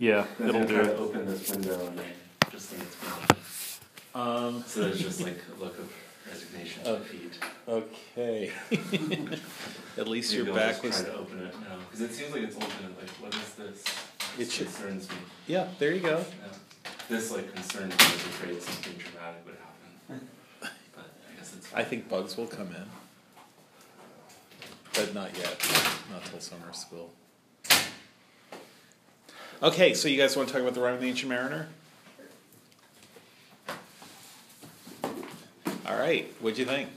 Yeah, I'm it'll gonna do try to it. open this window and I just think it's gone. Um, So there's just like a look of resignation to Oh. defeat. okay. At least Maybe your I'll back just was. try to open it now, because it seems like it's open, like, what is this? It This should- concerns me, Yeah, there you go. yeah. This like concerns me, I was afraid something dramatic would happen. But I guess it's. I think bugs will come in. But not yet, not till summer school. Okay, so you guys want to talk about the Rime of the Ancient Mariner? All right, what'd you think?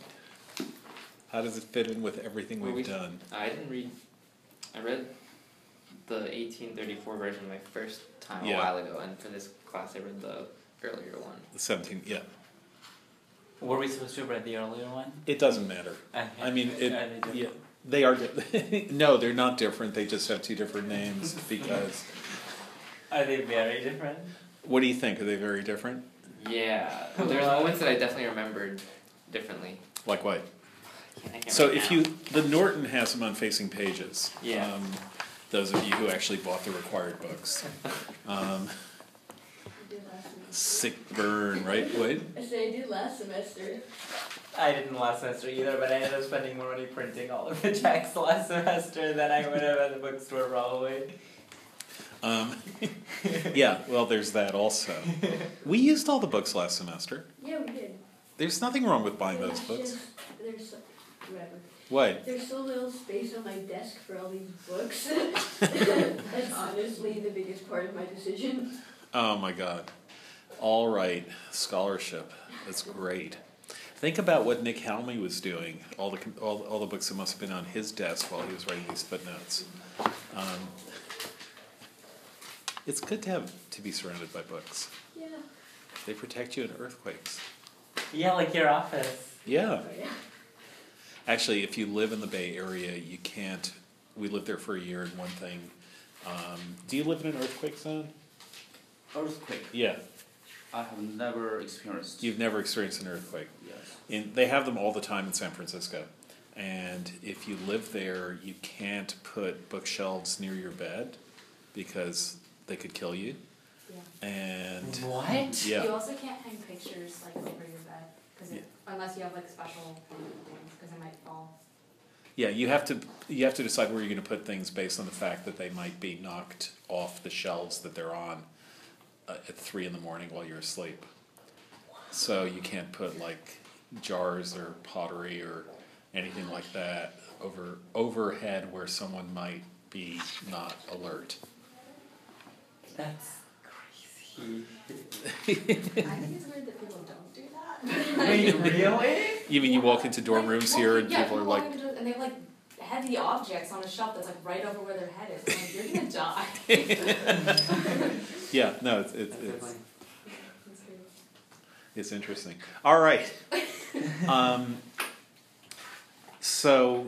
How does it fit in with everything we've we- done? I didn't read. I read the eighteen thirty four version my first time Yeah. a while ago, and for this class I read the earlier one. The seventeen, yeah. Were we supposed to have read the earlier one? It doesn't matter. Okay. I mean, it, Are they different? yeah, they are, di- no, they're not different, they just have two different names because, Are they very different? what do you think, are they very different? Yeah, there's What? moments that I definitely remembered differently. Like what? I can't think of So if now. you, the Norton has them on facing pages. Yeah. Um, Those of you who actually bought the required books. Um, Sick burn, right, Wade? I said I did last semester. I didn't last semester either, but I ended up spending more money printing all of the checks last semester than I would have at the bookstore probably. Um, yeah, well, there's that also. We used all the books last semester. Yeah, we did. There's nothing wrong with buying those books. There's so, whatever. What? There's so little space on my desk for all these books. That's honestly the biggest part of my decision. Oh my God. All right, scholarship. That's great. Think about what Nick Halmi was doing. All the all, all the books that must have been on his desk while he was writing these footnotes. Um, it's good to have to be surrounded by books. Yeah. They protect you in earthquakes. Yeah, like your office. Yeah. Oh, yeah. Actually, if you live in the Bay Area, you can't. We lived there for a year, and one thing. Um, do you live in an earthquake zone? Earthquake. Yeah. I have never experienced. You've never experienced an earthquake. Yes. In, they have them all the time in San Francisco. And if you live there, you can't put bookshelves near your bed because they could kill you. Yeah. And What? yeah, You also can't hang pictures like over your bed, cause it, unless you have like special things, cause it might fall. yeah, you have to you have to decide where you're going to put things based on the fact that they might be knocked off the shelves that they're on uh, at three in the morning while you're asleep. So you can't put like jars or pottery or anything like that over overhead where someone might be not alert. That's crazy. I think it's weird that people don't do that. Wait, really? You mean you walk into dorm Like, rooms well, here and yeah, people are walk like, into And they have like heavy objects on a shelf that's like right over where their head is. I'm like, you're gonna die. yeah, no, it's it's it's, funny. It's weird. it's interesting. All right. Um, so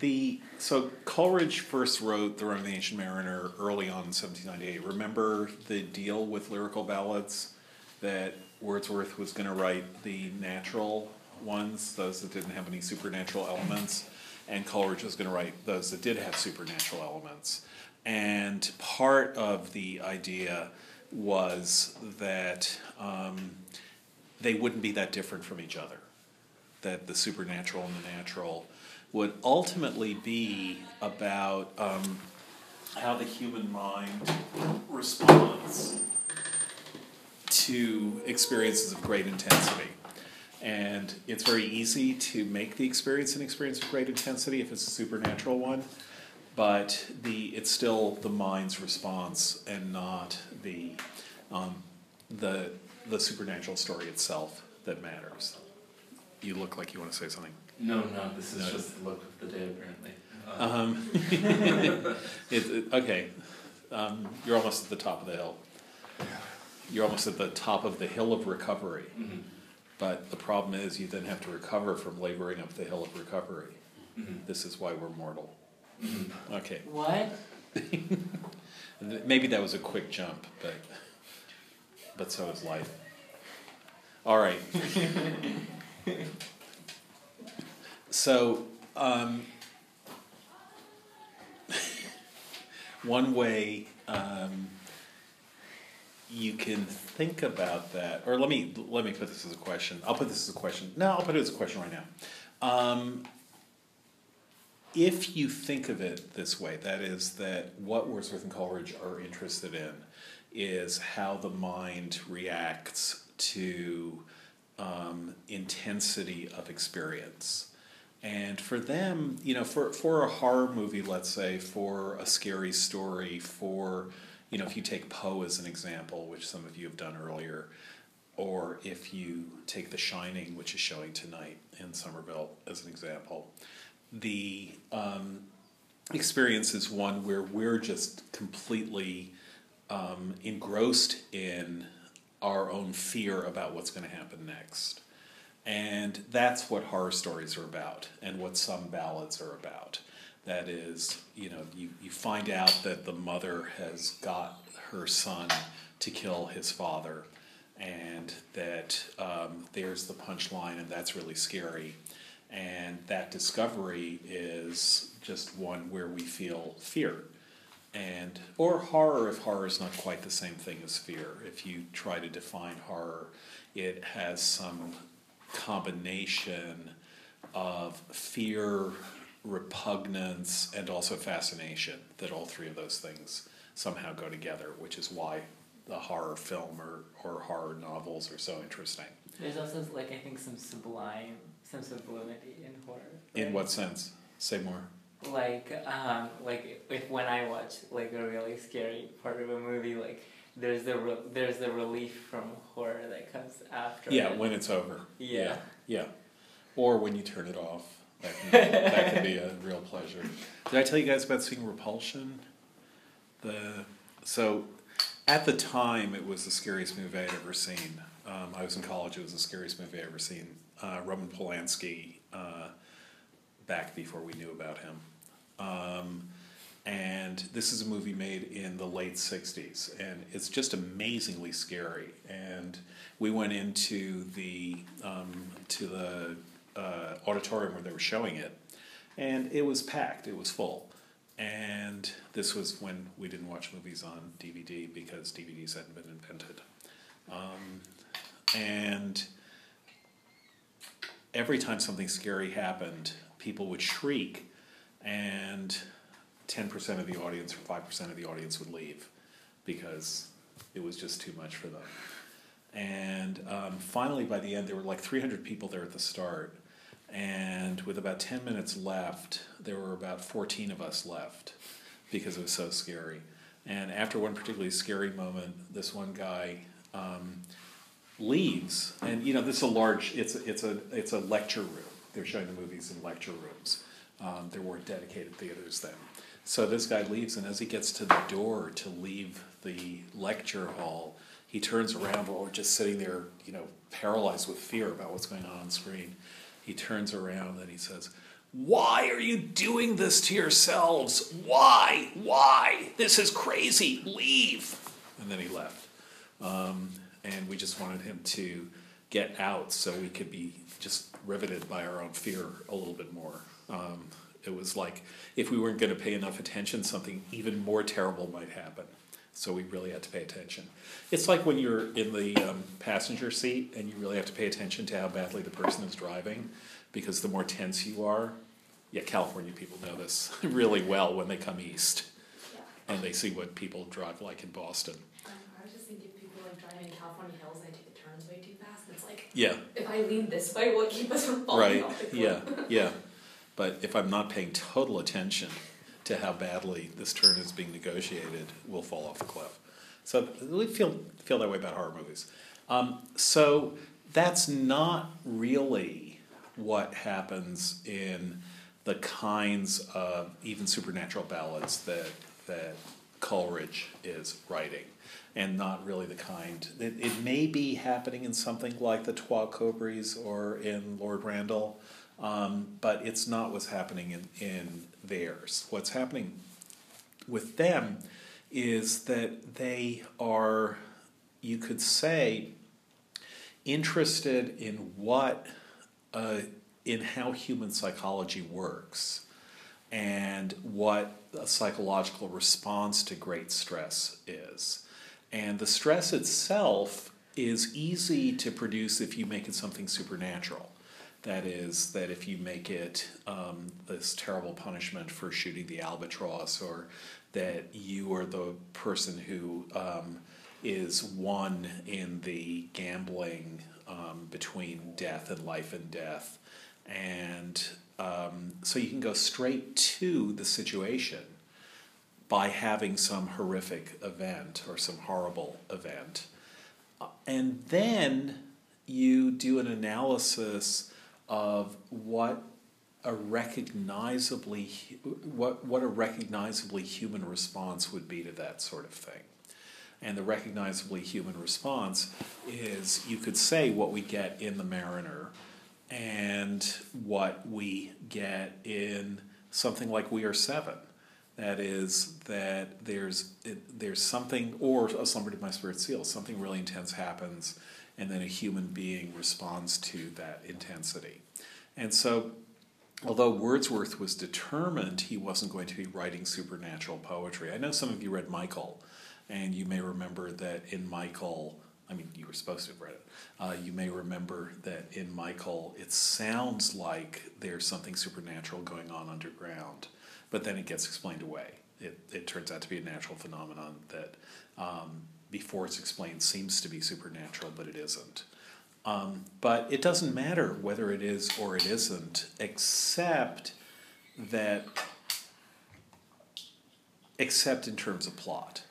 the so Coleridge first wrote the Ancient Mariner early on in 1798. Remember the deal with lyrical ballads that Wordsworth was going to write the natural ones, those that didn't have any supernatural elements, and Coleridge was going to write those that did have supernatural elements. And part of the idea was that um, they wouldn't be that different from each other. That the supernatural and the natural would ultimately be about um, how the human mind responds to experiences of great intensity. And it's very easy to make the experience an experience of great intensity if it's a supernatural one, but the it's still the mind's response and not the um, the the supernatural story itself that matters. You look like you want to say something. No, no, this is No. just the look of the day apparently. Uh, Um, it, it- okay, um, you're almost at the top of the hill. You're almost at the top of the hill of recovery. mhm, But the problem is, you then have to recover from laboring up the hill of recovery. mhm, This is why we're mortal. mhm. Okay, What? maybe that was a quick jump, but but so is life. All right. So, um, one way um, you can think about that, or let me let me put this as a question. I'll put this as a question. No, I'll put it as a question right now. Um, if you think of it this way, that is that what Wordsworth and Coleridge are interested in is how the mind reacts to um, intensity of experience. And for them, you know, for, for a horror movie, let's say, for a scary story, for, you know, if you take Poe as an example, which some of you have done earlier, or if you take The Shining, which is showing tonight in Somerville as an example, the um, experience is one where we're just completely um, engrossed in our own fear about what's going to happen next. And that's what horror stories are about, and what some ballads are about. That is, you know, you, you find out that the mother has got her son to kill his father, and that um, there's the punchline, and that's really scary. And that discovery is just one where we feel fear. And or horror if horror is not quite the same thing as fear. If you try to define horror, it has some combination of fear, repugnance, and also fascination. That all three of those things somehow go together, which is why the horror film or, or horror novels are so interesting. There's also like I think some sublime, some sublimity in horror. In what sense? Say more. Like um like if when I watch like a really scary part of a movie like there's the re- there's the relief from horror that comes after. Yeah, it. when it's over. Yeah. Yeah. Or when you turn it off. That can, that can be a real pleasure. Did I tell you guys about seeing Repulsion? The so at the time it was the scariest movie I'd ever seen. Um, I was in college. It was the scariest movie I ever seen. Uh, Roman Polanski, uh, back before we knew about him. Um, and this is a movie made in the late 60s and it's just amazingly scary. And we went into the um, to the uh, auditorium where they were showing it and it was packed. It was full. And this was when we didn't watch movies on dvd because dvds hadn't been invented. Um, and every time something scary happened people would shriek. And 10% of the audience or 5% of the audience would leave because it was just too much for them. And um, finally, by the end, there were like 300 people there at the start. And with about 10 minutes left, there were about 14 of us left because it was so scary. And after one particularly scary moment, this one guy um, leaves. And you know, this is a large, it's a, it's, a, it's a lecture room. They're showing the movies in lecture rooms. Um, there weren't dedicated theaters then. So this guy leaves, and as he gets to the door to leave the lecture hall, he turns around while we're just sitting there, you know, paralyzed with fear about what's going on on screen. He turns around and he says, Why are you doing this to yourselves? Why? Why? This is crazy. Leave. And then he left. Um, and we just wanted him to get out so we could be just riveted by our own fear a little bit more. Um, it was like if we weren't going to pay enough attention, something even more terrible might happen. So we really had to pay attention. It's like when you're in the um, passenger seat and you really have to pay attention to how badly the person is driving, because the more tense you are, yeah, California people know this really well when they come east Yeah. and they see what people drive like in Boston. Um, I was just thinking people like driving in California hills and they take the turns way too fast. It's like, Yeah, if I lean this way, will it keep us from falling right. off the cliff? Yeah, yeah. But if I'm not paying total attention to how badly this turn is being negotiated, we'll fall off the cliff. So we feel feel that way about horror movies. Um, so that's not really what happens in the kinds of even supernatural ballads that that Coleridge is writing, and not really the kind. It, it may be happening in something like the Twa Corbies or in Lord Randall, um, but it's not what's happening in, in theirs. What's happening with them is that they are, you could say, interested in what, uh, in how human psychology works and what a psychological response to great stress is. And the stress itself is easy to produce if you make it something supernatural. That is, that if you make it um, this terrible punishment for shooting the albatross, or that you are the person who um, is one in the gambling um, between death and life and death. And um, so you can go straight to the situation by having some horrific event or some horrible event. And then you do an analysis of what a recognizably what what a recognizably human response would be to that sort of thing. And the recognizably human response is you could say what we get in the Mariner and what we get in something like We Are Seven. That is that there's it, there's something or a slumber to my spirit seal. Something really intense happens, and then a human being responds to that intensity. And so, although Wordsworth was determined he wasn't going to be writing supernatural poetry, I know some of you read Michael, and you may remember that in Michael. I mean, you were supposed to have read it. Uh, you may remember that in Michael, it sounds like there's something supernatural going on underground, but then it gets explained away. It, it turns out to be a natural phenomenon that, um, before it's explained, seems to be supernatural, but it isn't. Um, but it doesn't matter whether it is or it isn't, except that, except in terms of plot.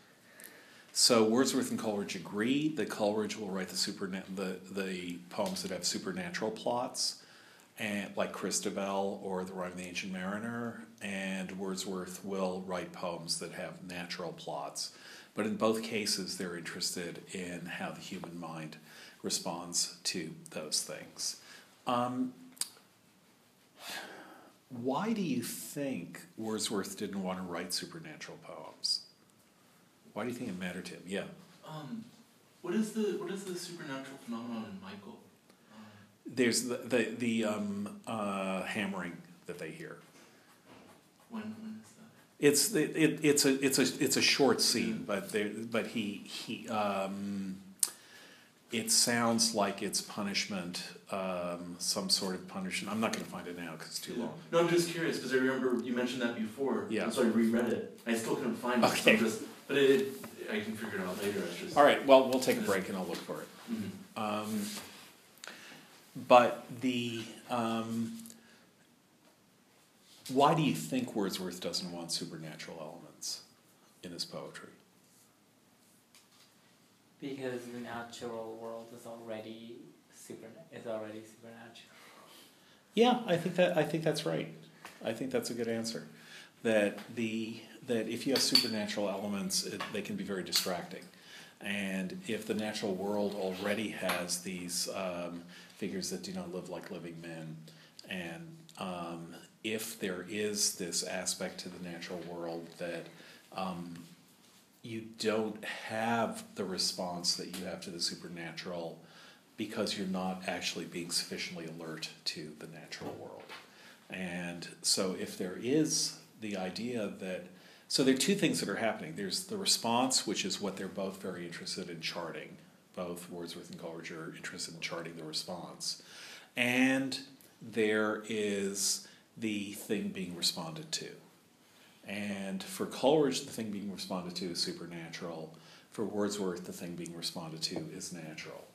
So Wordsworth and Coleridge agree that Coleridge will write the superna- the the poems that have supernatural plots, and like Christabel or the Rime of the Ancient Mariner, and Wordsworth will write poems that have natural plots. But in both cases, they're interested in how the human mind responds to those things. Um, why do you think Wordsworth didn't want to write supernatural poems? Why do you think it mattered to him? Yeah. Um, what is the what is the supernatural phenomenon in Michael? Um, There's the the, the um, uh, hammering that they hear. when when is that? It's the, it, it's a it's a it's a short scene, but there but he he um, it sounds like it's punishment, um, some sort of punishment. I'm not going to find it now because it's too long. No, I'm just curious because I remember you mentioned that before. Yeah. And so I reread it. I still couldn't find it. Okay. I'm just, but it, it, I can figure it out later. Just. All right, well we'll take a break and I'll look for it. Mhm. Um, but the um, why do you think Wordsworth doesn't want supernatural elements in his poetry? Because the natural world is already super is already supernatural. Yeah, I think that I think that's right. I think that's a good answer. That the that if you have supernatural elements, it, they can be very distracting, and if the natural world already has these um, figures that do not live like living men, and um, if there is this aspect to the natural world that um, you don't have the response that you have to the supernatural because you're not actually being sufficiently alert to the natural world. And so, if there is the idea that, so there are two things that are happening. There's the response, which is what they're both very interested in charting. Both Wordsworth and Coleridge are interested in charting the response. And there is the thing being responded to. And for Coleridge, the thing being responded to is supernatural. For Wordsworth, the thing being responded to is natural.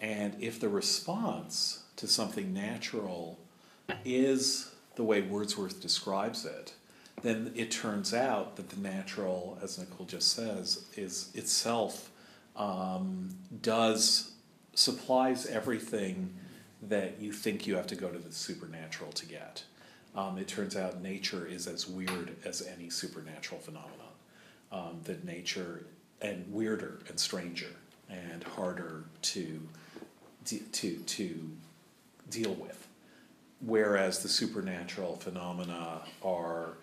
And if the response to something natural is the way Wordsworth describes it, then it turns out that the natural, as Nicole just says, is itself um, does supplies everything that you think you have to go to the supernatural to get. Um, it turns out nature is as weird as any supernatural phenomenon. Um, that nature and weirder and stranger and harder to to to deal with, whereas the supernatural phenomena are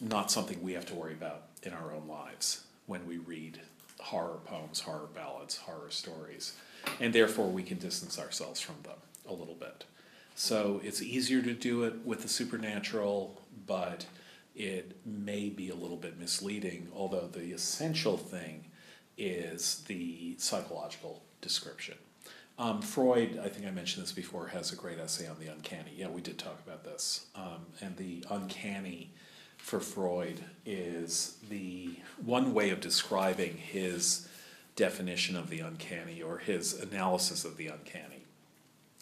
not something we have to worry about in our own lives when we read horror poems, horror ballads, horror stories, and therefore we can distance ourselves from them a little bit. So it's easier to do it with the supernatural, but it may be a little bit misleading, although the essential thing is the psychological description. Um, Freud, I think I mentioned this before, has a great essay on the uncanny. Yeah, we did talk about this. Um, and the uncanny for Freud is the one way of describing his definition of the uncanny or his analysis of the uncanny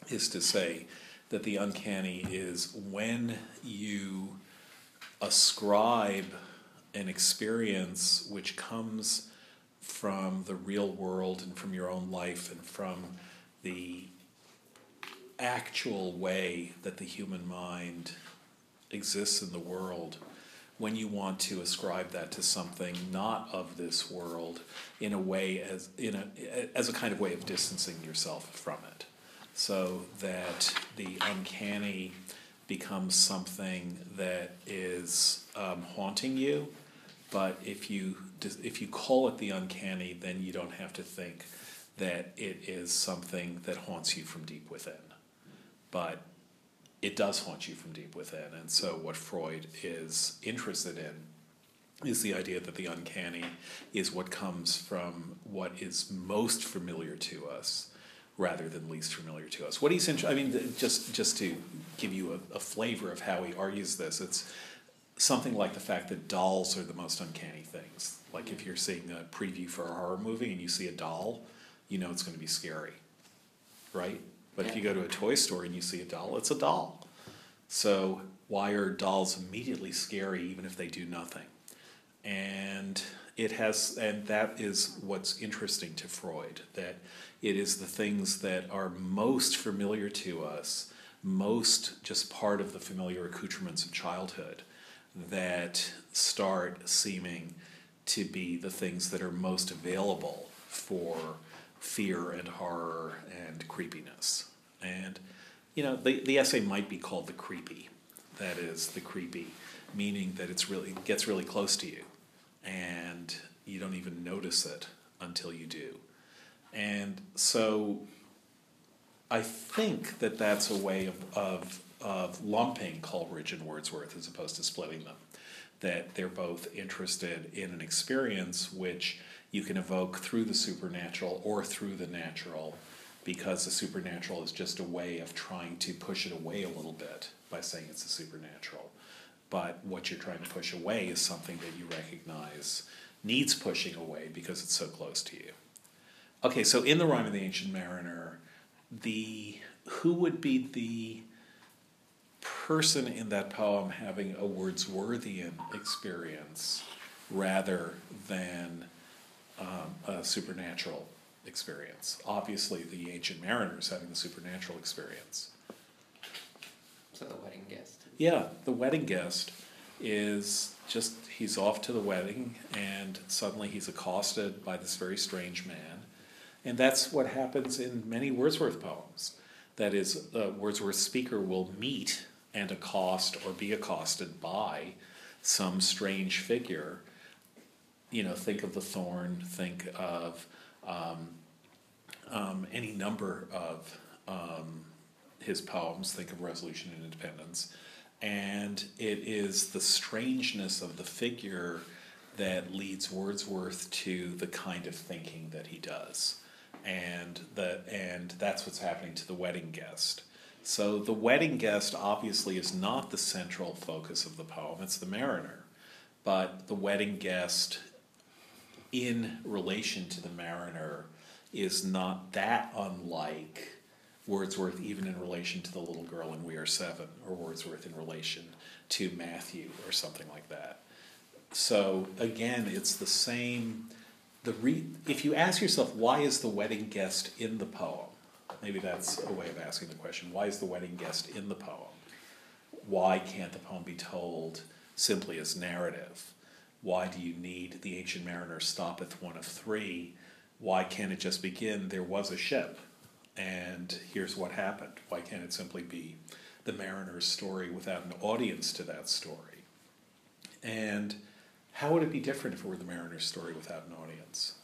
is to say that the uncanny is when you ascribe an experience which comes from the real world and from your own life and from the actual way that the human mind exists in the world when you want to ascribe that to something not of this world in a way as in a as a kind of way of distancing yourself from it so that the uncanny becomes something that is um, haunting you but if you if you call it the uncanny then you don't have to think that it is something that haunts you from deep within but it does haunt you from deep within. And so, what Freud is interested in is the idea that the uncanny is what comes from what is most familiar to us rather than least familiar to us. What he's interested, I mean, just, just to give you a, a flavor of how he argues this, it's something like the fact that dolls are the most uncanny things. Like if you're seeing a preview for a horror movie and you see a doll, you know it's going to be scary, right? But if you go to a toy store and you see a doll, it's a doll. So why are dolls immediately scary even if they do nothing? And it has and that is what's interesting to Freud that it is the things that are most familiar to us, most just part of the familiar accoutrements of childhood that start seeming to be the things that are most available for fear and horror and creepiness. And, you know, the, the essay might be called The Creepy. That is, the creepy, meaning that it's really gets really close to you and you don't even notice it until you do. And so I think that that's a way of, of, of lumping Coleridge and Wordsworth as opposed to splitting them. That they're both interested in an experience which you can evoke through the supernatural or through the natural because the supernatural is just a way of trying to push it away a little bit by saying it's the supernatural. But what you're trying to push away is something that you recognize needs pushing away because it's so close to you. Okay, so in the Rime of the ancient mariner, the who would be the person in that poem having a Wordsworthian experience rather than um, a supernatural experience. Obviously, the ancient Mariner is having the supernatural experience. So the wedding guest. Yeah, the wedding guest is just he's off to the wedding and suddenly he's accosted by this very strange man. And that's what happens in many Wordsworth poems. That is, a Wordsworth speaker will meet and accost or be accosted by some strange figure you know, think of the thorn, think of um, um, any number of um, his poems, think of Resolution and Independence. And it is the strangeness of the figure that leads Wordsworth to the kind of thinking that he does. And, the, and that's what's happening to the wedding guest. So the wedding guest obviously is not the central focus of the poem, it's the mariner. But the wedding guest in relation to the mariner is not that unlike Wordsworth, even in relation to the little girl in We Are Seven, or Wordsworth in relation to Matthew, or something like that. So again, it's the same. The re- if you ask yourself why is the wedding guest in the poem, maybe that's a way of asking the question. Why is the wedding guest in the poem? Why can't the poem be told simply as narrative? Why do you need the ancient mariner stoppeth one of three? Why can't it just begin, there was a ship, and here's what happened? Why can't it simply be the mariner's story without an audience to that story? And how would it be different if it were the mariner's story without an audience?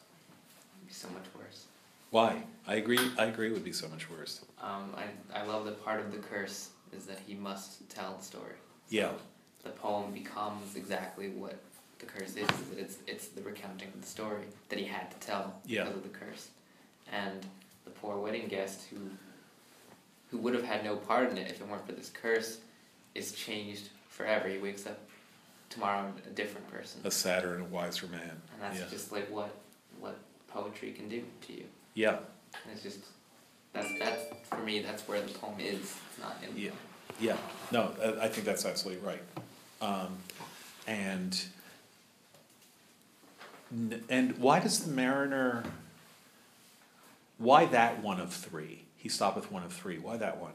It'd be so much worse. Why? I agree. I agree. It would be so much worse. Um, I I love that part of the curse is that he must tell the story. Yeah. The poem becomes exactly what the curse is. is that It's it's the recounting of the story that he had to tell Yeah. because of the curse, and the poor wedding guest who who would have had no part in it if it weren't for this curse is changed forever. He wakes up tomorrow a different person, A sadder and a wiser man. and that's yeah. just like what what poetry can do to you. Yeah, And it's just that's that's for me. That's where the poem is. It's not in. the Yeah. poem. yeah. No, I, think that's absolutely right. Um, and and why does the mariner? Why that one of three? He stopped with one of three. Why that one?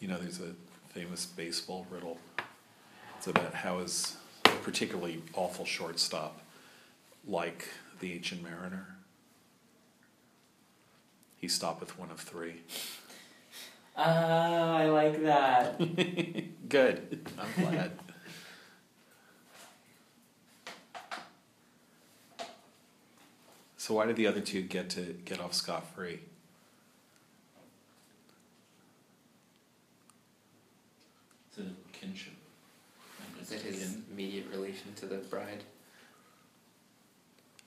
You know, there's a famous baseball riddle. It's about how is a particularly awful shortstop like the ancient mariner. He stopped with one of three. Ah, I like that. Good. I'm glad. so why did the other two get to get off scot free? It's a kinship. Is it his Kin. immediate relation to the bride?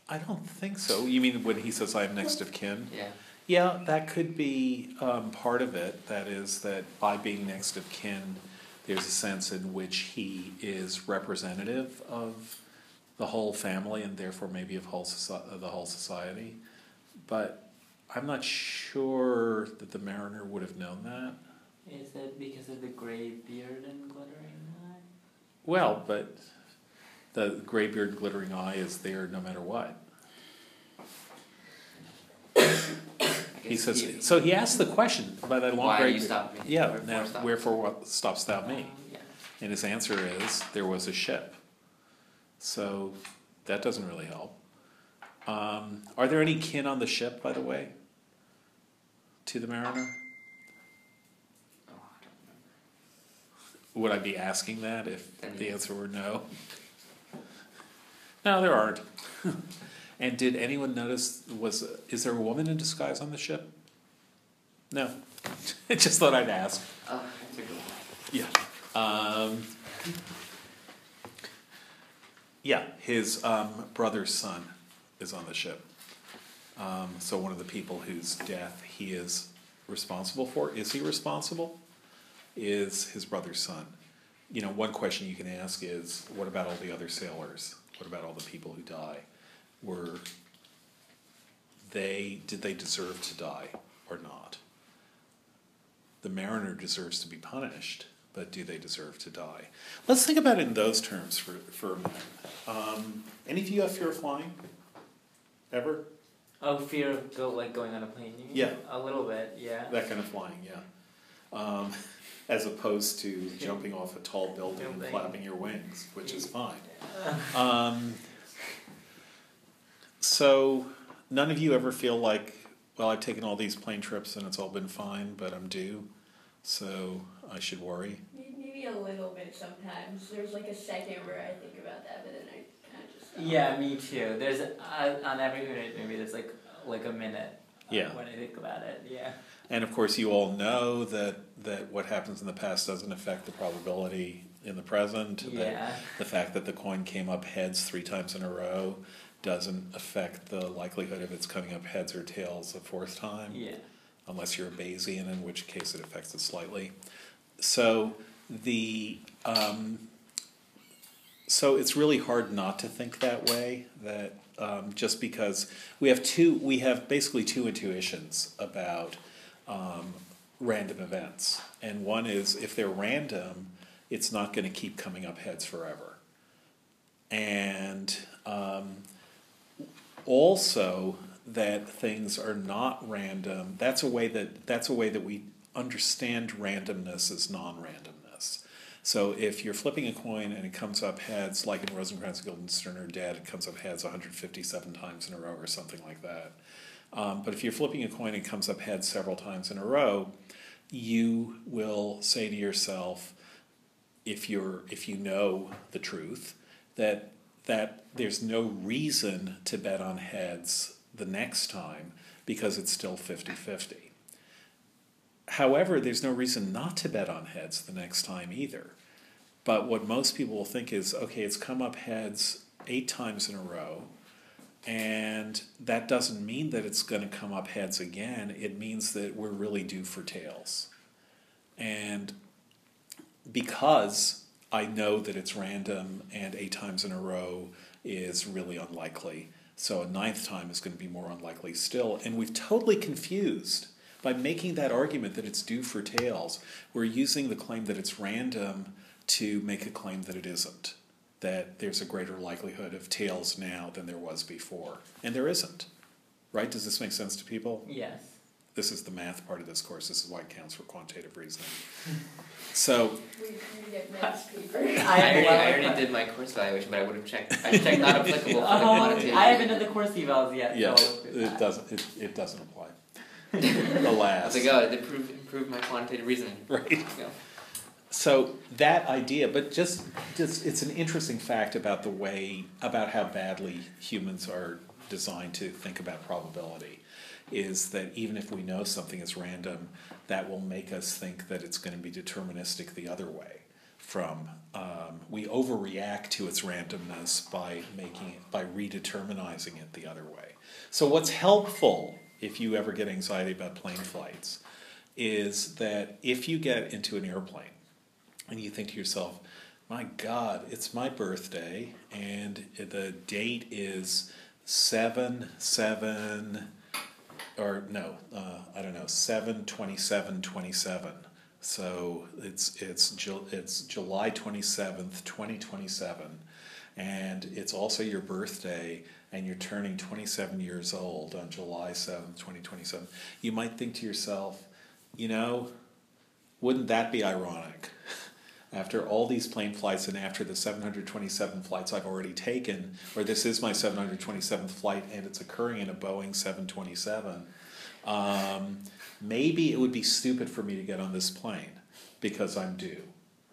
I don't think so. You mean when he says I'm next of kin? Yeah. Yeah, that could be um, part of it. That is that by being next of kin, there's a sense in which he is representative of the whole family and therefore maybe of whole soci- of the whole society. But I'm not sure that the mariner would have known that. Is it because of the gray beard and glittering eye? Well, but the gray beard and glittering eye is there no matter what. He says so. He asks the question by that long Why gray you beard. stop me? Yeah. Wherefore now, stop? wherefore what stops thou me? Um, yeah. And his answer is there was a ship. So that doesn't really help. Um, are there any kin on the ship, by the way, to the mariner? Oh, I don't Would I be asking that if the answer were no? No, there aren't. and did anyone notice was is there a woman in disguise on the ship? No. I just thought I'd ask. Oh, that's a good one. Yeah. Um, yeah, his um, brother's son is on the ship. Um, so one of the people whose death he is responsible for, is he responsible? Is his brother's son. You know, one question you can ask is, what about all the other sailors? What about all the people who die? Were they, did they deserve to die or not? the mariner deserves to be punished, but do they deserve to die? Let's think about it in those terms for, for a minute. Um, any of you have fear of flying? Ever? Oh, fear of go like going on a plane. Yeah. A little bit, yeah. That kind of flying, yeah. Um, as opposed to jumping off a tall building and flapping your wings, which is fine. Um, so, none of you ever feel like, well, I've taken all these plane trips and it's all been fine, but I'm due, so I should worry. Maybe a little bit sometimes. There's like a second where I think about that, but then I kind of just stop. Yeah, me too. There's uh, on every minute maybe there's like like a minute. uh, Yeah. When I think about it, yeah. And of course, you all know that, that what happens in the past doesn't affect the probability in the present. that Yeah. The fact that the coin came up heads three times in a row doesn't affect the likelihood of its coming up heads or tails a fourth time, Yeah. unless you're a Bayesian, in which case it affects it slightly. So the um, so it's really hard not to think that way. That um, just because we have two, we have basically two intuitions about um, random events, and one is if they're random, it's not going to keep coming up heads forever, and um, also that things are not random. That's a way that that's a way that we understand randomness as non-randomness. So if you're flipping a coin and it comes up heads, like in Rosencrantz, Guildenstern, or Dead, it comes up heads 157 times in a row or something like that. Um, but if you're flipping a coin and it comes up heads several times in a row, you will say to yourself, if you're if you know the truth, that that there's no reason to bet on heads the next time because it's still 50-50. However, there's no reason not to bet on heads the next time either. But what most people will think is, okay, it's come up heads eight times in a row, and that doesn't mean that it's going to come up heads again. It means that we're really due for tails. And because I know that it's random and eight times in a row is really unlikely, so a ninth time is going to be more unlikely still. And we've totally confused by making that argument that it's due for tails. We're using the claim that it's random to make a claim that it isn't. That there's a greater likelihood of tails now than there was before. And there isn't. Right? Does this make sense to people? Yes. This is the math part of this course. This is why it counts for quantitative reasoning. So, We, we get math paper. I already, I already did my course evaluation, but I would have checked. I checked not applicable for the Oh, quantitative. I haven't done the course evals yet. yeah, so it doesn't, it, it doesn't apply. I was Alas. like, oh, it improved, improved my quantitative reasoning. Right. Yeah. So that idea, but just, just it's an interesting fact about the way about how badly humans are designed to think about probability. Is that even if we know something is random, that will make us think that it's going to be deterministic the other way. From um, we overreact to its randomness by making it by redeterminizing it the other way. So what's helpful if you ever get anxiety about plane flights is that if you get into an airplane and you think to yourself, my God, it's my birthday, and the date is seven seven, or no, uh, I don't know, seven twenty seven twenty seven. So it's it's it's July twenty seventh, twenty twenty seven, and it's also your birthday, and you're turning twenty seven years old on July seventh, twenty twenty seven. You might think to yourself, you know, wouldn't that be ironic? After all these plane flights and after the 727 flights I've already taken, or this is my 727th flight and it's occurring in a Boeing 727, um, maybe it would be stupid for me to get on this plane because I'm due,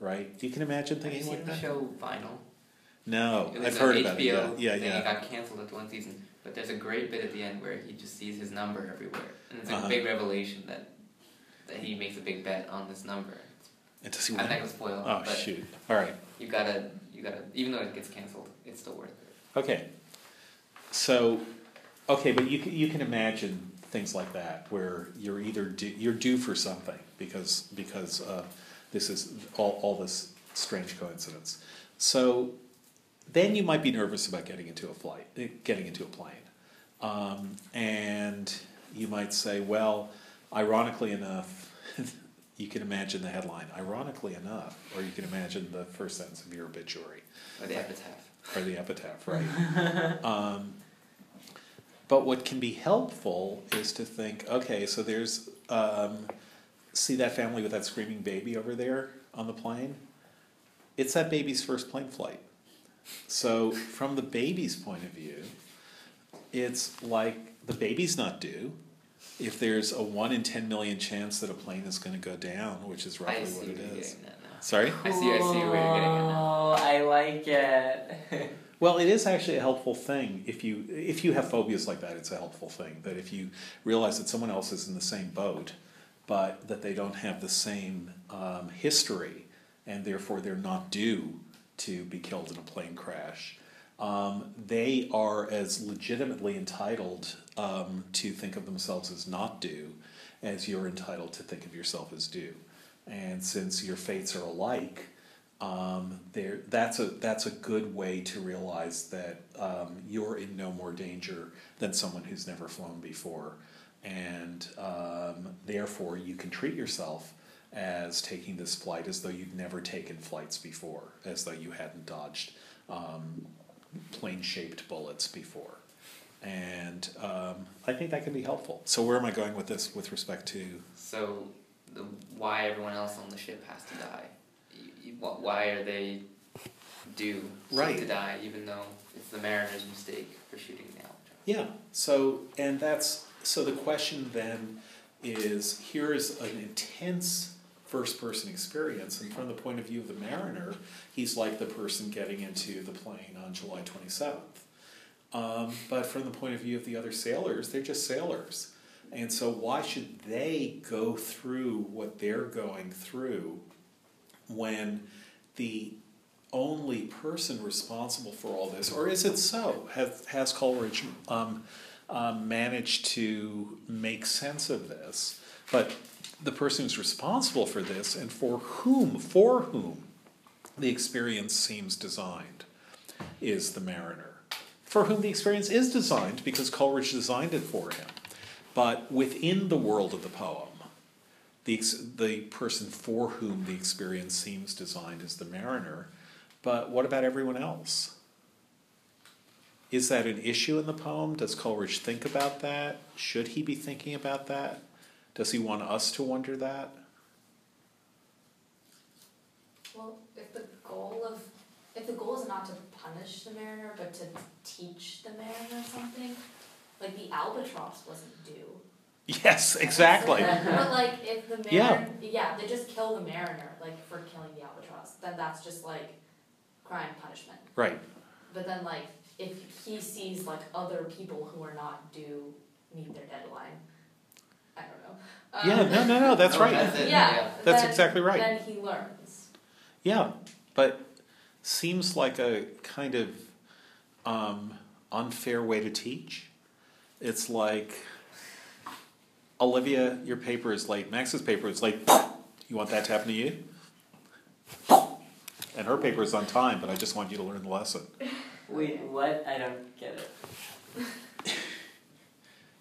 right? You can imagine thinking seen like the that? show Vinyl? No, I've heard HBO about it. Yeah, yeah, thing. It got canceled after one season, but there's a great bit at the end where he just sees his number everywhere, and it's a Uh-huh. big revelation that that he makes a big bet on this number. And does he I'm win? not gonna spoil Oh but shoot! All right. you gotta you gotta even though it gets canceled, it's still worth it. Okay. So, okay, but you can, you can imagine things like that where you're either due, you're due for something because because uh, this is all all this strange coincidence. So then you might be nervous about getting into a flight, eh, getting into a plane, um, and you might say, well, ironically enough. You can imagine the headline, ironically enough, or you can imagine the first sentence of your obituary Or the epitaph. or the epitaph, right? um, but what can be helpful is to think, okay, so there's, um, see that family with that screaming baby over there on the plane? It's that baby's first plane flight. So, from the baby's point of view, it's like the baby's not due. If there's a one in 10 million chance that a plane is going to go down, which is I roughly see what it is. it you're getting now. Sorry? I see I see where you're getting at now. Oh, I like it. Well, it is actually a helpful thing if you if you have phobias like that. It's a helpful thing that if you realize that someone else is in the same boat, but that they don't have the same um, history, and therefore they're not due to be killed in a plane crash. Um, they are as legitimately entitled um, to think of themselves as not due as you're entitled to think of yourself as due. And since your fates are alike, um, there that's a that's a good way to realize that um, you're in no more danger than someone who's never flown before, and um, therefore you can treat yourself as taking this flight as though you'd never taken flights before, as though you hadn't dodged um, plane shaped bullets before. And um, I think that can be helpful. So, where am I going with this with respect to So, the, why everyone else on the ship has to die? You, you, why are they due Right. to die, even though it's the mariner's mistake for shooting the albatross? Yeah. So, and that's so the question then is here is an intense first person experience, and from the point of view of the mariner, he's like the person getting into the plane on July 27th. Um, but from the point of view of the other sailors, they're just sailors. And so, why should they go through what they're going through when the only person responsible for all this, or is it so? Has, has Coleridge um, um, managed to make sense of this? But the person who's responsible for this and for whom, for whom the experience seems designed is the mariner. For whom the experience is designed because Coleridge designed it for him. But within the world of the poem, the, the person for whom the experience seems designed is the mariner. But what about everyone else? Is that an issue in the poem? Does Coleridge think about that? Should he be thinking about that? Does he want us to wonder that? Well, if the goal of, if the goal is not to punish the mariner, but to teach the mariner something, like the albatross wasn't due. Yes, exactly. But like, if the Yeah. mariner, yeah, they just kill the mariner, like for killing the albatross, then that's just like crime punishment. Right. But then like, if he sees like other people who are not due meet their deadline, I don't know. Yeah, Um, no, no, no, that's No, right. that's it. Yeah. That's then- exactly right. Then he learns. Yeah, but seems like a kind of um, unfair way to teach. It's like, Olivia, your paper is late. Max's paper is late. You want that to happen to you? And her paper is on time, but I just want you to learn the lesson. Wait, what? I don't get it.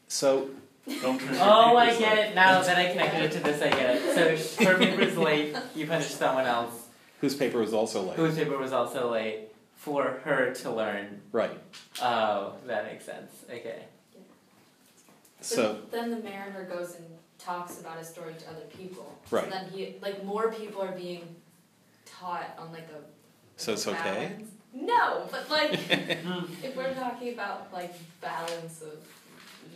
So, Don't turn your Oh, I get up. it now that I connected it to this. I get it. So her paper paper's late. You punish someone else whose paper was also late? whose paper was also late for her to learn. Right. Oh, that makes sense. Okay. So, But then the mariner goes and talks about his story to other people. Right. So then he, like, more people are being taught on like a. So it's okay? No, but like, if we're talking about like balance of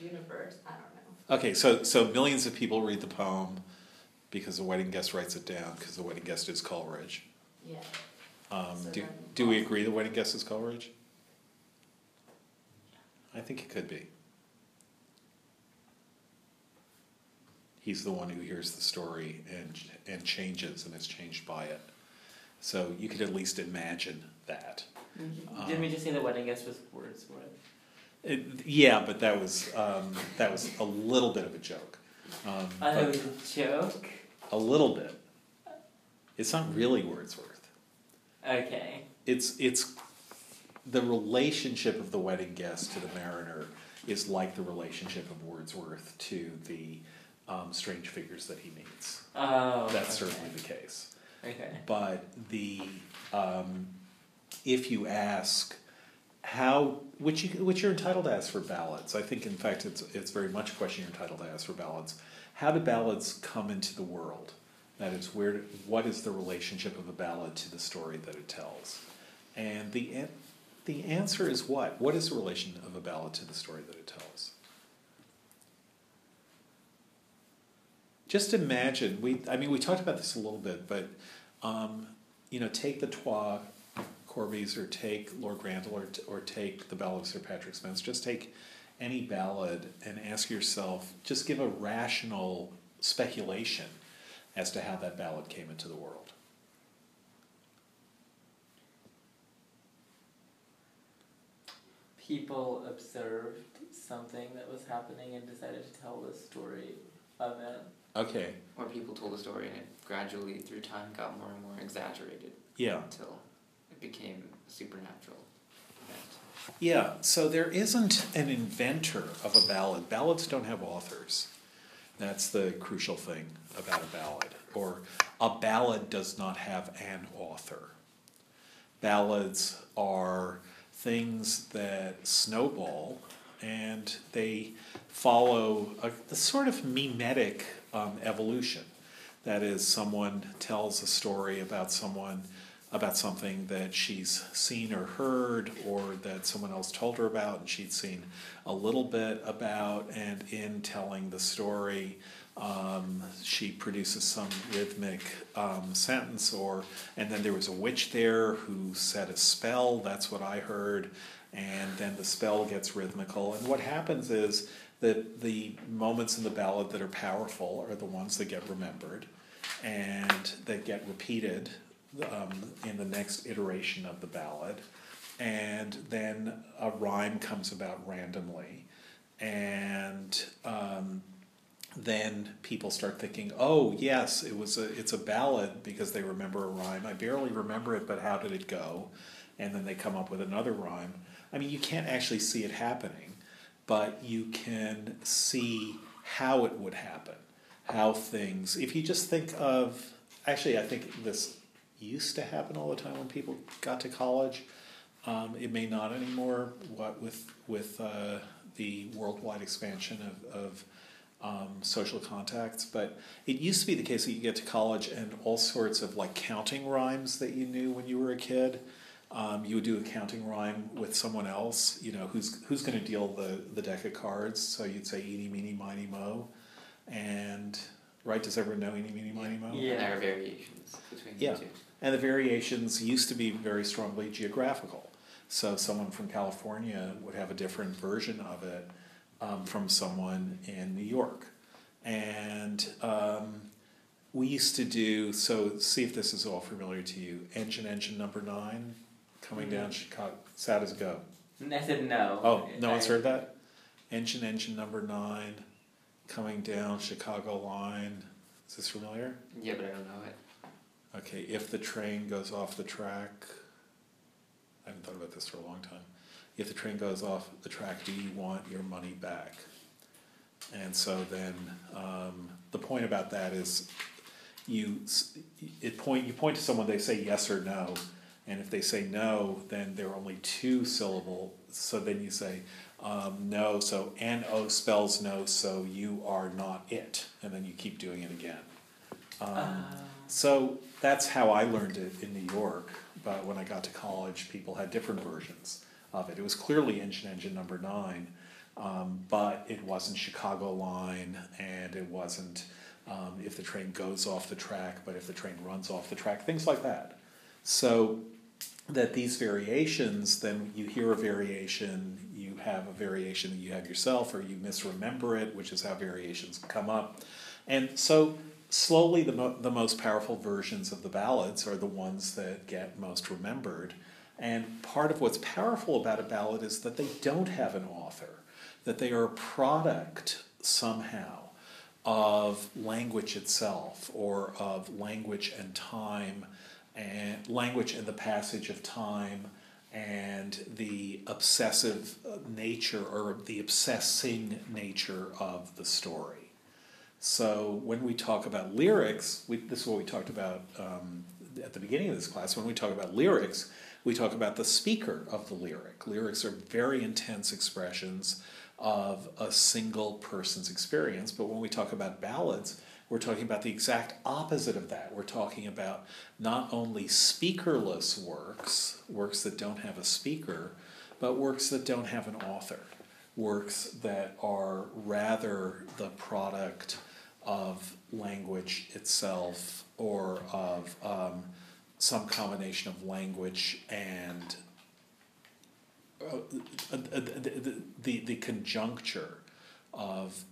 universe, I don't know. Okay, so so millions of people read the poem because the wedding guest writes it down because the wedding guest is Coleridge. Yeah. Um, So do, do we agree the wedding guest is Coleridge? I think it could be. He's the one who hears the story and and changes and is changed by it. So you could at least imagine that. Didn't we just say the wedding guest was Wordsworth? It, yeah, but that was um, that was a little bit of a joke. Um, I thought it but was a joke. a little bit. It's not really Wordsworth. Okay. it's it's the relationship of the wedding guest to the mariner is like the relationship of Wordsworth to the um, strange figures that he meets. Oh. That's okay. certainly the case. Okay. But the um, if you ask how which you which you're entitled to ask for ballads, I think in fact it's it's very much a question you're entitled to ask for ballads. How do ballads come into the world? That is, where what is the relationship of a ballad to the story that it tells? And the the answer is what? What is the relation of a ballad to the story that it tells? Just imagine we. I mean, we talked about this a little bit, but um, you know, take the Twa Corbies, or take Lord Randal, or, t- or take the Ballad of Sir Patrick Spens. Just take any ballad and ask yourself. Just give a rational speculation as to how that ballad came into the world. People observed something that was happening and decided to tell the story of it. Okay. Or people told a story and it gradually, through time, got more and more exaggerated Yeah. until it became supernatural event. Yeah, so there isn't an inventor of a ballad. Ballads don't have authors. That's the crucial thing about a ballad. Or a ballad does not have an author. Ballads are things that snowball and they follow a, a sort of mimetic um, evolution. That is, someone tells a story about someone, about something that she's seen or heard, or that someone else told her about and she'd seen a little bit about, and in telling the story, um, she produces some rhythmic um, sentence, or and then there was a witch there who said a spell. That's what I heard, and then the spell gets rhythmical. And what happens is that the moments in the ballad that are powerful are the ones that get remembered, and that get repeated um, in the next iteration of the ballad. And then a rhyme comes about randomly. And um, then people start thinking, oh, yes, it was a, it's a ballad because they remember a rhyme. I barely remember it, but how did it go? And then they come up with another rhyme. I mean, you can't actually see it happening, but you can see how it would happen, how things, if you just think of, actually, I think this used to happen all the time when people got to college. Um, it may not anymore. What with with uh, the worldwide expansion of, of um, social contacts, but it used to be the case that you get to college and all sorts of like counting rhymes that you knew when you were a kid. Um, you would do a counting rhyme with someone else, you know, who's who's going to deal the the deck of cards. So you'd say eeny meeny miny mo, and right? Does everyone know eeny meeny miny mo? And there are variations between Yeah. the two. And the variations used to be very strongly geographical. So someone from California would have a different version of it um, from someone in New York. And um, we used to do, so see if this is all familiar to you. Engine, engine number nine, coming down Chicago. Sad as go. I said no. Oh, no I- one's heard that? Engine, engine number nine, coming down Chicago line. Is this familiar? Yeah, but I don't know it. Okay, if the train goes off the track, I haven't thought about this for a long time. If the train goes off the track, do you want your money back? And so then, um, the point about that is, you, it point, you point to someone, they say yes or no, and if they say no, then there are only two syllable, so then you say, um, no, so N O spells no, so you are not it, and then you keep doing it again. Um, Ah. So that's how I learned it in New York. But when I got to college, people had different versions of it. It was clearly engine engine number nine, um, but it wasn't Chicago line, and it wasn't um, if the train goes off the track, but if the train runs off the track, things like that. So that these variations, then you hear a variation, you have a variation that you have yourself, or you misremember it, which is how variations come up. And so slowly the, mo- the most powerful versions of the ballads are the ones that get most remembered. And part of what's powerful about a ballad is that they don't have an author, that they are a product somehow of language itself or of language and time and language and the passage of time and the obsessive nature or the obsessing nature of the story. So when we talk about lyrics, we, this is what we talked about um, at the beginning of this class. When we talk about lyrics, we talk about the speaker of the lyric. Lyrics are very intense expressions of a single person's experience. But when we talk about ballads, we're talking about the exact opposite of that. We're talking about not only speakerless works, works that don't have a speaker, but works that don't have an author, works that are rather the product of language itself or of um, some combination of language and uh, uh, the, the, the conjuncture of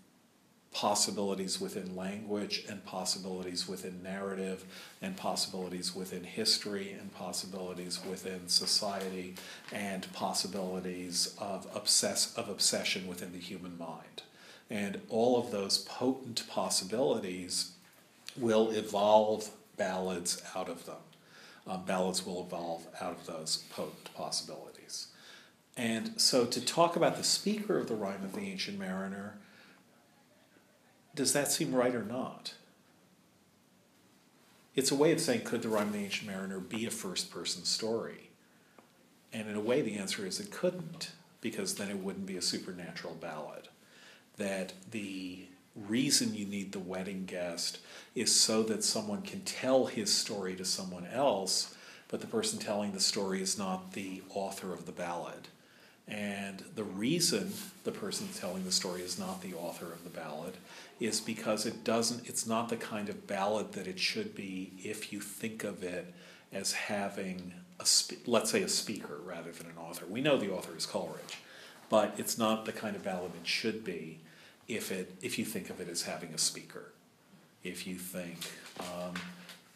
possibilities within language and possibilities within narrative and possibilities within history and possibilities within society and possibilities of obsess of obsession within the human mind and all of those potent possibilities will evolve ballads out of them um, ballads will evolve out of those potent possibilities and so to talk about the speaker of the rime of the ancient mariner does that seem right or not? It's a way of saying, could the Rime of the Ancient Mariner be a first person story? And in a way, the answer is it couldn't, because then it wouldn't be a supernatural ballad. That the reason you need the wedding guest is so that someone can tell his story to someone else, but the person telling the story is not the author of the ballad. And the reason the person telling the story is not the author of the ballad is because it doesn't, it's not the kind of ballad that it should be if you think of it as having a, spe- let's say a speaker rather than an author. We know the author is Coleridge, but it's not the kind of ballad it should be if it, if you think of it as having a speaker. If you think, um,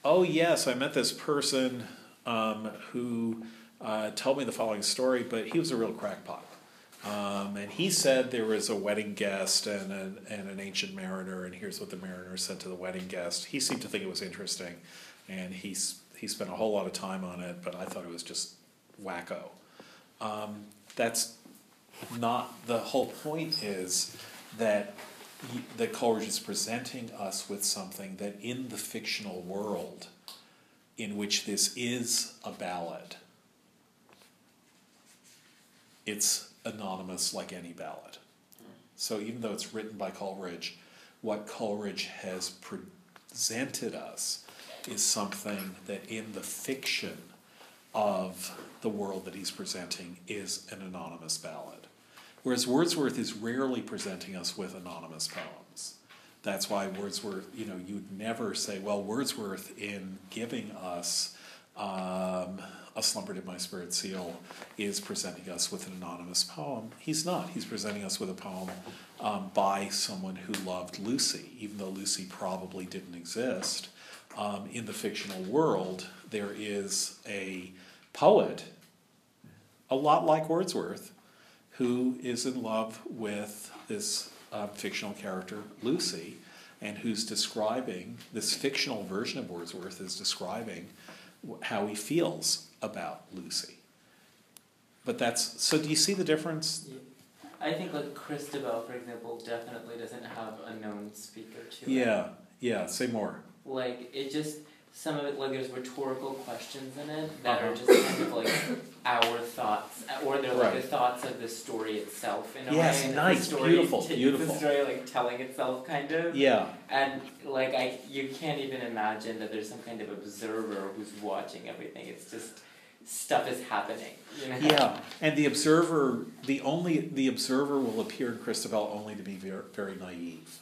oh yes, I met this person um, who uh, told me the following story, but he was a real crackpot. Um, and he said there was a wedding guest and an, and an ancient mariner, and here's what the mariner said to the wedding guest. He seemed to think it was interesting, and he's, he spent a whole lot of time on it, but I thought it was just wacko. Um, that's not, the whole point is that, y- that Coleridge is presenting us with something that in the fictional world, in which this is a ballad, it's anonymous like any ballad. So even though it's written by Coleridge, what Coleridge has presented us is something that in the fiction of the world that he's presenting is an anonymous ballad. Whereas Wordsworth is rarely presenting us with anonymous poems. That's why Wordsworth, you know, you'd never say, well, Wordsworth, in giving us um, A Slumber Did My Spirit Seal, is presenting us with an anonymous poem. He's not. He's presenting us with a poem um, by someone who loved Lucy, even though Lucy probably didn't exist. Um, in the fictional world, there is a poet, a lot like Wordsworth, who is in love with this uh, fictional character, Lucy, and who's describing this fictional version of Wordsworth is describing how he feels about Lucy. But that's so. Do you see the difference? I think like Christabel, for example, definitely doesn't have a known speaker to it. Yeah, yeah. Say more. Like it just some of it like there's rhetorical questions in it that Uh-huh. are just kind of like our thoughts, or they're like Right. the thoughts of the story itself in a Yes, way. and nice, story beautiful, t- beautiful. The story like telling itself kind of. Yeah, And like I, you can't even imagine that there's some kind of observer who's watching everything. It's just stuff is happening. You know? yeah. And the observer, the only the observer will appear in Christabel only to be very, very naive.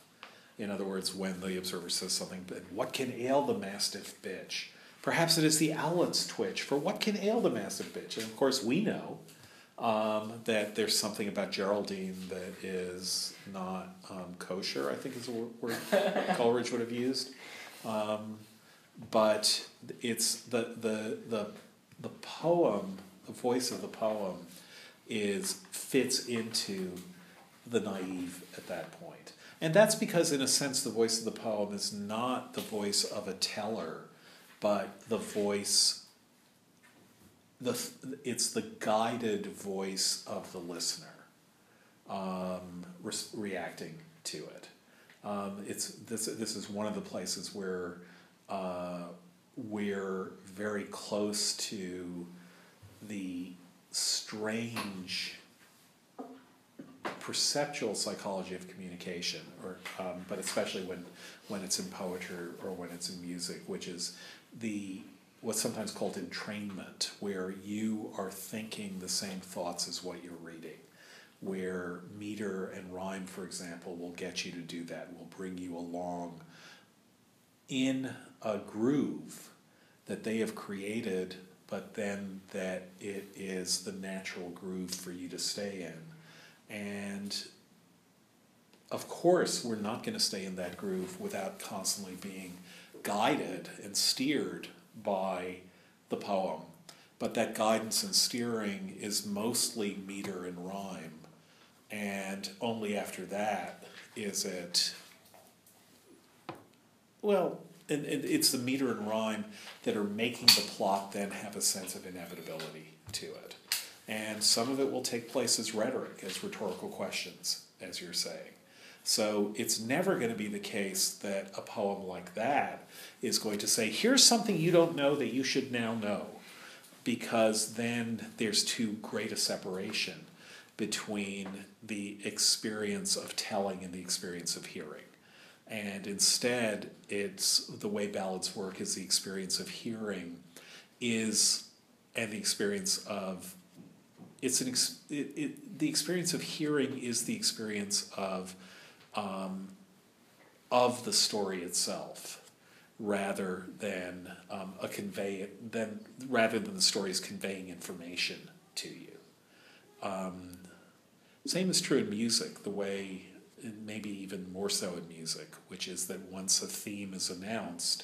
In other words, when the observer says something, but what can ail the mastiff bitch? Perhaps it is the owlet's twitch. For what can ail the mastiff bitch? And of course, we know um, that there's something about Geraldine that is not um, kosher. I think is a word word Coleridge would have used. Um, but it's the the the the poem, the voice of the poem, is fits into the naive at that point. And that's because, in a sense, the voice of the poem is not the voice of a teller, but the voice, the, it's the guided voice of the listener um, re- reacting to it. Um, it's, this, this is one of the places where uh, we're very close to the strange perceptual psychology of communication, or um, but especially when when it's in poetry or when it's in music, which is the what's sometimes called entrainment, where you are thinking the same thoughts as what you're reading, where meter and rhyme, for example, will get you to do that, will bring you along in a groove that they have created, but then that it is the natural groove for you to stay in. And of course, we're not going to stay in that groove without constantly being guided and steered by the poem. But that guidance and steering is mostly meter and rhyme. And only after that is it, well, and, and it's the meter and rhyme that are making the plot then have a sense of inevitability to it. And some of it will take place as rhetoric, as rhetorical questions, as you're saying. So it's never going to be the case that a poem like that is going to say, here's something you don't know that you should now know, because then there's too great a separation between the experience of telling and the experience of hearing. And instead, it's the way ballads work is the experience of hearing is, and the experience of it's an ex- it, it, the experience of hearing is the experience of um, of the story itself rather than um, a convey than rather than the story is conveying information to you. Um, same is true in music the way maybe even more so in music which is that once a theme is announced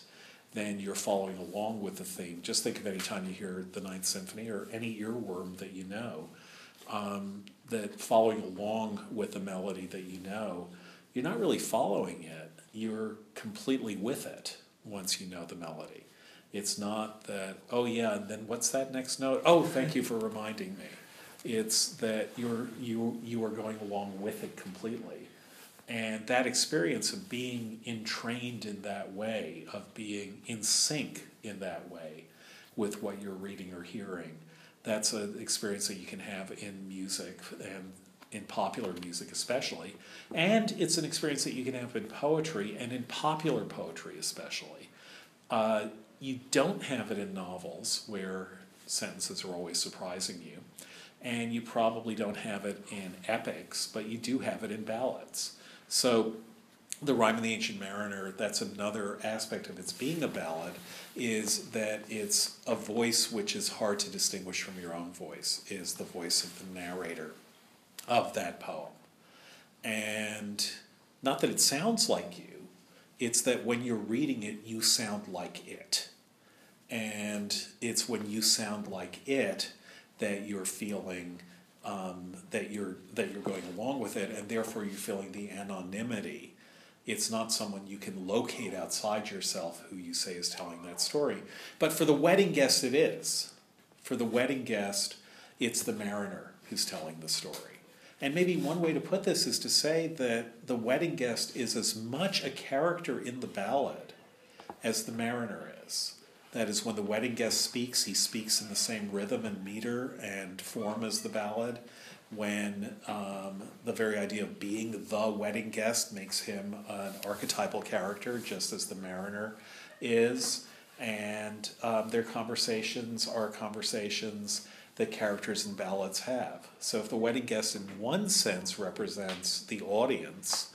then you're following along with the theme. Just think of any time you hear the Ninth Symphony or any earworm that you know, um, that following along with the melody that you know, you're not really following it. You're completely with it once you know the melody. It's not that, oh yeah, and then what's that next note? Oh, thank you for reminding me. It's that you're you you are going along with it completely. And that experience of being entrained in that way, of being in sync in that way with what you're reading or hearing, that's an experience that you can have in music and in popular music especially. And it's an experience that you can have in poetry and in popular poetry especially. Uh, you don't have it in novels where sentences are always surprising you. And you probably don't have it in epics, but you do have it in ballads. So, the Rime of the Ancient Mariner, that's another aspect of its being a ballad, is that it's a voice which is hard to distinguish from your own voice, is the voice of the narrator of that poem. And not that it sounds like you, it's that when you're reading it, you sound like it. And it's when you sound like it that you're feeling um, that you're that you're going along with it, and therefore you're feeling the anonymity. It's not someone you can locate outside yourself who you say is telling that story. But for the wedding guest, it is. For the wedding guest, it's the mariner who's telling the story. And maybe one way to put this is to say that the wedding guest is as much a character in the ballad as the mariner is. That is, when the wedding guest speaks, he speaks in the same rhythm and meter and form as the ballad. When um, the very idea of being the wedding guest makes him an archetypal character, just as the mariner is. And um, their conversations are conversations that characters in ballads have. So if the wedding guest, in one sense, represents the audience,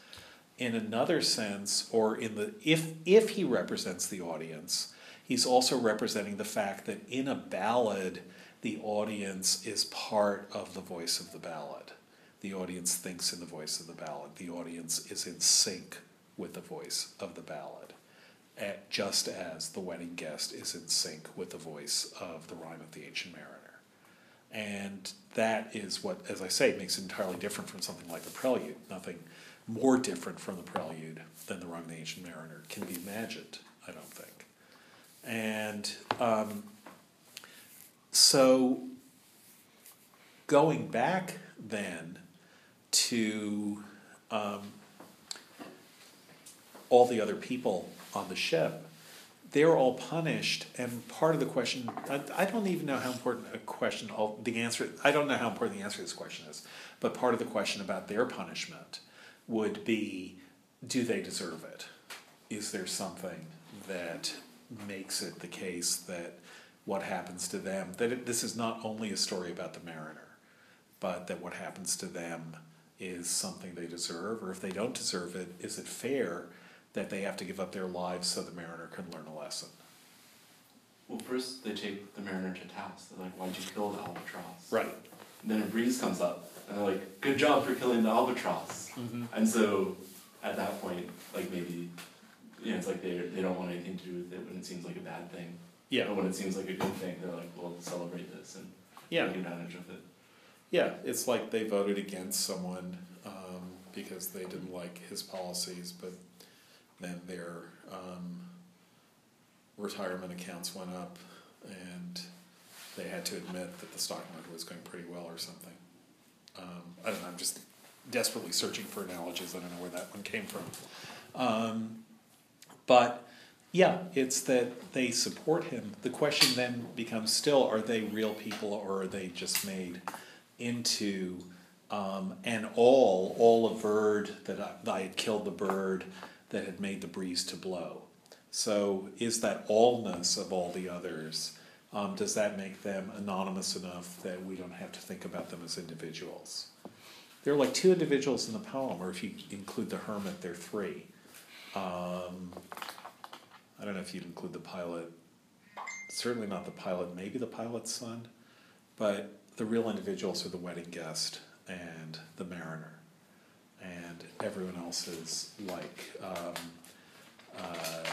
in another sense, or in the if if he represents the audience, he's also representing the fact that in a ballad, the audience is part of the voice of the ballad. The audience thinks in the voice of the ballad. The audience is in sync with the voice of the ballad, at, just as the wedding guest is in sync with the voice of the rime of the ancient mariner. And that is what, as I say, makes it entirely different from something like the prelude. Nothing more different from the prelude than the rime of the Ancient Mariner can be imagined. And um, so going back then to um, all the other people on the ship, they're all punished, and part of the question, I, I don't even know how important a question, the answer, I don't know how important the answer to this question is, but part of the question about their punishment would be, do they deserve it? Is there something that makes it the case that what happens to them, that it, this is not only a story about the mariner, but that what happens to them is something they deserve, or if they don't deserve it, is it fair that they have to give up their lives so the mariner can learn a lesson? Well, first they take the mariner to task. They're like, "Why'd you kill the albatross?" Right. And then a breeze comes up, and they're like, "Good job for killing the albatross." Mm-hmm. And so, at that point, like maybe, you know, it's like they they don't want anything to do with it when it seems like a bad thing. Yeah. But when it seems like a good thing, they're like, "We'll celebrate this and Yeah. take advantage of it." Yeah, it's like they voted against someone um, because they didn't like his policies, but then their um, retirement accounts went up and they had to admit that the stock market was going pretty well or something. Um, I don't know, I'm just desperately searching for analogies. I don't know where that one came from. Um, but yeah, it's that they support him. The question then becomes still are they real people or are they just made into um, an all, all averred that I, that I had killed the bird that had made the breeze to blow? So is that allness of all the others? Um, does that make them anonymous enough that we don't have to think about them as individuals? There are like two individuals in the poem, or if you include the hermit, there are three. Um, I don't know if you'd include the pilot. Certainly not the pilot, maybe the pilot's son. But the real individuals are the wedding guest and the mariner. And everyone else is like um, uh,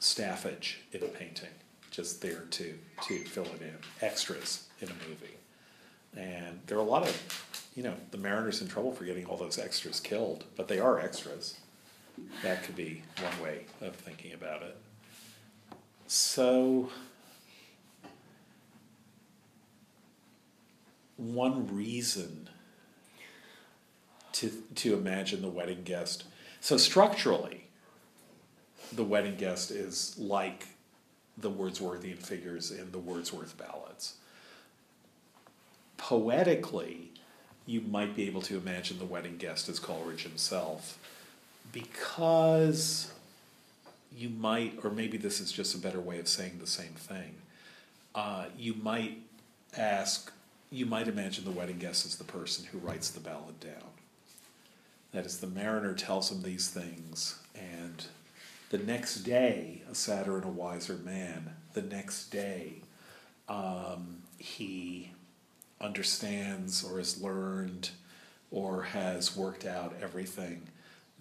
staffage in a painting, just there to, to fill it in, extras in a movie. And there are a lot of, you know, the Mariner's in trouble for getting all those extras killed, but they are extras. That could be one way of thinking about it. So, one reason to to imagine the wedding guest. So structurally, the wedding guest is like the Wordsworthian figures in the Wordsworth ballads. Poetically, you might be able to imagine the wedding guest as Coleridge himself, because you might, or maybe this is just a better way of saying the same thing. Uh, you might ask, you might imagine the wedding guest as the person who writes the ballad down. That is, the mariner tells him these things, and the next day, a sadder and a wiser man, the next day, um, he understands or has learned or has worked out everything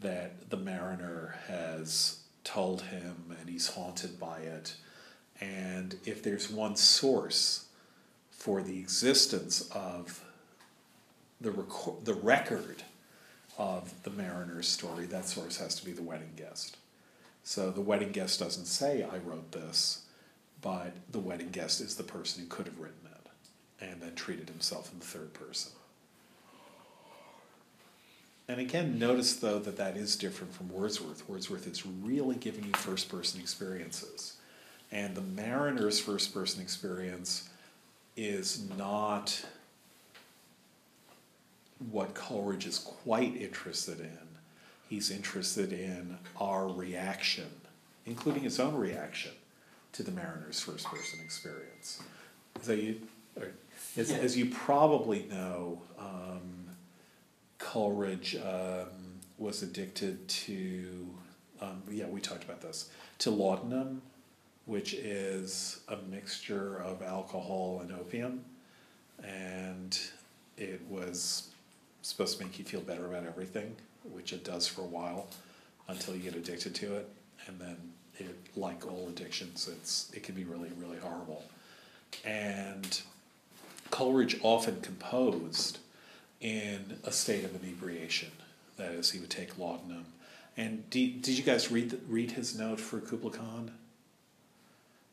that the mariner has told him, and he's haunted by it. And if there's one source for the existence of the, record, the record of the mariner's story, that source has to be the wedding guest. So the wedding guest doesn't say, I wrote this, but the wedding guest is the person who could have written it and then treated himself in the third person. And again, notice though that that is different from Wordsworth. Wordsworth is really giving you first person experiences. And the mariner's first person experience is not what Coleridge is quite interested in. He's interested in our reaction, including his own reaction to the mariner's first person experience. So you, as, as you probably know, um, Coleridge um, was addicted to, um, yeah, we talked about this, to laudanum, which is a mixture of alcohol and opium. And it was supposed to make you feel better about everything, which it does for a while until you get addicted to it. And then, it, like all addictions, it's, it can be really, really horrible. And Coleridge often composed in a state of inebriation. That is, he would take laudanum. And did, did you guys read the, read his note for Kubla Khan?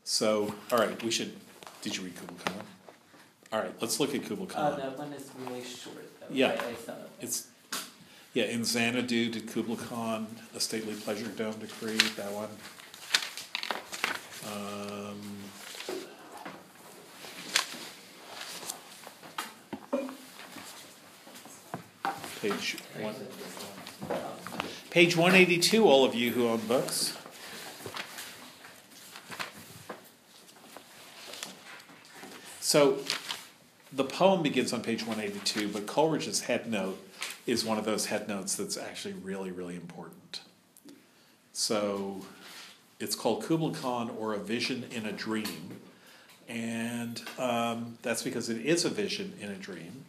So, all right, we should. Did you read Kubla Khan? All right, let's look at Kubla Khan. Uh, that one is really short though. Yeah. I, I. It's yeah, in Xanadu did Kubla Khan a stately pleasure dome decree, that one. Um, page one, page one eighty two, all of you who own books. So the poem begins on page 182, but Coleridge's head note is one of those head notes that's actually really, really important. So it's called Kubla Khan or A Vision in a Dream, and um, that's because it is a vision in a dream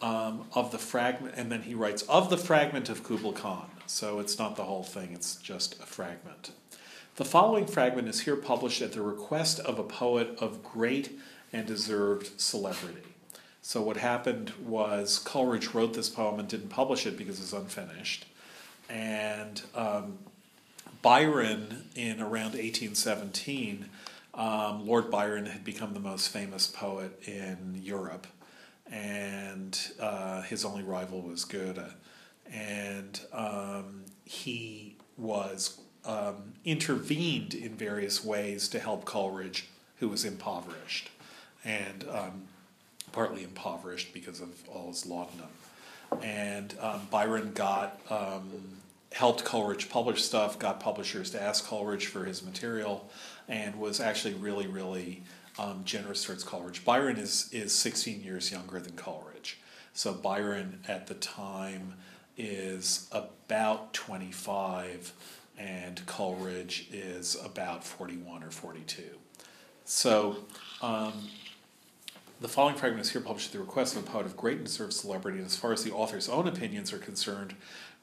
um, of the fragment, and then he writes, of the fragment of Kubla Khan. So it's not the whole thing, it's just a fragment. The following fragment is here published at the request of a poet of great and deserved celebrity. So what happened was Coleridge wrote this poem and didn't publish it because it's unfinished. And um, Byron, in around 1817, um, Lord Byron had become the most famous poet in Europe, and uh, his only rival was Goethe. And um, he was um, intervened in various ways to help Coleridge, who was impoverished and um, partly impoverished because of all his laudanum. And um, Byron got um, helped Coleridge publish stuff, got publishers to ask Coleridge for his material, and was actually really, really um, generous towards Coleridge. Byron is is 16 years younger than Coleridge, so Byron at the time is about 25, and Coleridge is about 41 or 42. So um, the following fragment is here published at the request of a poet of great and deserved celebrity, and as far as the author's own opinions are concerned,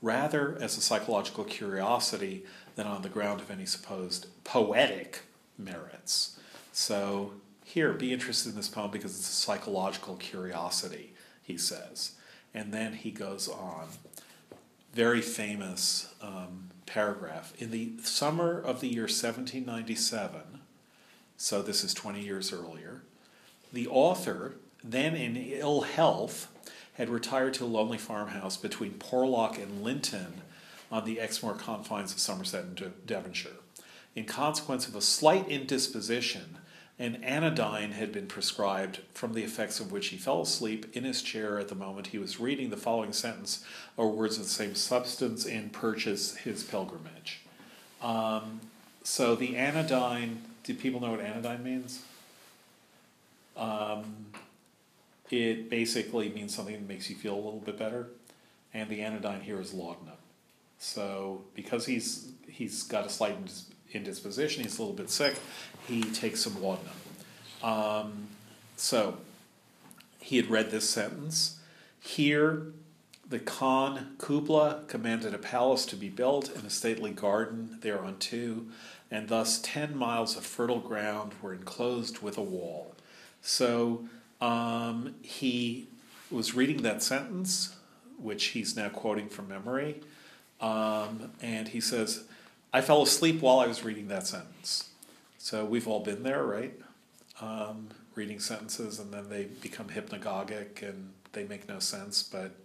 rather as a psychological curiosity than on the ground of any supposed poetic merits. So here, be interested in this poem because it's a psychological curiosity, he says. And then he goes on. Very famous um, paragraph. In the summer of the year 1797, so this is 20 years earlier, the author, then in ill health, had retired to a lonely farmhouse between Porlock and Linton on the Exmoor confines of Somerset and De- Devonshire. In consequence of a slight indisposition, an anodyne had been prescribed, from the effects of which he fell asleep in his chair at the moment he was reading the following sentence or words of the same substance in Purchas His Pilgrimage. Um, so the anodyne, do people know what anodyne means? Um, it basically means something that makes you feel a little bit better, and the anodyne here is laudanum. So because he's he's got a slight indisposition, he's a little bit sick, he takes some laudanum. Um, so he had read this sentence. Here, the Khan Kubla commanded a palace to be built and a stately garden thereunto, and thus ten miles of fertile ground were enclosed with a wall. So um, he was reading that sentence, which he's now quoting from memory, um, and he says, I fell asleep while I was reading that sentence. So we've all been there, right? Um, reading sentences and then they become hypnagogic and they make no sense, but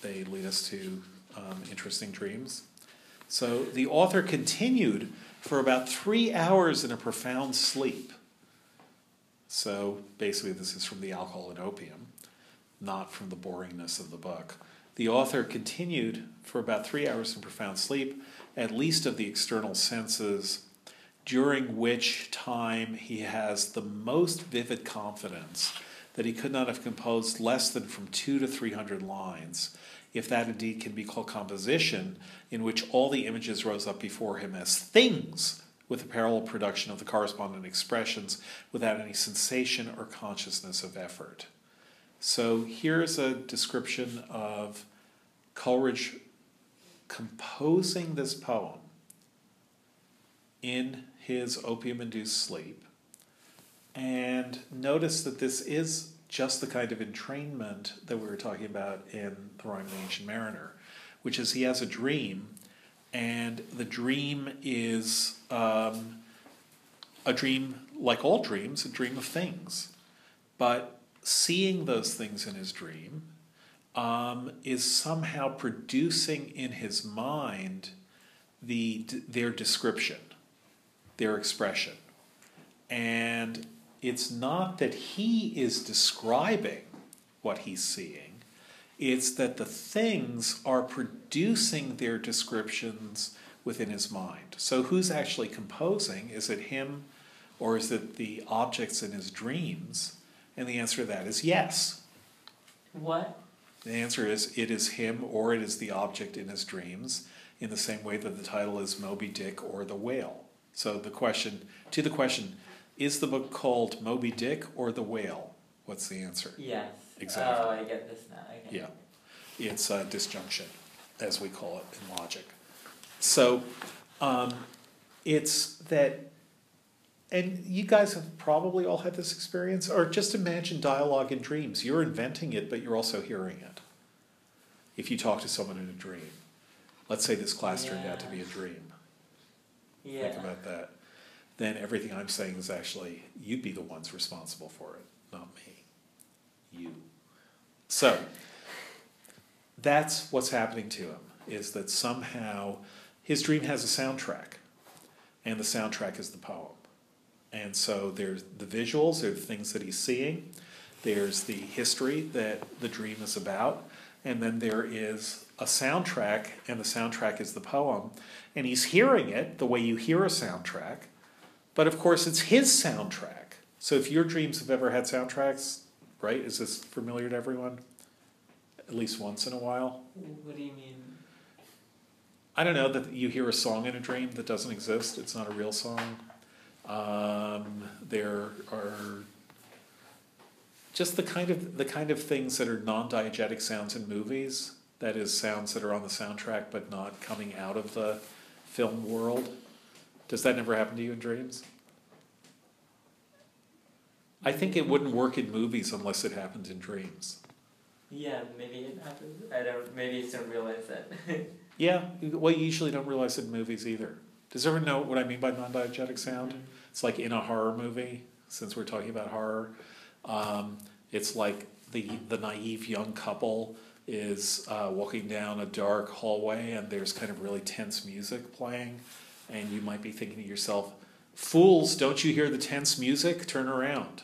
they lead us to um, interesting dreams. So the author continued for about three hours in a profound sleep. So basically, this is from the alcohol and opium, not from the boringness of the book. The author continued for about three hours in profound sleep, at least of the external senses, during which time he has the most vivid confidence that he could not have composed less than from two to three hundred lines, if that indeed can be called composition, in which all the images rose up before him as things with a parallel production of the corresponding expressions without any sensation or consciousness of effort. So here's a description of Coleridge composing this poem in his opium induced sleep. And notice that this is just the kind of entrainment that we were talking about in The Rime of the Ancient Mariner, which is he has a dream, and the dream is um, a dream, like all dreams, a dream of things. But seeing those things in his dream um, is somehow producing in his mind the, their description, their expression. And it's not that he is describing what he's seeing, it's that the things are producing their descriptions within his mind. So, who's actually composing? Is it him or is it the objects in his dreams? And the answer to that is yes. What? The answer is it is him or it is the object in his dreams, in the same way that the title is Moby Dick or the Whale. So the question to the question, is the book called Moby Dick or the Whale? What's the answer? Yes. Exactly. Oh, I get this now. Yeah. It's a disjunction, as we call it in logic. So um, it's that, and you guys have probably all had this experience, or just imagine dialogue in dreams. You're inventing it, but you're also hearing it. If you talk to someone in a dream, let's say this class turned out to be a dream. Yeah. Think about that. Then everything I'm saying is actually, you'd be the ones responsible for it, not me. You. So, that's what's happening to him, is that somehow his dream has a soundtrack, and the soundtrack is the poem. And so there's the visuals, there are the things that he's seeing, there's the history that the dream is about, and then there is a soundtrack, and the soundtrack is the poem. And he's hearing it the way you hear a soundtrack, but of course it's his soundtrack. So if your dreams have ever had soundtracks, right? Is this familiar to everyone? At least once in a while? What do you mean? I don't know that you hear a song in a dream that doesn't exist. It's not a real song. Um, there are just the kind of the kind of things that are non-diegetic sounds in movies. That is, sounds that are on the soundtrack but not coming out of the film world. Does that never happen to you in dreams? I think it wouldn't work in movies unless it happened in dreams. Yeah, maybe it happens. I don't. Maybe just don't realize that. Yeah, well, you usually don't realize it in movies either. Does everyone know what I mean by non-diegetic sound? It's like in a horror movie, since we're talking about horror. Um, it's like the the naive young couple is uh, walking down a dark hallway, and there's kind of really tense music playing, and you might be thinking to yourself, "Fools, don't you hear the tense music? Turn around."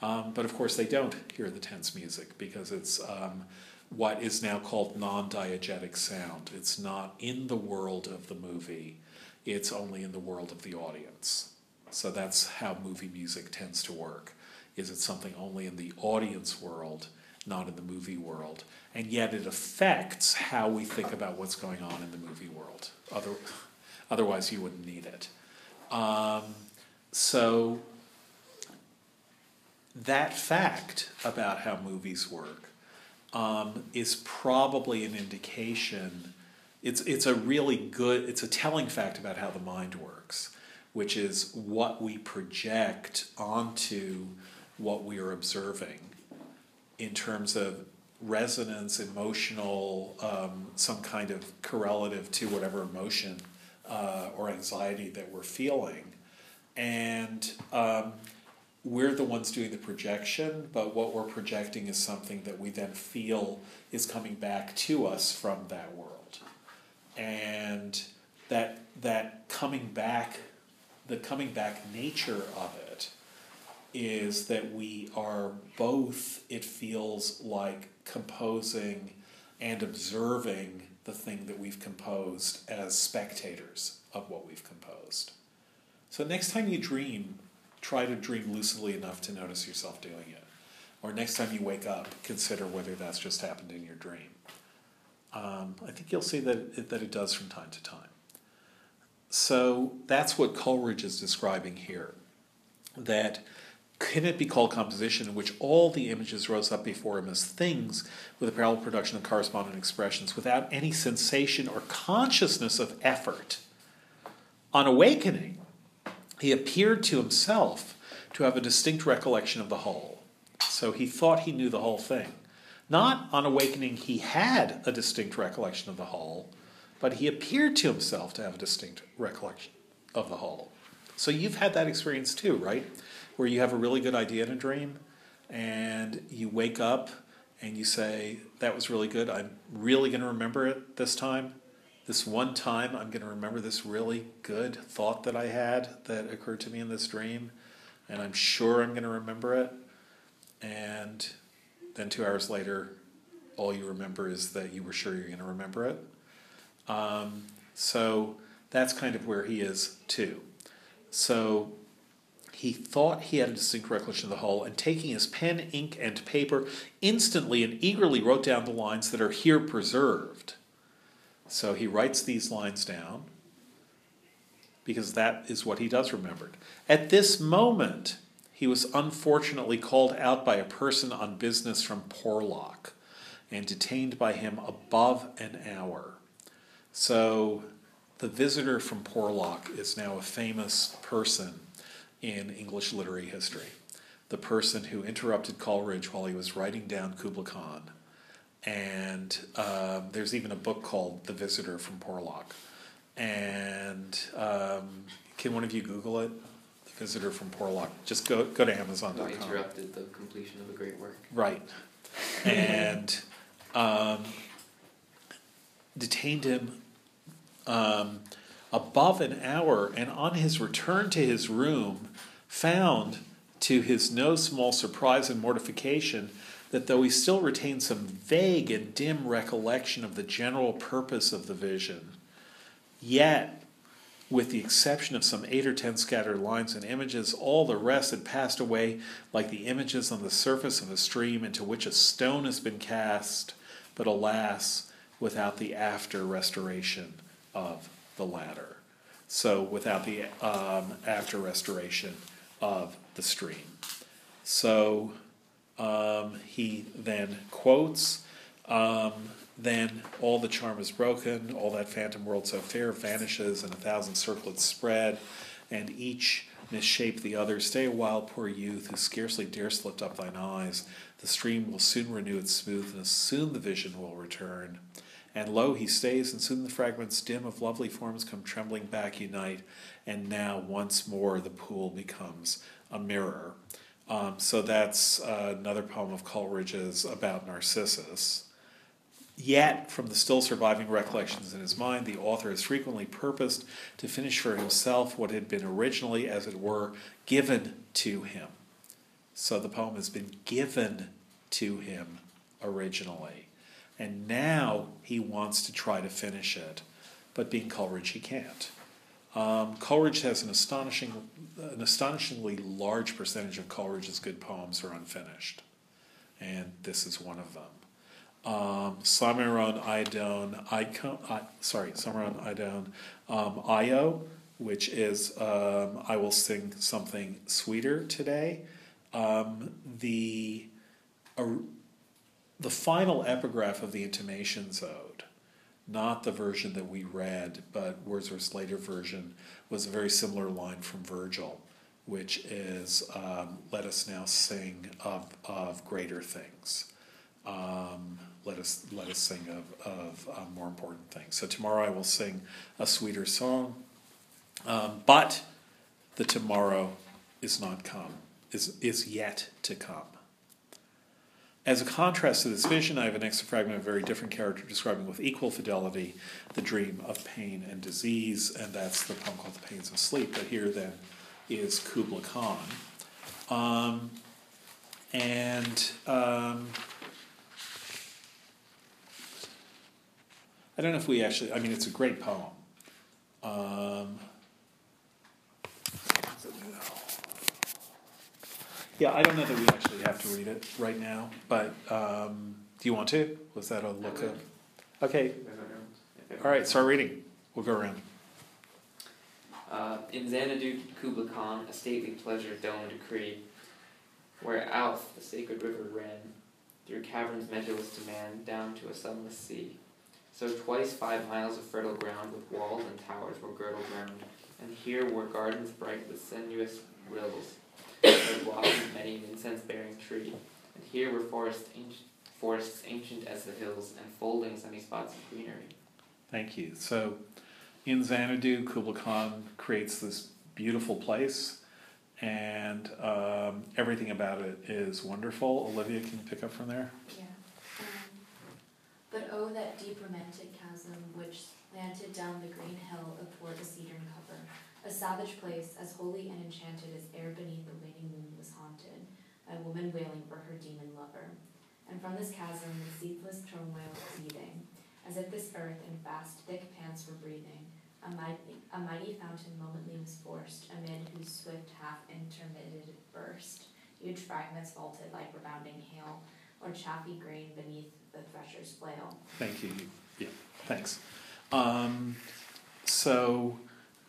Um, but of course, they don't hear the tense music because it's um, what is now called non-diegetic sound. It's not in the world of the movie; it's only in the world of the audience. So that's how movie music tends to work. Is it something only in the audience world, not in the movie world, and yet it affects how we think about what's going on in the movie world. Other, otherwise, you wouldn't need it. Um, so that fact about how movies work um, is probably an indication. It's it's a really good. It's a telling fact about how the mind works, which is what we project onto what we are observing, in terms of resonance, emotional, um, some kind of correlative to whatever emotion uh, or anxiety that we're feeling, and. Um, we're the ones doing the projection, but what we're projecting is something that we then feel is coming back to us from that world. And that that coming back the coming back nature of it is that we are both it feels like composing and observing the thing that we've composed as spectators of what we've composed. So next time you dream, try to dream lucidly enough to notice yourself doing it. Or next time you wake up, consider whether that's just happened in your dream. Um, I think you'll see that it, that it does from time to time. So that's what Coleridge is describing here. That can it be called composition in which all the images rose up before him as things with a parallel production of corresponding expressions without any sensation or consciousness of effort? On awakening, he appeared to himself to have a distinct recollection of the whole. So he thought he knew the whole thing. Not on awakening, he had a distinct recollection of the whole, but he appeared to himself to have a distinct recollection of the whole. So you've had that experience too, right? Where you have a really good idea in a dream and you wake up and you say, That was really good. I'm really going to remember it this time this one time I'm going to remember this really good thought that I had that occurred to me in this dream, and I'm sure I'm going to remember it. And then two hours later, all you remember is that you were sure you're going to remember it. Um, so that's kind of where he is too. So he thought he had a distinct recollection of the whole, and taking his pen, ink, and paper, instantly and eagerly wrote down the lines that are here preserved. So he writes these lines down because that is what he does remember. At this moment, he was unfortunately called out by a person on business from Porlock and detained by him above an hour. So the visitor from Porlock is now a famous person in English literary history. The person who interrupted Coleridge while he was writing down Kubla Khan and um, there's even a book called The Visitor from Porlock. And um, can one of you Google it? The Visitor from Porlock. Just go go to Amazon.com. Who interrupted the completion of a great work. Right, and um, detained him um, above an hour, and on his return to his room, found, to his no small surprise and mortification, that though he still retained some vague and dim recollection of the general purpose of the vision, yet, with the exception of some eight or ten scattered lines and images, all the rest had passed away like the images on the surface of a stream into which a stone has been cast, but alas, without the after restoration of the latter. So, without the um, after restoration of the stream. So, Um, he then quotes, um, then all the charm is broken, all that phantom world so fair vanishes, and a thousand circlets spread, and each misshape the other. Stay a while, poor youth, who scarcely dares lift up thine eyes. The stream will soon renew its smoothness, soon the vision will return. And lo, he stays, and soon the fragments dim of lovely forms come trembling back, unite, and now once more the pool becomes a mirror. Um, so that's uh, another poem of Coleridge's about Narcissus. Yet, from the still surviving recollections in his mind, the author has frequently purposed to finish for himself what had been originally, as it were, given to him. So the poem has been given to him originally. And now he wants to try to finish it, but being Coleridge, he can't. Um, Coleridge has an astonishing, an astonishingly large percentage of Coleridge's good poems are unfinished, and this is one of them. Um, Samaron Idone, Icon, I, sorry, Samaron Idone, um, Io, which is um, I will sing something sweeter today. Um, the uh, the final epigraph of the Intimations Ode not the version that we read, but Wordsworth's later version was a very similar line from Virgil, which is, um, "Let us now sing of of greater things." Um, let us let us sing of of uh, more important things. So tomorrow I will sing a sweeter song, um, but the tomorrow is not come is is yet to come. As a contrast to this vision, I have an extra fragment of a very different character describing with equal fidelity the dream of pain and disease, and that's the poem called The Pains of Sleep. But here then is Kubla Khan. Um, and um, I don't know if we actually, I mean, it's a great poem. Um, Yeah, I don't know that we actually have to read it right now, but um, do you want to? Was that a look up? Okay, all right, start reading. We'll go around. Uh, in Xanadu Kubla Khan, a stately pleasure dome decree, where Alph, the sacred river, ran, through caverns measureless to man, down to a sunless sea. So twice five miles of fertile ground with walls and towers were girdled round, and here were gardens bright with sinuous rills, where blossomed many an incense-bearing tree, and here were forests ancient, forests ancient as the hills, and folding sunny spots of greenery. Thank you. So, in Xanadu, Kublai Khan creates this beautiful place, and um, everything about it is wonderful. Olivia, can you pick up from there? Yeah. Um, but oh, that deep romantic chasm which slanted down the green hill athwart the cedarn cover, a savage place as holy and enchanted as ere beneath the waning moon was haunted, by a woman wailing for her demon lover. And from this chasm the ceaseless turmoil seething, as if this earth in vast thick pants were breathing, a mighty, a mighty fountain momently was forced, amid whose swift half intermitted burst. Huge fragments vaulted like rebounding hail, or chaffy grain beneath the thresher's flail. Thank you. Yeah, thanks. Um, so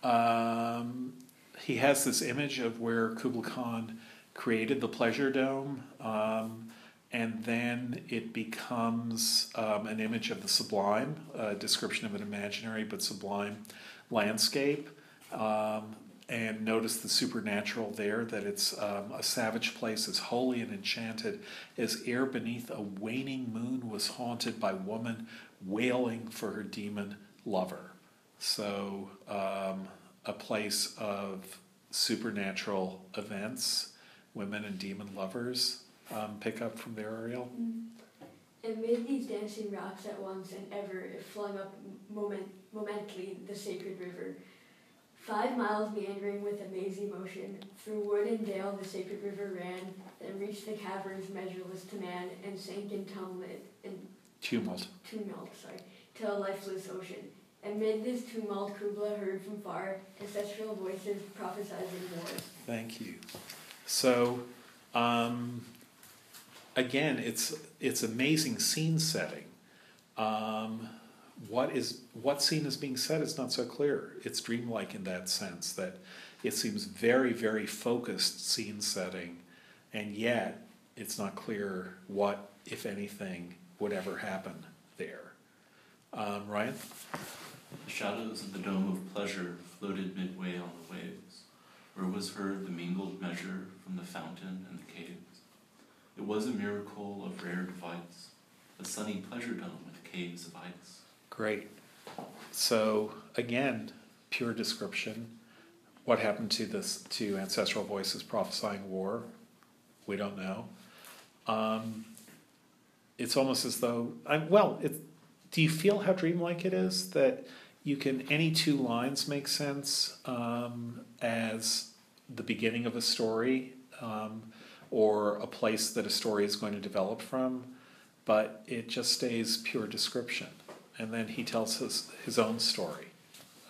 um, he has this image of where Kubla Khan created the pleasure dome, um, and then it becomes um, an image of the sublime, a description of an imaginary but sublime landscape. Um, and notice the supernatural there, that it's um, a savage place as holy and enchanted as ere beneath a waning moon was haunted by woman wailing for her demon lover. So, um, a place of supernatural events, women and demon lovers. Um, pick up from there, Ariel. Amid these dancing rocks at once and ever it flung up moment, momently the sacred river. Five miles meandering with amazing motion, through wood and dale the sacred river ran, then reached the caverns measureless to man, and sank in tumult, in Tumult. tumult, sorry, to a lifeless ocean. Amid this tumult, Kubla heard from far ancestral voices prophesizing wars. Thank you. So, um, again, it's it's amazing scene setting. Um, what is what scene is being set is not so clear. It's dreamlike in that sense that it seems very very focused scene setting, and yet it's not clear what, if anything, would ever happen there. Um, Ryan? The shadows of the dome of pleasure floated midway on the waves, where was heard the mingled measure from the fountain and the caves. It was a miracle of rare device, a sunny pleasure dome with caves of ice. Great. So again, pure description. What happened to this to ancestral voices prophesying war? We don't know. Um, it's almost as though I'm well. It, do you feel how dreamlike it is that you can any two lines make sense um, as the beginning of a story um, or a place that a story is going to develop from, but it just stays pure description and then he tells his, his own story.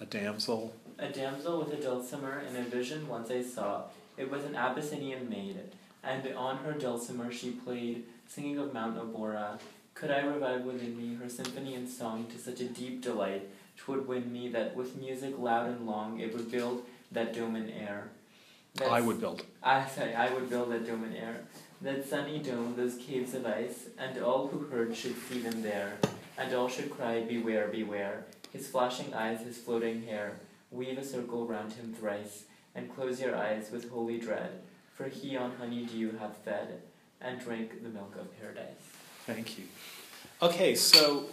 A damsel. A damsel with a dulcimer in a vision once I saw. It was an Abyssinian maid, and on her dulcimer she played, singing of Mount Abora. Could I revive within me her symphony and song to such a deep delight, twould win me that with music loud and long it would build that dome in air. That's, I would build. I sorry, I would build that dome in air. That sunny dome, those caves of ice, and all who heard should see them there and all should cry, Beware, beware. His flashing eyes, his floating hair, weave a circle round him thrice, and close your eyes with holy dread, for he on honey dew hath fed, and drank the milk of paradise. Thank you. Okay, so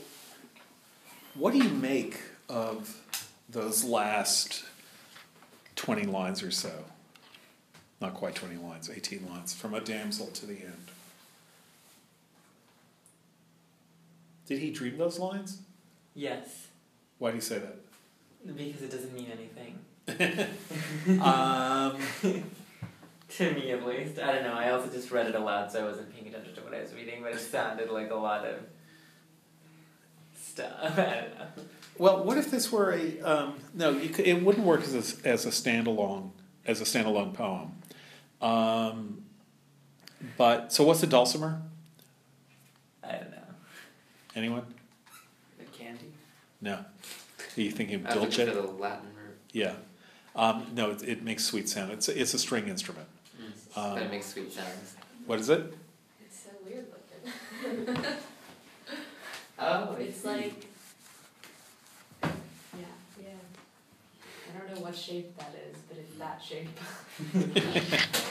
what do you make of those last 20 lines or so? Not quite 20 lines, 18 lines, from a damsel to the end. Did he dream those lines? Yes, Why do you say that? because it doesn't mean anything. um, To me, at least. I don't know. I also just read it aloud, so I wasn't paying attention to what I was reading, but it sounded like a lot of stuff. I don't know. well, what if this were a um, no? You could, it wouldn't work as a, as a standalone as a standalone poem. Um, but so, what's a dulcimer? I don't know. Anyone? The candy. No. Are you thinking of I was looking for the Latin root. Yeah. Um, no, it, it makes sweet sound. It's a, it's a string instrument. Um, but it makes sweet sounds. What is it? It's so weird looking. Oh, It's like, yeah, yeah. I don't know what shape that is, but it's that shape.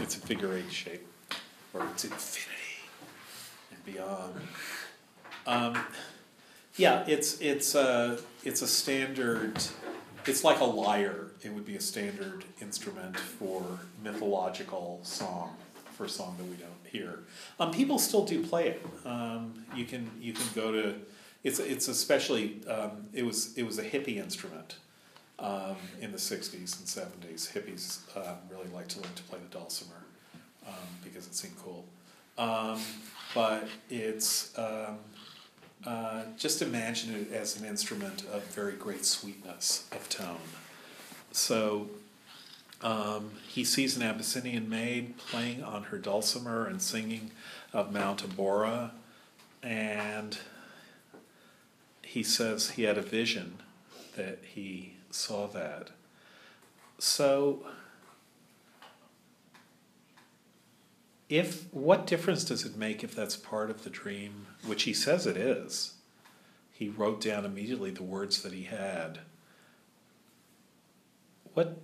It's a figure eight shape, or it's infinity and beyond. Um, yeah, it's it's a it's a standard. It's like a lyre. It would be a standard instrument for mythological song, for a song that we don't hear. Um, people still do play it. Um, you can you can go to. It's it's especially um, it was it was a hippie instrument um, in the 60s and 70s. Hippies um, really liked to learn to play the dulcimer um, because it seemed cool. But it's uh, just imagine it as an instrument of very great sweetness of tone. So um, he sees an Abyssinian maid playing on her dulcimer and singing of Mount Abora, and he says he had a vision that he saw that. So, if what difference does it make if that's part of the dream, which he says it is? He wrote down immediately the words that he had. What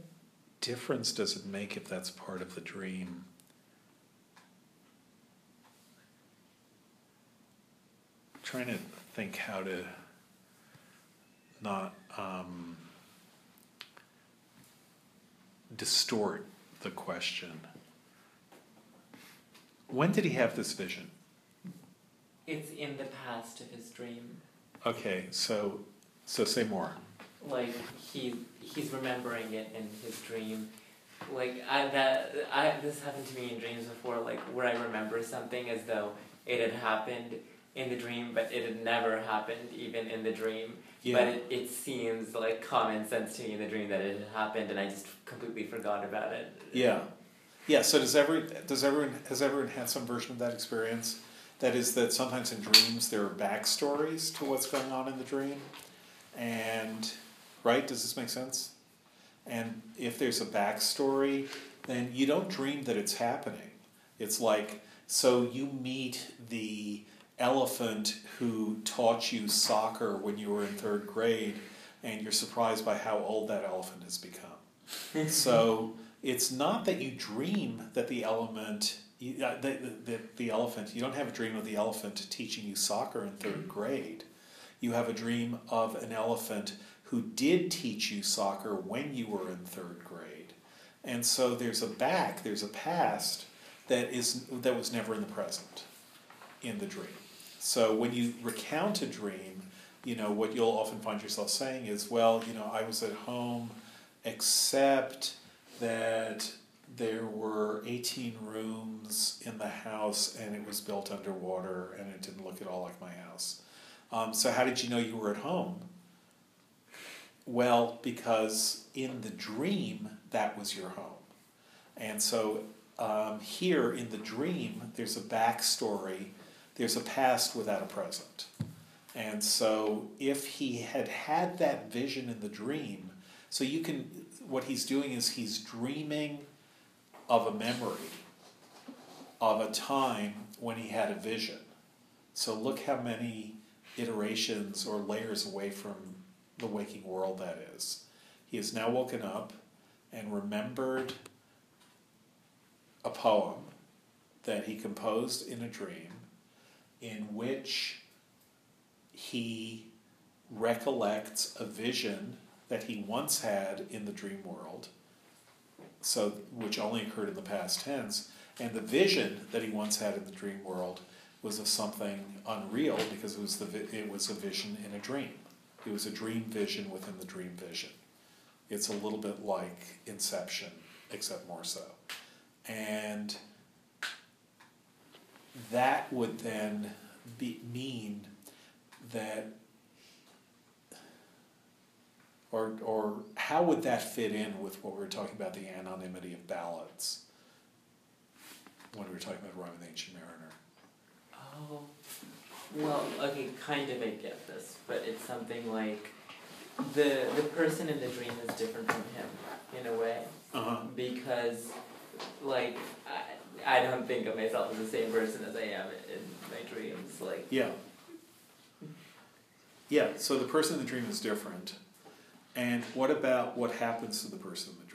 difference does it make if that's part of the dream? trying to think how to not um, distort the question. When did he have this vision? It's in the past of his dream. Okay, so so say more. Like he he's remembering it in his dream like I that I this happened to me in dreams before like where I remember something as though it had happened in the dream but it had never happened even in the dream Yeah. but it, it seems like common sense to me in the dream that it had happened and I just completely forgot about it Yeah, yeah. So does every does everyone has everyone had some version of that experience? That is that sometimes in dreams there are backstories to what's going on in the dream, and right? Does this make sense? And if there's a backstory, then you don't dream that it's happening, It's like, so you meet the elephant who taught you soccer when you were in third grade, and you're surprised by how old that elephant has become. so it's not that you dream that the element, you- uh, the, the, the elephant, you don't have a dream of the elephant teaching you soccer in third grade. You have a dream of an elephant who did teach you soccer when you were in third grade. And so there's a back, there's a past that is that was never in the present in the dream. So when you recount a dream, you know, what you'll often find yourself saying is, well, you know, I was at home except that there were 18 rooms in the house and it was built underwater and it didn't look at all like my house. Um, so how did you know you were at home? Well, because in the dream, that was your home. And so um, here in the dream, there's a backstory, there's a past without a present. And so if he had had that vision in the dream, so you can, what he's doing is he's dreaming of a memory of a time when he had a vision. So look how many iterations or layers away from the waking world that is. He has now woken up and remembered a poem that he composed in a dream in which he recollects a vision that he once had in the dream world so which only occurred in the past tense and the vision that he once had in the dream world was of something unreal because it was the it was a vision in a dream it was a dream vision within the dream vision. It's a little bit like inception except more so. And that would then be, mean that or, or how would that fit in with what we were talking about the anonymity of ballads when we were talking about of the Ancient Mariner? Oh, well, okay, kind of I get this, but it's something like the the person in the dream is different from him in a way Uh-huh. because, like, I, I don't think of myself as the same person as I am in my dreams. Like, Yeah. Yeah, so the person in the dream is different. And what about what happens to the person in the dream?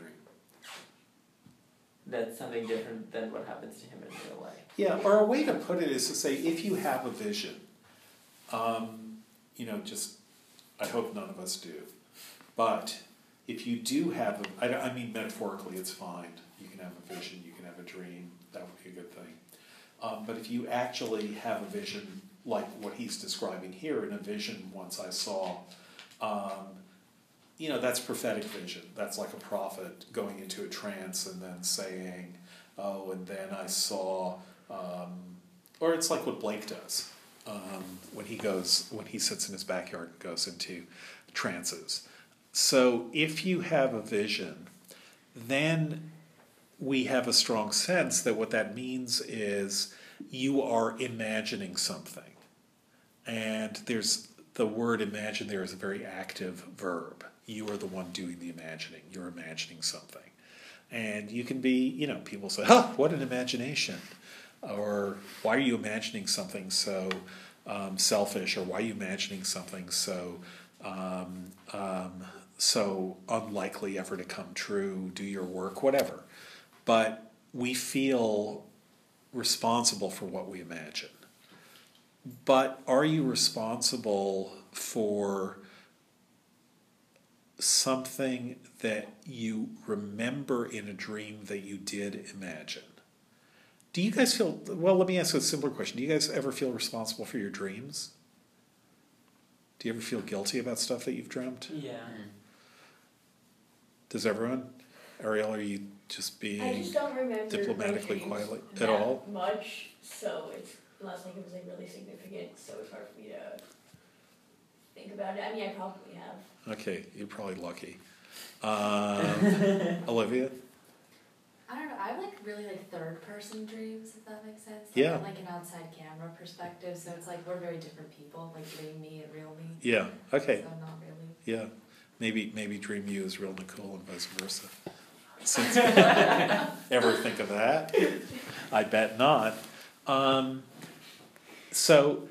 that's something different than what happens to him in real life. Yeah, or a way to put it is to say if you have a vision, um, you know, just, I hope none of us do, but if you do have, a, I, I mean metaphorically, it's fine. You can have a vision, you can have a dream, that would be a good thing. Um, but if you actually have a vision like what he's describing here, in a vision once I saw, um, you know, that's prophetic vision. That's like a prophet going into a trance and then saying, oh, and then I saw, um, or it's like what Blake does um, when he goes, when he sits in his backyard and goes into trances. So if you have a vision, then we have a strong sense that what that means is you are imagining something. And there's the word imagine there is a very active verb. You are the one doing the imagining. You're imagining something. And you can be, you know, people say, huh, what an imagination. Or why are you imagining something so um, selfish? Or why are you imagining something so um, um, so unlikely ever to come true? Do your work, whatever. But we feel responsible for what we imagine. But are you responsible for something that you remember in a dream that you did imagine? Do you guys feel, well, let me ask a simpler question. Do you guys ever feel responsible for your dreams? Do you ever feel guilty about stuff that you've dreamt? Yeah. Does everyone? Ariel, are you just being. I just don't remember diplomatically my quietly at that all? much, so it's unless like it was like really significant, so it's hard for me to think about it. I mean, I probably have. Okay, you're probably lucky. Um, Olivia? I don't know. I have like really like third person dreams, if that makes sense. Like, Yeah. Like an outside camera perspective, so it's like we're very different people, like dream me and real me. Yeah, okay, So not really. yeah. Maybe maybe Dream You is real Nicole and vice versa. since ever think of that. I bet not. Um, so,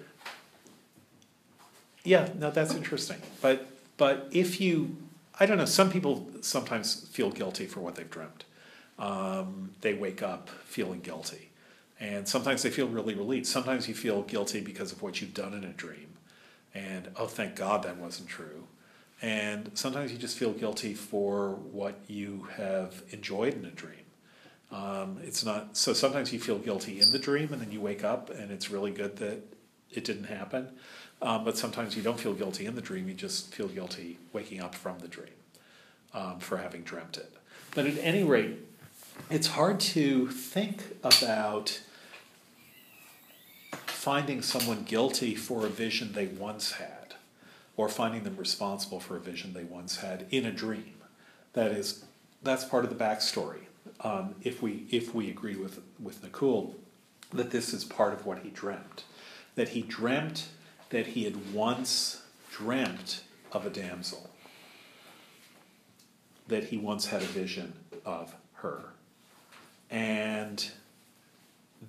yeah, no, that's interesting. But but if you, I don't know. Some people sometimes feel guilty for what they've dreamt. Um, they wake up feeling guilty, and sometimes they feel really relieved. Sometimes you feel guilty because of what you've done in a dream, and oh, thank God that wasn't true. And sometimes you just feel guilty for what you have enjoyed in a dream. Um, it's not so. Sometimes you feel guilty in the dream, and then you wake up, and it's really good that it didn't happen. Um, but sometimes you don't feel guilty in the dream. You just feel guilty waking up from the dream um, for having dreamt it. But at any rate, it's hard to think about finding someone guilty for a vision they once had, or finding them responsible for a vision they once had in a dream. That is, that's part of the backstory. Um, if we if we agree with with Nakul, that this is part of what he dreamt, that he dreamt that he had once dreamt of a damsel, that he once had a vision of her, and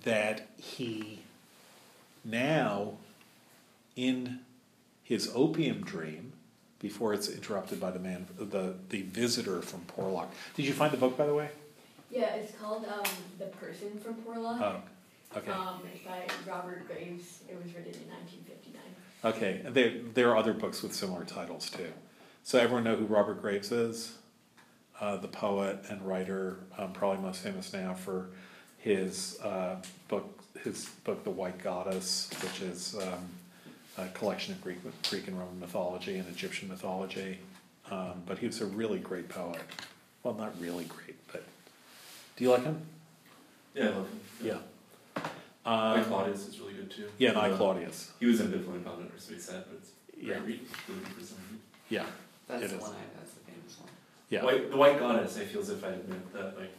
that he now, in his opium dream, before it's interrupted by the man, the, the visitor from Porlock. Did you find the book, by the way? Yeah, it's called um, The Person from Porlock. Oh, okay. Um, it's by Robert Graves. It was written in 1959. Okay, and there, there are other books with similar titles too. So everyone know who Robert Graves is? Uh, the poet and writer, um, probably most famous now for his uh, book, his book, The White Goddess, which is um, a collection of Greek, Greek and Roman mythology and Egyptian mythology. Um, but he was a really great poet. Well, not really great, but do you like him? Yeah, I love him. Yeah. My Um, Claudius is really good too. yeah, and I Uh, Claudius. He was ambivalent about it, or so he said, but it's Yeah, read. Really good for somebody. yeah, That's It the is. one I, that's the famous one. Yeah. White, the White Goddess, I feel as if I admit that, like,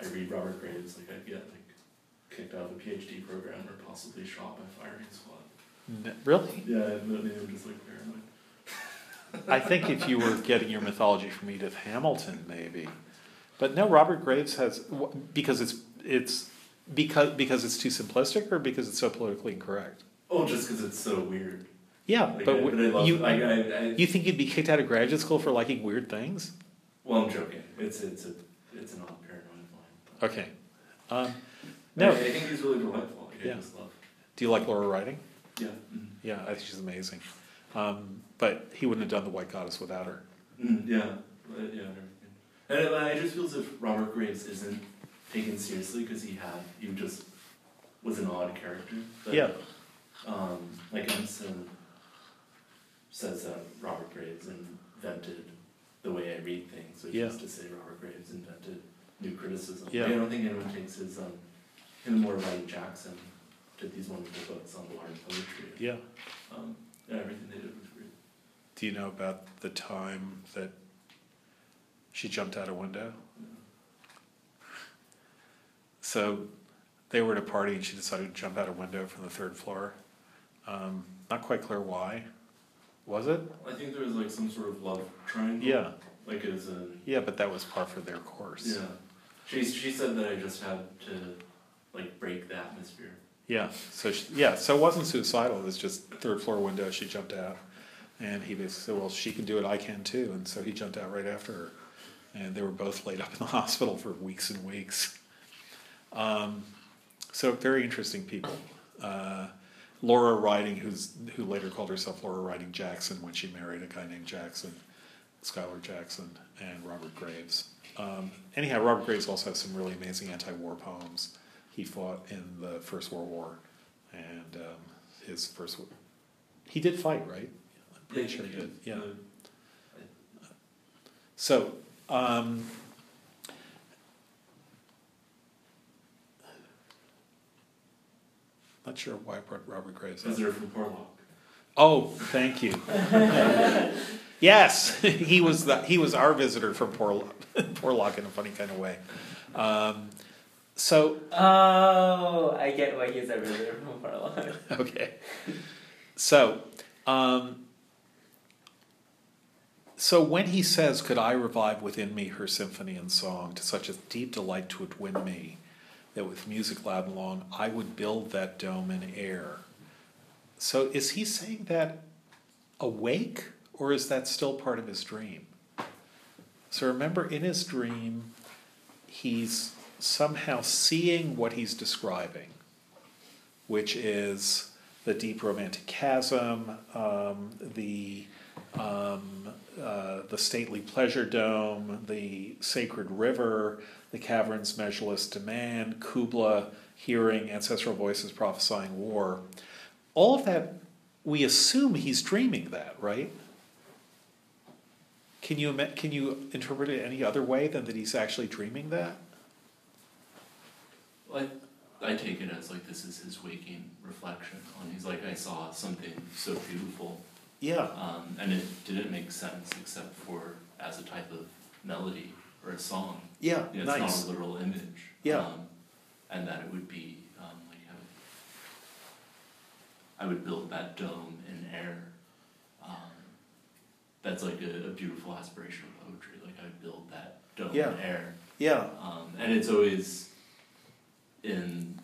I read Robert Graves, like, I'd get, like, kicked out of a PhD program or possibly shot by firing squad. N- Really? Yeah, then they were just, like, paranoid. I think if you were getting your mythology from Edith Hamilton, maybe, but no, Robert Graves has because it's it's because because it's too simplistic or because it's so politically incorrect. Oh, just because it's so weird. Yeah, Like, but I, but I love, you I, I, I, you think you'd be kicked out of graduate school for liking weird things? Well, I'm joking. It's, it's a, it's an odd paranoid but- Okay, um, I, no. I think he's really delightful. Like, Yeah. I just love. Do you like Laura Riding? Yeah. Mm. Yeah, I think she's amazing. Um, but he wouldn't have done the White Goddess without her. Mm, yeah, uh, yeah, and everything. And I, I just feel as if Robert Graves isn't taken seriously because he had he just was an odd character. But, Yeah. Um, like Emerson says that Robert Graves invented the way I read things, which Yeah. is to say Robert Graves invented new criticism. Yeah. I don't think anyone takes his um, him more Wright Jackson did these wonderful books on large poetry. Yeah. Um, yeah, everything they did was great. Do you know about the time that she jumped out a window? So they were at a party and she decided to jump out a window from the third floor. Um, not quite clear why. Was it? I think there was like some sort of love triangle. Yeah. Like it was a Yeah, but that was par for their course. yeah. She she said that I just had to like break the atmosphere. Yeah. So she, yeah. So it wasn't suicidal. It was just third floor window. She jumped out, and he basically said, "Well, she can do it. I can too." And so he jumped out right after her, and they were both laid up in the hospital for weeks and weeks. Um, so very interesting people. Uh, Laura Riding, who's who later called herself Laura Riding Jackson when she married a guy named Jackson, Schuyler Jackson, and Robert Graves. Um, anyhow, Robert Graves also has some really amazing anti-war poems. He fought in the First World War, and um, his first. He did fight, right? I'm pretty sure he did. Yeah. Uh, So, um, not sure why I brought Robert Graves up. visitor from Porlock. Oh, thank you. yes, he was the, he was our visitor from Porlock, Porlock in a funny kind of way. Um, so Oh, I get why he's a visitor from Portland. okay, so um, so when he says, Could I revive within me her symphony and song to such a deep delight twould win me, that with music loud and long I would build that dome in air. So is he saying that awake, or is that still part of his dream? So remember, in his dream, he's somehow seeing what he's describing, which is the deep romantic chasm, um, the um, uh, the stately pleasure dome, the sacred river, the cavern's measureless demand, Kubla hearing ancestral voices prophesying war. All of that, we assume he's dreaming that, right? Can you can you interpret it any other way than that he's actually dreaming that? I, I take it as like this is his waking reflection on, he's like, I saw something so beautiful. Yeah. Um, and it didn't make sense except for as a type of melody or a song. Yeah. You know, it's nice. not a literal image. Yeah. Um, and that it would be um, like I would, I would build that dome in air. Um, that's like a, a beautiful aspiration of poetry. Like I would build that dome Yeah. in air. Yeah. Um, and it's always in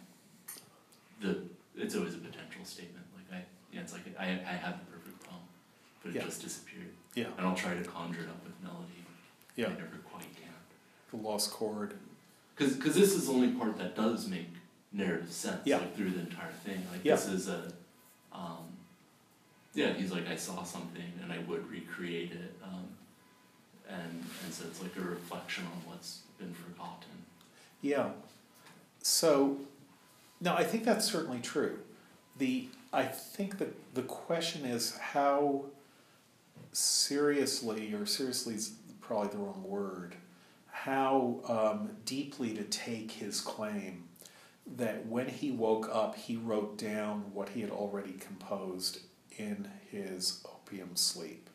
the it's always a potential statement. Like I yeah, it's like I I have the perfect poem, but it Yeah. just disappeared. Yeah. And I'll try to conjure it up with melody. Yeah. I never. The lost chord. Because this is the only part that does make narrative sense, Yeah. like through the entire thing. Like Yeah. this is a, um, yeah. He's like I saw something and I would recreate it, um, and and so it's like a reflection on what's been forgotten. Yeah. So, no, I think that's certainly true. The I think that the question is how seriously, or seriously is probably the wrong word, how um, deeply to take his claim that when he woke up, he wrote down what he had already composed in his opium sleep.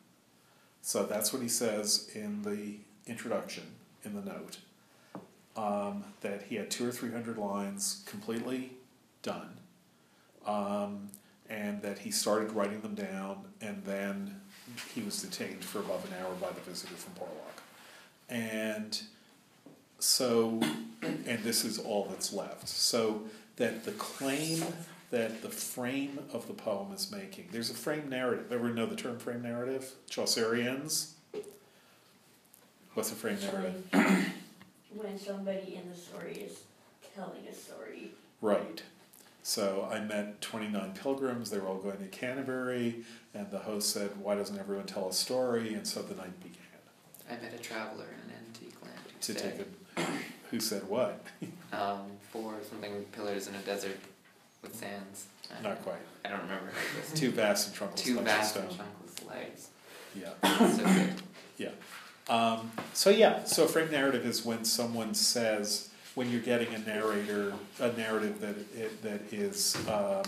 So that's what he says in the introduction, in the note um, that he had two or three hundred lines completely done, um, and that he started writing them down, and then he was detained for above an hour by the visitor from Porlock. And so, and this is all that's left. So that the claim that the frame of the poem is making, there's a frame narrative. Everyone know the term frame narrative? Chaucerians? What's a frame narrative? when somebody in the story is telling a story. Right. So I met 29 pilgrims. They were all going to Canterbury, and the host said, Why doesn't everyone tell a story? And so the night began. I met a traveler in an antique land To take a, who said what? um, for something with pillars in a desert with sands. I Not quite. I don't remember. Two vast and trunkless two vast and stone. chunkless legs. Yeah. So good. Um, so yeah, so a frame narrative is when someone says, when you're getting a narrator, a narrative that it, that is um,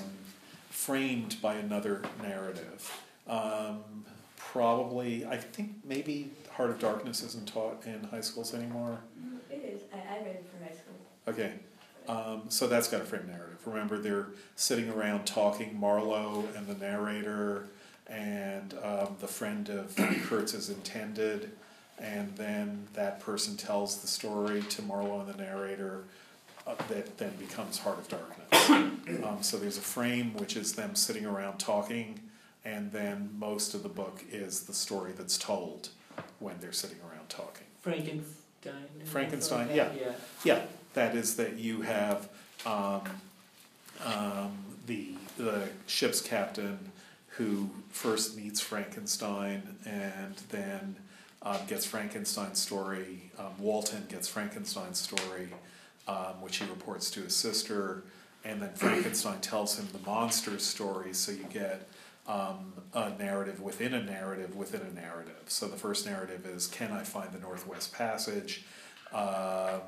framed by another narrative. Um, probably, I think maybe Heart of Darkness isn't taught in high schools anymore. It is. I, I read it for high school. Okay, um, so that's got a frame narrative. Remember, they're sitting around talking, Marlow and the narrator, and um, the friend of Kurtz is intended, and then that person tells the story to Marlow and the narrator uh, that then becomes Heart of Darkness. um, so there's a frame which is them sitting around talking, and then most of the book is the story that's told when they're sitting around talking. Frankenstein. Frankenstein, that, yeah. Yeah, that is that you have um, um, the the ship's captain who first meets Frankenstein and then um, gets Frankenstein's story. Um, Walton gets Frankenstein's story, um, which he reports to his sister, and then Frankenstein tells him the monster's story. So you get um, a narrative within a narrative within a narrative. So the first narrative is Can I find the Northwest Passage? Um,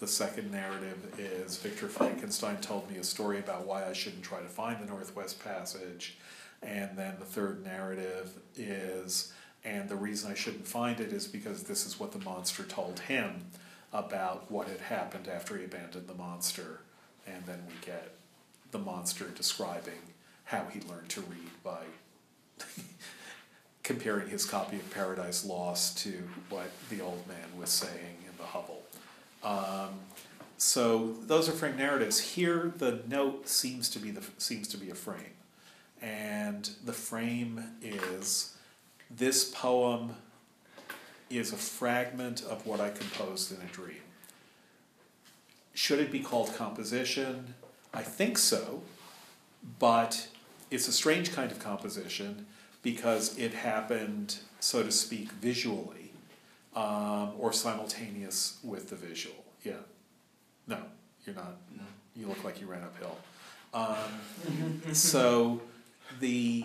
the second narrative is Victor Frankenstein told me a story about why I shouldn't try to find the Northwest Passage. And then the third narrative is, and the reason I shouldn't find it is because this is what the monster told him about what had happened after he abandoned the monster. And then we get the monster describing how he learned to read by comparing his copy of Paradise Lost to what the old man was saying in the hovel. Um, so those are frame narratives. Here, the note seems to be the seems to be a frame, and the frame is this poem is a fragment of what I composed in a dream. Should it be called composition? I think so, but it's a strange kind of composition because it happened, so to speak, visually um, or simultaneous with the visual. Yeah. No, you're not. No. You look like you ran uphill. Um, so the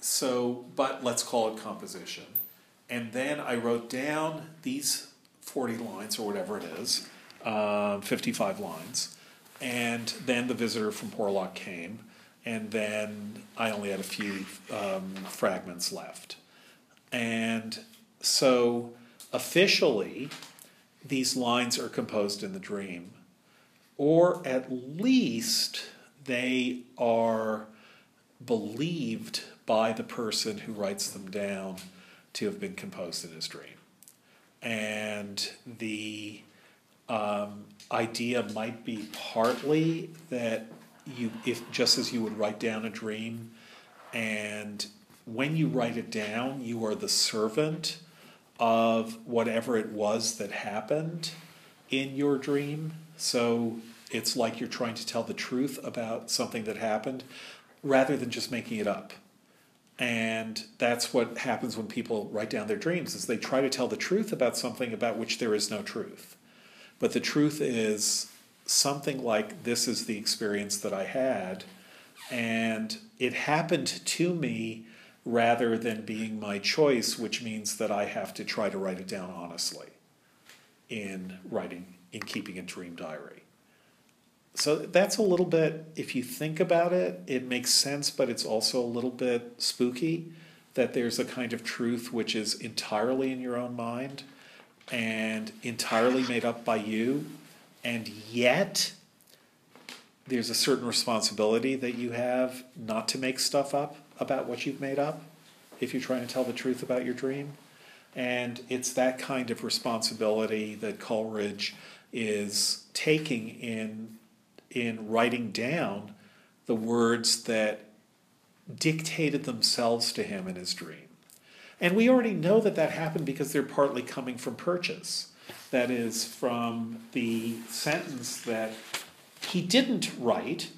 so but let's call it composition. And then I wrote down these 40 lines or whatever it is, um, 55 lines. And then the visitor from Porlock came, and then I only had a few um, fragments left. And so officially, these lines are composed in the dream, or at least they are believed by the person who writes them down to have been composed in his dream. And the um, idea might be partly that you, if just as you would write down a dream, and when you write it down, you are the servant of whatever it was that happened in your dream. So it's like you're trying to tell the truth about something that happened rather than just making it up. And that's what happens when people write down their dreams is they try to tell the truth about something about which there is no truth. But the truth is something like this is the experience that I had and it happened to me rather than being my choice, which means that I have to try to write it down honestly in writing, in keeping a dream diary. So that's a little bit, if you think about it, it makes sense, but it's also a little bit spooky that there's a kind of truth which is entirely in your own mind and entirely made up by you, and yet there's a certain responsibility that you have not to make stuff up about what you've made up if you're trying to tell the truth about your dream. And it's that kind of responsibility that Coleridge is taking in in writing down the words that dictated themselves to him in his dream. And we already know that that happened because they're partly coming from Purchas. That is, from the sentence that he didn't write.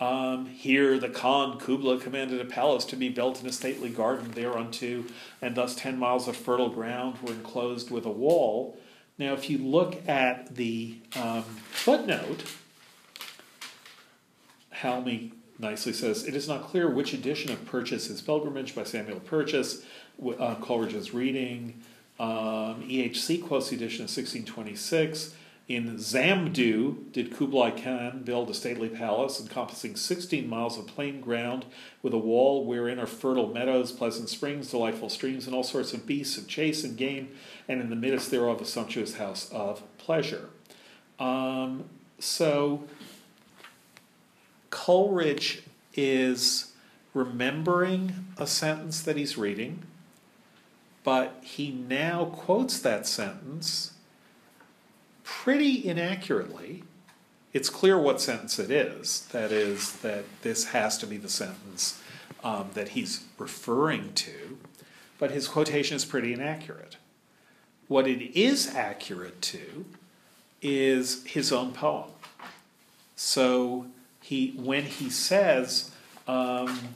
Um, here the Khan Kubla commanded a palace to be built in a stately garden thereunto, and thus ten miles of fertile ground were enclosed with a wall. Now, if you look at the um, footnote, Halmi nicely says, It is not clear which edition of Purchas is Pilgrimage by Samuel Purchas, uh, Coleridge's reading. Um, E.H. Sequo's edition of 1626. In Xamdu did Kublai Khan build a stately palace encompassing 16 miles of plain ground with a wall wherein are fertile meadows, pleasant springs, delightful streams, and all sorts of beasts of chase and game, and in the midst thereof a sumptuous house of pleasure. Um, so Coleridge is remembering a sentence that he's reading, but he now quotes that sentence pretty inaccurately. It's clear what sentence it is. That is, that this has to be the sentence um, that he's referring to, but his quotation is pretty inaccurate. What it is accurate to is his own poem. So he, when he says, um,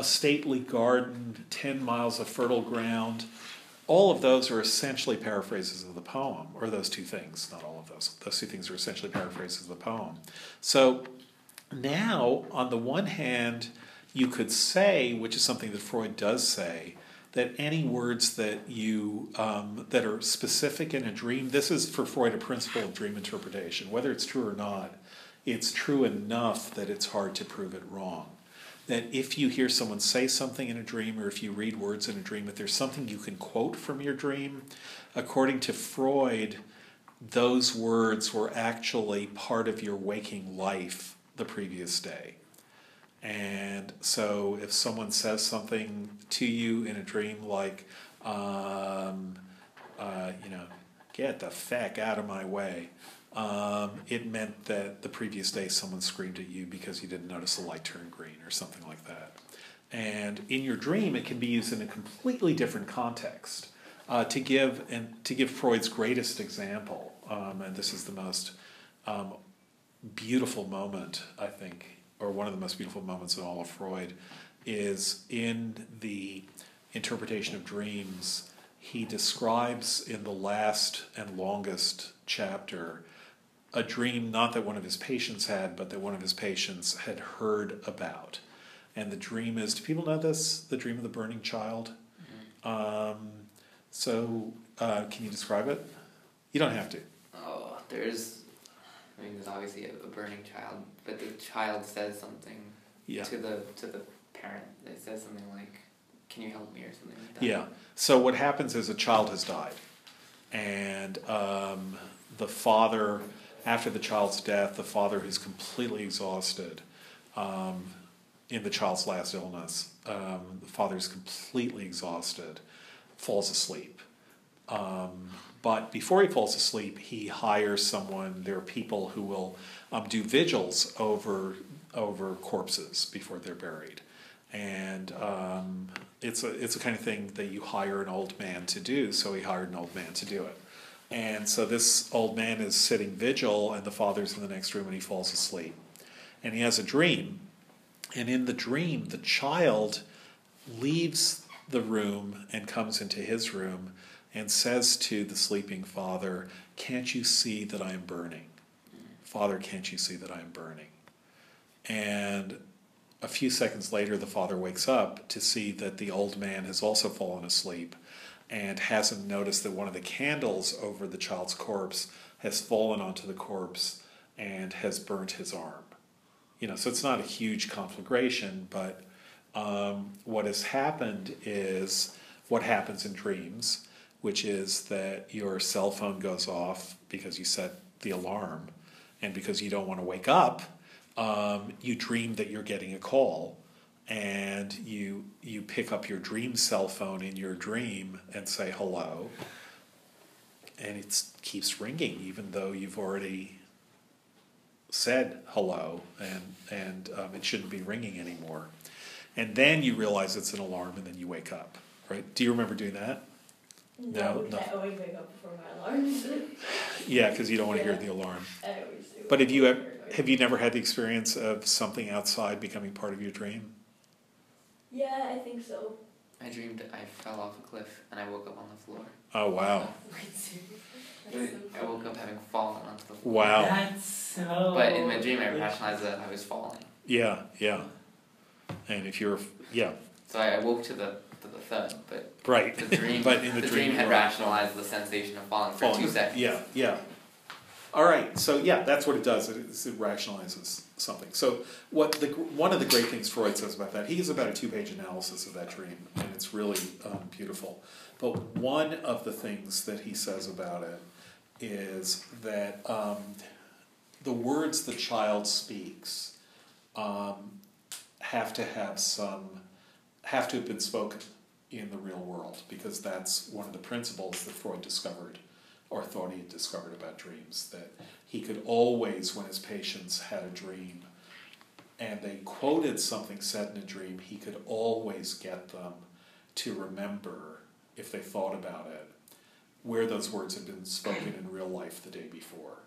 a stately garden, 10 miles of fertile ground, all of those are essentially paraphrases of the poem, or those two things, not all of those. Those two things are essentially paraphrases of the poem. So now, on the one hand, you could say, which is something that Freud does say, that any words that you um, that are specific in a dream, this is for Freud a principle of dream interpretation. Whether it's true or not, it's true enough that it's hard to prove it wrong that if you hear someone say something in a dream or if you read words in a dream, if there's something you can quote from your dream, according to Freud, those words were actually part of your waking life the previous day. And so if someone says something to you in a dream like, um, uh, you know, get the feck out of my way, um, it meant that the previous day someone screamed at you because you didn't notice the light turn green or something like that. And in your dream, it can be used in a completely different context. Uh, to give and to give Freud's greatest example, um, and this is the most um, beautiful moment, I think, or one of the most beautiful moments in all of Freud, is in the interpretation of dreams. He describes in the last and longest chapter a dream not that one of his patients had, but that one of his patients had heard about. And the dream is do people know this? The dream of the burning child? Um, so, uh, can you describe it? You don't have to. Oh, there's. I mean, there's obviously a, a burning child, but the child says something Yeah. to the to the parent. It says something like, "Can you help me?" or something like that. Yeah. So what happens is a child has died, and um, the father, after the child's death, the father who's completely exhausted, um, in the child's last illness, um, the father's completely exhausted, falls asleep. Um, but before he falls asleep, he hires someone. There are people who will um, do vigils over over corpses before they're buried, and um, it's a it's a kind of thing that you hire an old man to do. So he hired an old man to do it, and so this old man is sitting vigil, and the father's in the next room, and he falls asleep, and he has a dream, and in the dream, the child leaves the room and comes into his room and says to the sleeping father, Can't you see that I am burning? Father, can't you see that I am burning? And a few seconds later, the father wakes up to see that the old man has also fallen asleep and hasn't noticed that one of the candles over the child's corpse has fallen onto the corpse and has burnt his arm. You know, so it's not a huge conflagration, but um, what has happened is what happens in dreams, which is that your cell phone goes off because you set the alarm and because you don't want to wake up, um, you dream that you're getting a call and you you pick up your dream cell phone in your dream and say hello and it keeps ringing even though you've already said hello and and um, it shouldn't be ringing anymore. And then you realize it's an alarm and then you wake up right? Do you remember doing that? No, no. I always wake up before my alarm. yeah because you don't want to hear the alarm. I always do. but have you ever have you never had the experience of something outside becoming part of your dream Yeah, I think so. I dreamed I fell off a cliff and I woke up on the floor. oh wow Wait, seriously? I woke up having fallen onto the floor. wow That's so. But in my dream, I rationalized that I was falling. yeah yeah and if you're yeah So I woke to the to the thud, but right the dream, but in the, the dream, dream had you rationalized the sensation of falling for Falling. two seconds. Yeah, yeah. All right, so yeah, that's what it does. It, it rationalizes something. So what the one of the great things Freud says about that, he gives about a two-page analysis of that dream, and it's really um, beautiful. But one of the things that he says about it is that um, the words the child speaks um, have to have some have to have been spoken in the real world because that's one of the principles that Freud discovered or thought he had discovered about dreams that he could always when his patients had a dream and they quoted something said in a dream he could always get them to remember if they thought about it where those words had been spoken in real life the day before.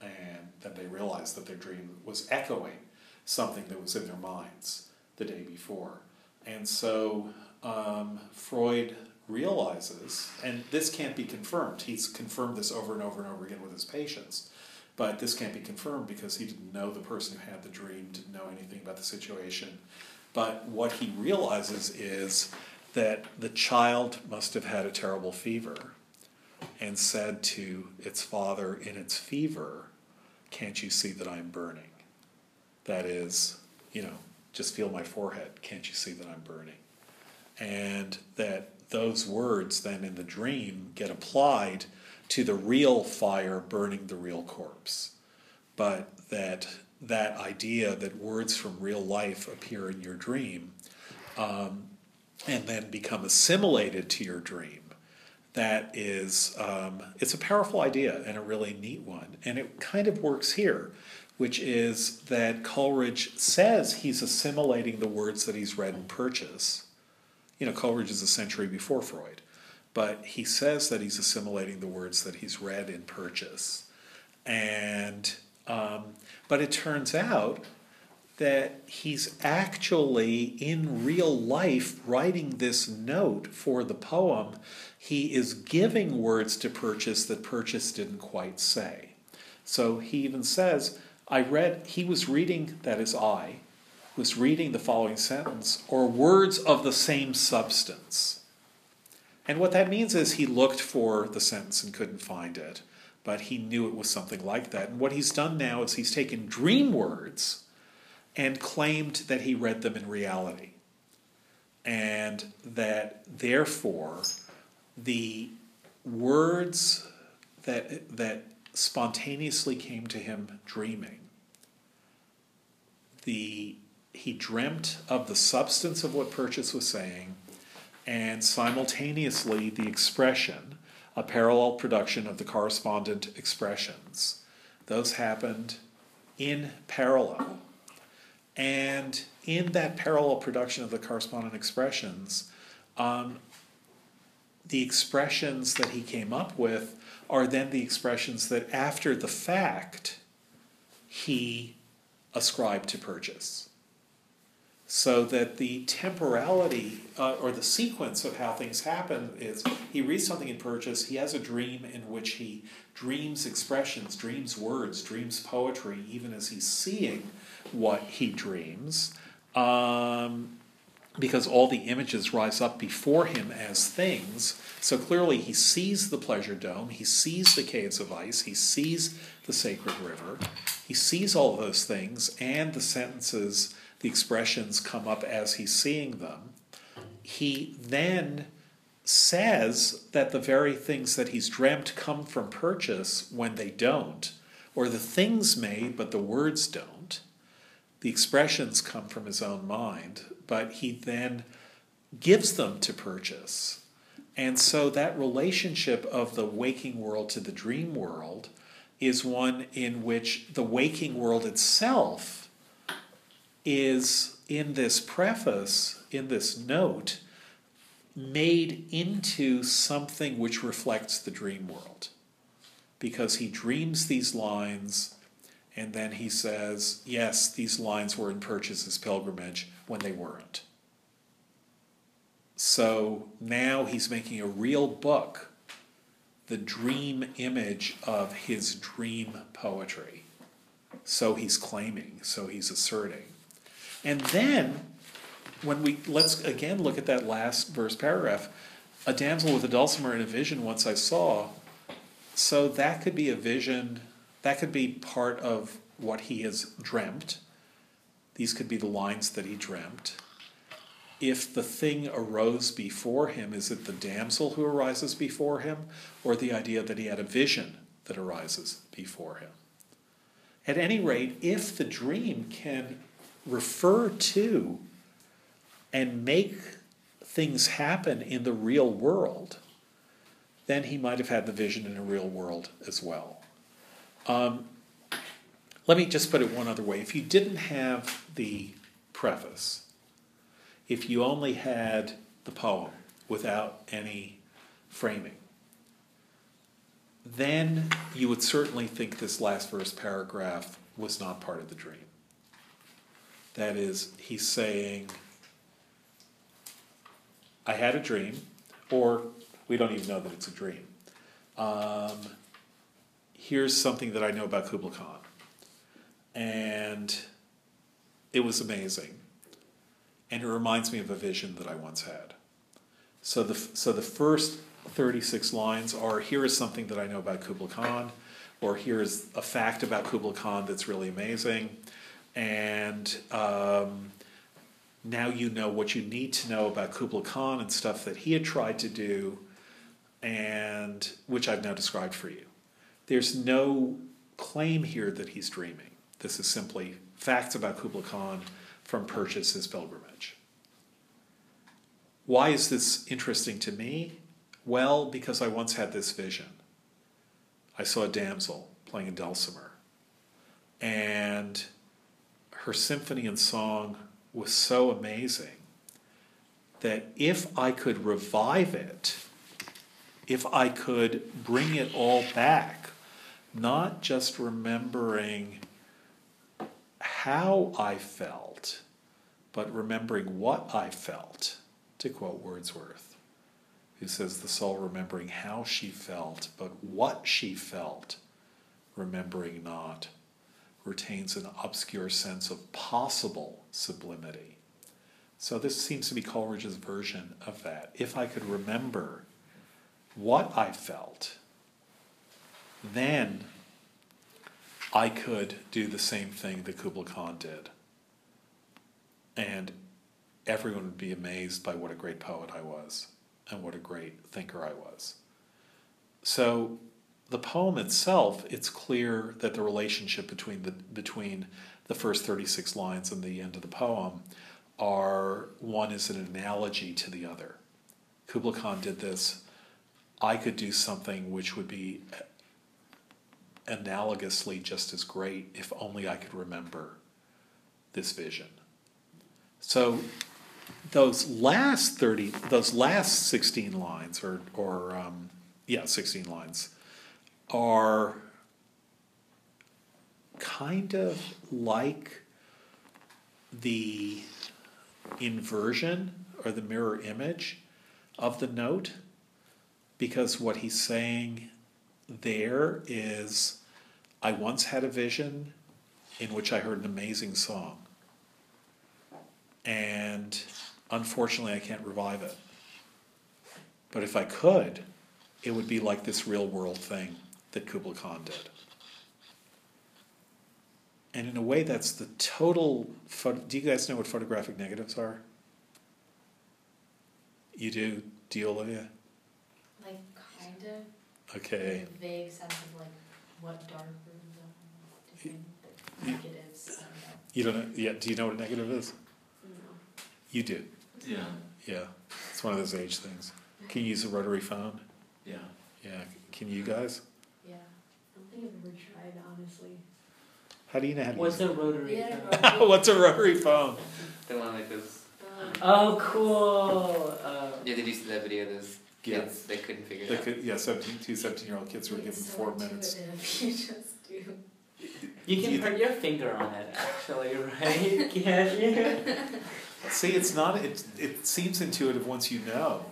And then they realized that their dream was echoing something that was in their minds the day before. And so um, Freud realizes, and this can't be confirmed, he's confirmed this over and over and over again with his patients, but this can't be confirmed because he didn't know the person who had the dream, didn't know anything about the situation. But what he realizes is that the child must have had a terrible fever and said to its father in its fever, Can't you see that I'm burning? That is, you know, just feel my forehead. Can't you see that I'm burning? And that those words then in the dream get applied to the real fire burning the real corpse. But that that idea that words from real life appear in your dream um, and then become assimilated to your dream. That is, um, it's a powerful idea and a really neat one. And it kind of works here, which is that Coleridge says he's assimilating the words that he's read in Purchas. You know, Coleridge is a century before Freud, but he says that he's assimilating the words that he's read in Purchas. And, um, but it turns out that he's actually in real life writing this note for the poem. He is giving words to Purchas that Purchas didn't quite say. So he even says, I read, he was reading, that is I, was reading the following sentence, or words of the same substance. And what that means is he looked for the sentence and couldn't find it, but he knew it was something like that. And what he's done now is he's taken dream words and claimed that he read them in reality. And that therefore the words that, that spontaneously came to him dreaming, the, he dreamt of the substance of what Purchas was saying, and simultaneously the expression, a parallel production of the correspondent expressions. Those happened in parallel. And in that parallel production of the correspondent expressions, um, the expressions that he came up with are then the expressions that after the fact he ascribed to Purchas. So that the temporality uh, or the sequence of how things happen is he reads something in Purchas, he has a dream in which he dreams expressions, dreams words, dreams poetry, even as he's seeing what he dreams. Um, because all the images rise up before him as things. So clearly, he sees the pleasure dome, he sees the caves of ice, he sees the sacred river, he sees all those things, and the sentences, the expressions come up as he's seeing them. He then says that the very things that he's dreamt come from Purchas when they don't, or the things may, but the words don't. The expressions come from his own mind, but he then gives them to Purchas. And so that relationship of the waking world to the dream world is one in which the waking world itself is, in this preface, in this note, made into something which reflects the dream world. Because he dreams these lines and then he says, yes, these lines were in Purchas's pilgrimage when they weren't. So now he's making a real book, the dream image of his dream poetry. So he's claiming, so he's asserting. And then, when we, let's again look at that last verse paragraph a damsel with a dulcimer in a vision once I saw. So that could be a vision that could be part of what he has dreamt. These could be the lines that he dreamt. If the thing arose before him, is it the damsel who arises before him, or the idea that he had a vision that arises before him? At any rate, if the dream can refer to and make things happen in the real world, then he might have had the vision in a real world as well. Um, let me just put it one other way. If you didn't have the preface, if you only had the poem without any framing, then you would certainly think this last verse paragraph was not part of the dream. That is, he's saying, I had a dream, or we don't even know that it's a dream. Um, here's something that I know about Kubla Khan. And it was amazing. And it reminds me of a vision that I once had. So the, so the first 36 lines are here is something that I know about Kubla Khan, or here's a fact about Kubla Khan that's really amazing. And um, now you know what you need to know about Kubla Khan and stuff that he had tried to do, and which I've now described for you. There's no claim here that he's dreaming. This is simply facts about Kubla Khan from Purchas's pilgrimage. Why is this interesting to me? Well, because I once had this vision. I saw a damsel playing a dulcimer, and her symphony and song was so amazing that if I could revive it, if I could bring it all back, not just remembering how I felt, but remembering what I felt, to quote Wordsworth, who says, The soul remembering how she felt, but what she felt, remembering not, retains an obscure sense of possible sublimity. So this seems to be Coleridge's version of that. If I could remember what I felt, then I could do the same thing that Kubla Khan did. And everyone would be amazed by what a great poet I was and what a great thinker I was. So the poem itself, it's clear that the relationship between the between the first 36 lines and the end of the poem are one is an analogy to the other. Kubla Khan did this. I could do something which would be analogously just as great if only I could remember this vision. So those last 30 those last 16 lines or or um, yeah 16 lines are kind of like the inversion or the mirror image of the note because what he's saying there is I once had a vision in which I heard an amazing song. And unfortunately, I can't revive it. But if I could, it would be like this real world thing that Kubla Khan did. And in a way, that's the total. Photo- do you guys know what photographic negatives are? You do? Do you, Olivia? Like, kind of. Okay. A vague sense of like what dark rooms are, You- negatives. I don't know. You don't know? Yeah. Do you know what a negative is? No. You do. Yeah, Yeah. It's one of those age things. Can you use a rotary phone? yeah. Yeah. Can you guys? Yeah. I don't think I've ever tried, honestly. How do you know how to What's use a rotary Yeah, phone? it? What's a rotary phone? The one like those. Um, Oh, cool. Uh, Yeah, did you see that video? of Those Yeah. kids they couldn't figure The it out. kid, yeah, 17, two 17 year old kids were it's given so four minutes. intuitive, You just do. you can you put your finger on it, actually, right? Can't you? See, it's not, it, it seems intuitive once you know.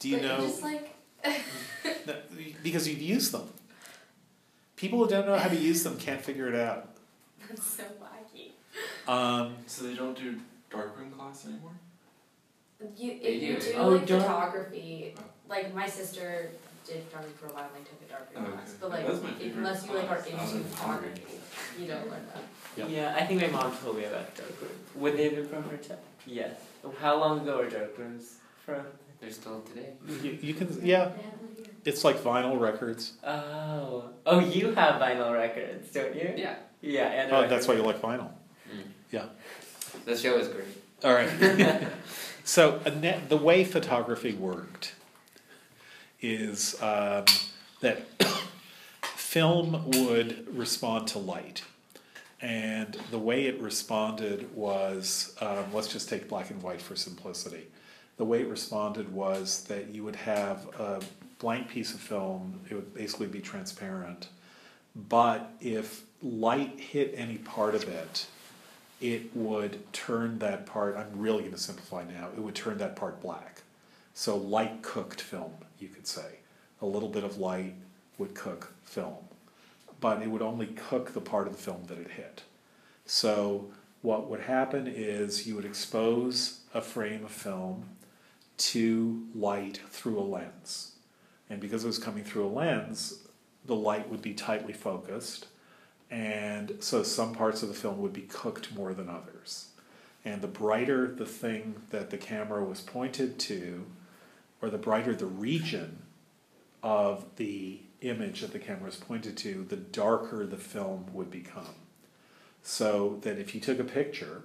Do you but know? Just like No, because you've used them. People who don't know how to use them can't figure it out. that's so wacky. Um, So they don't do darkroom class anymore? You They if you do. do Oh, like dark- photography, like my sister did photography for a while and I took a darkroom Okay. class. But like That's my favorite unless you like are into out photography, photography. you don't learn that. Yeah. Yeah, I think my mom told me about darkroom. Would they be from her time? Yes. How long ago are darkrooms from? They're still today. you, you can, yeah, They have one here. It's like vinyl records. Oh. Oh, you have vinyl records, don't you? Yeah. Yeah, and Oh, that's why you like vinyl. Mm. Yeah. The show is great. All right. so a net, the way photography worked is um, that film would respond to light. And the way it responded was um, let's just take black and white for simplicity. The way it responded was that you would have a blank piece of film, it would basically be transparent. But if light hit any part of it, it would turn that part, I'm really going to simplify now, it would turn that part black. So light cooked film, you could say. A little bit of light would cook film, but it would only cook the part of the film that it hit. So what would happen is you would expose a frame of film to light through a lens. And because it was coming through a lens, the light would be tightly focused and so some parts of the film would be cooked more than others. And the brighter the thing that the camera was pointed to, or the brighter the region of the image that the camera was pointed to, the darker the film would become. So that if you took a picture,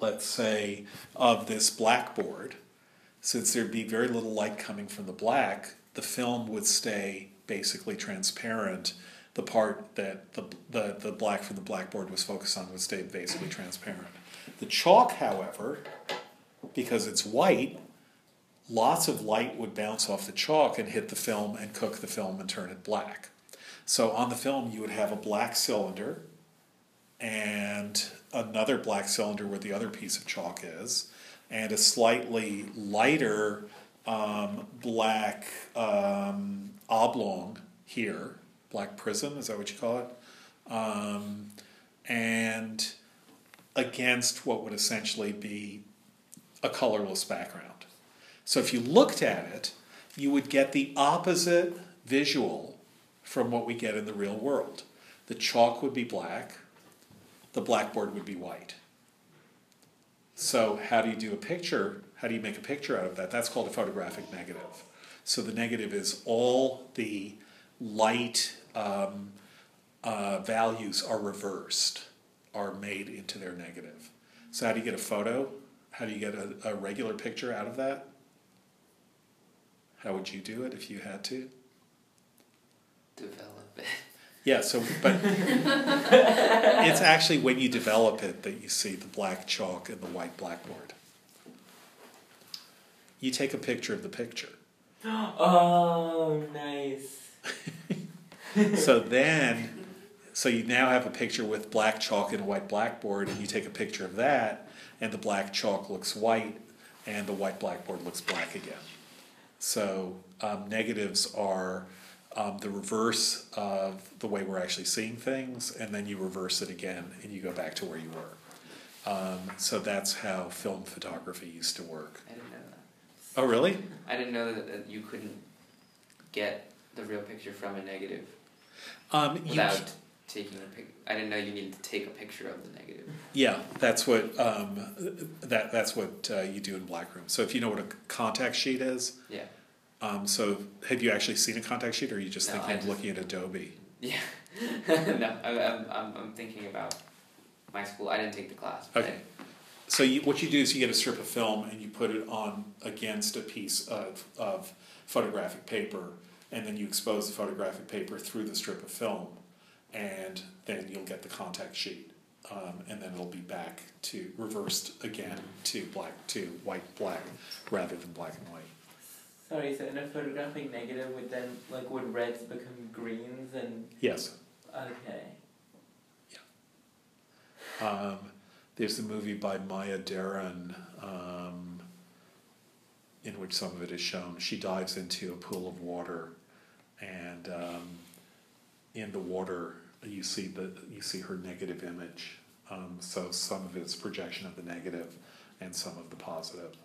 let's say, of this blackboard, since there'd be very little light coming from the black, the film would stay basically transparent. The part that the, the, the black from the blackboard was focused on would stay basically transparent. The chalk, however, because it's white, lots of light would bounce off the chalk and hit the film and cook the film and turn it black. So on the film, you would have a black cylinder and another black cylinder where the other piece of chalk is, and a slightly lighter um, black um, oblong here, black prism, is that what you call it? Um, and against what would essentially be a colorless background. So if you looked at it, you would get the opposite visual from what we get in the real world. The chalk would be black, the blackboard would be white. So how do you do a picture? How do you make a picture out of that? That's called a photographic negative. So the negative is all the light um, uh, values are reversed, are made into their negative. So how do you get a photo? How do you get a, a regular picture out of that? How would you do it if you had to? Develop it. Yeah, so but it's actually when you develop it that you see the black chalk and the white blackboard. You take a picture of the picture. Oh, nice. So then so you now have a picture with black chalk and a white blackboard and you take a picture of that and the black chalk looks white and the white blackboard looks black again. So um, negatives are um, the reverse of the way we're actually seeing things, and then you reverse it again and you go back to where you were. Um, so that's how film photography used to work. I didn't know that. Oh, really? I didn't know that, that you couldn't get the real picture from a negative Um, you without taking a pic. I didn't know you needed to take a picture of the negative. Yeah, that's what um, that that's what uh, you do in Blackroom. So if you know what a contact sheet is, Yeah. Um, so have you actually seen a contact sheet, or are you just No, thinking I of just- looking at Adobe? Yeah. no, I, I'm, I'm, I'm thinking about my school. I didn't take the class. Okay. So you, what you do is you get a strip of film and you put it on against a piece of, of photographic paper, and then you expose the photographic paper through the strip of film, and then you'll get the contact sheet, um, and then it'll be back to reversed again to black to white black rather than black and white. Sorry, so in a photographic negative, would then, like, would reds become greens and. Yes. Okay. Um, there's a movie by Maya Deren um, in which some of it is shown. She dives into a pool of water, and um, in the water you see the you see her negative image. Um, so some of it's projection of the negative, and some of the positive.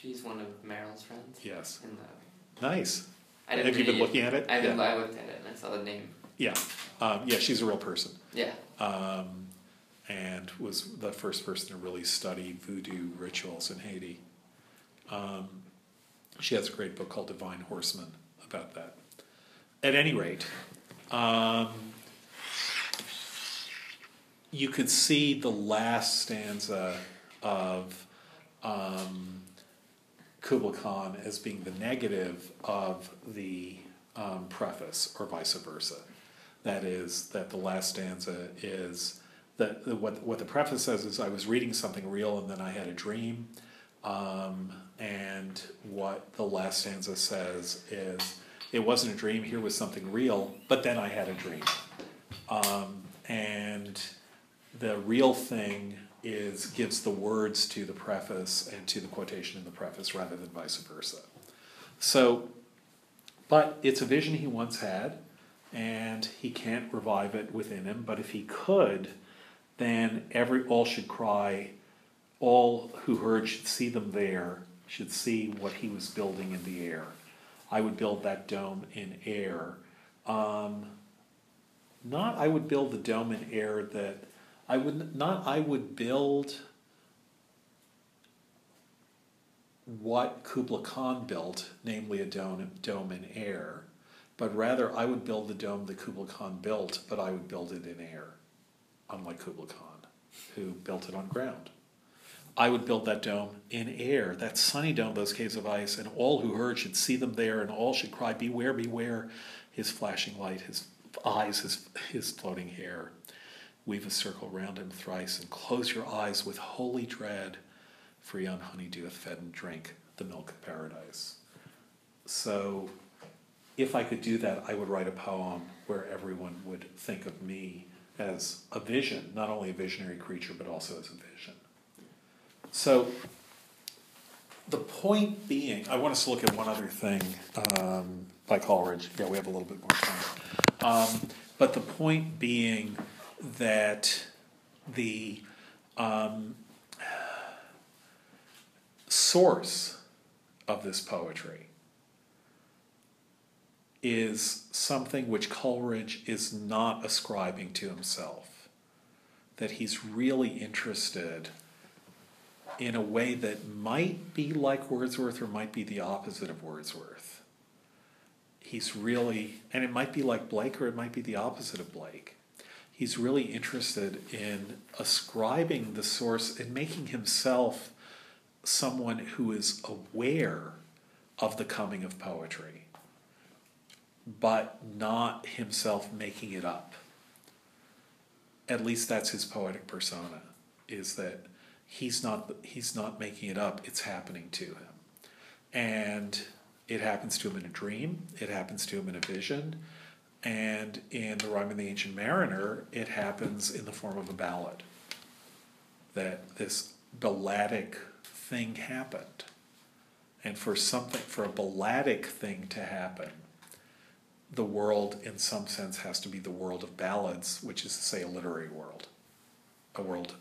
She's one of Meryl's friends. Yes, In the, nice. I didn't Have you been looking at it? I, yeah. I looked at it and I saw the name. yeah, um, yeah. She's a real person. Yeah. um, and was the first person to really study voodoo rituals in Haiti. Um, she has a great book called Divine Horsemen about that. At any rate, um, you could see the last stanza of um, Kubla Khan as being the negative of the um, preface, or vice versa. That is, that the last stanza is that what what the preface says is I was reading something real and then I had a dream, um, and what the last stanza says is it wasn't a dream. Here was something real, but then I had a dream, um, and the real thing is gives the words to the preface and to the quotation in the preface rather than vice versa. So, but it's a vision he once had, and he can't revive it within him. But if he could, then every all should cry, all who heard should see them there, should see what he was building in the air. I would build that dome in air. Um, not I would build the dome in air that I would not I would build what Kubla Khan built, namely a dome, dome in air, but rather I would build the dome that Kubla Khan built, but I would build it in air. unlike Kubla Khan, who built it on ground. I would build that dome in air, that sunny dome, those caves of ice, and all who heard should see them there, and all should cry, Beware, beware, his flashing light, his eyes, his, his floating hair. Weave a circle round him thrice, and close your eyes with holy dread, for yon honeydew hath fed and drink the milk of paradise. So, if I could do that, I would write a poem where everyone would think of me as a vision, not only a visionary creature, but also as a vision. So, the point being, I want us to look at one other thing um, by Coleridge. Yeah, we have a little bit more time. Um, but the point being that the um, source of this poetry is something which Coleridge is not ascribing to himself. That he's really interested in a way that might be like Wordsworth or might be the opposite of Wordsworth. He's really, and it might be like Blake or it might be the opposite of Blake. He's really interested in ascribing the source and making himself someone who is aware of the coming of poetry, but not himself making it up. At least that's his poetic persona, is that he's not he's not making it up, it's happening to him. And it happens to him in a dream, it happens to him in a vision, and in The Rime of the Ancient Mariner, it happens in the form of a ballad. That this balladic thing happened. And for something, for a balladic thing to happen, the world, in some sense, has to be the world of ballads, which is to say, a literary world, a world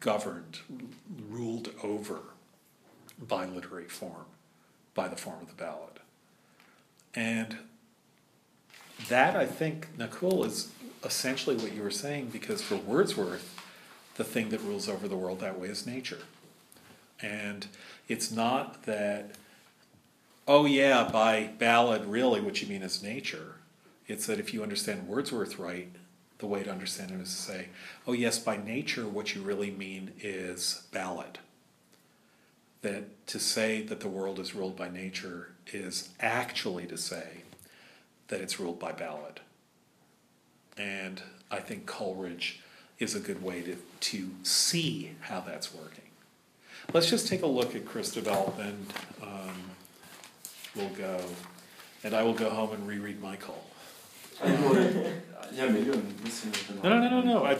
governed, ruled over by literary form, by the form of the ballad. And that, I think, Nakul, is essentially what you were saying, because for Wordsworth, the thing that rules over the world that way is nature. And it's not that, oh yeah, by ballad, really, what you mean is nature. It's that if you understand Wordsworth right, the way to understand him is to say, oh yes, by nature, what you really mean is ballad. That to say that the world is ruled by nature is actually to say that it's ruled by ballot. And I think Coleridge is a good way to, to see how that's working. Let's just take a look at Christabel and um, we'll go. And I will go home and reread Michael. Yeah, maybe I'm missing it. No, no, no, no, no. I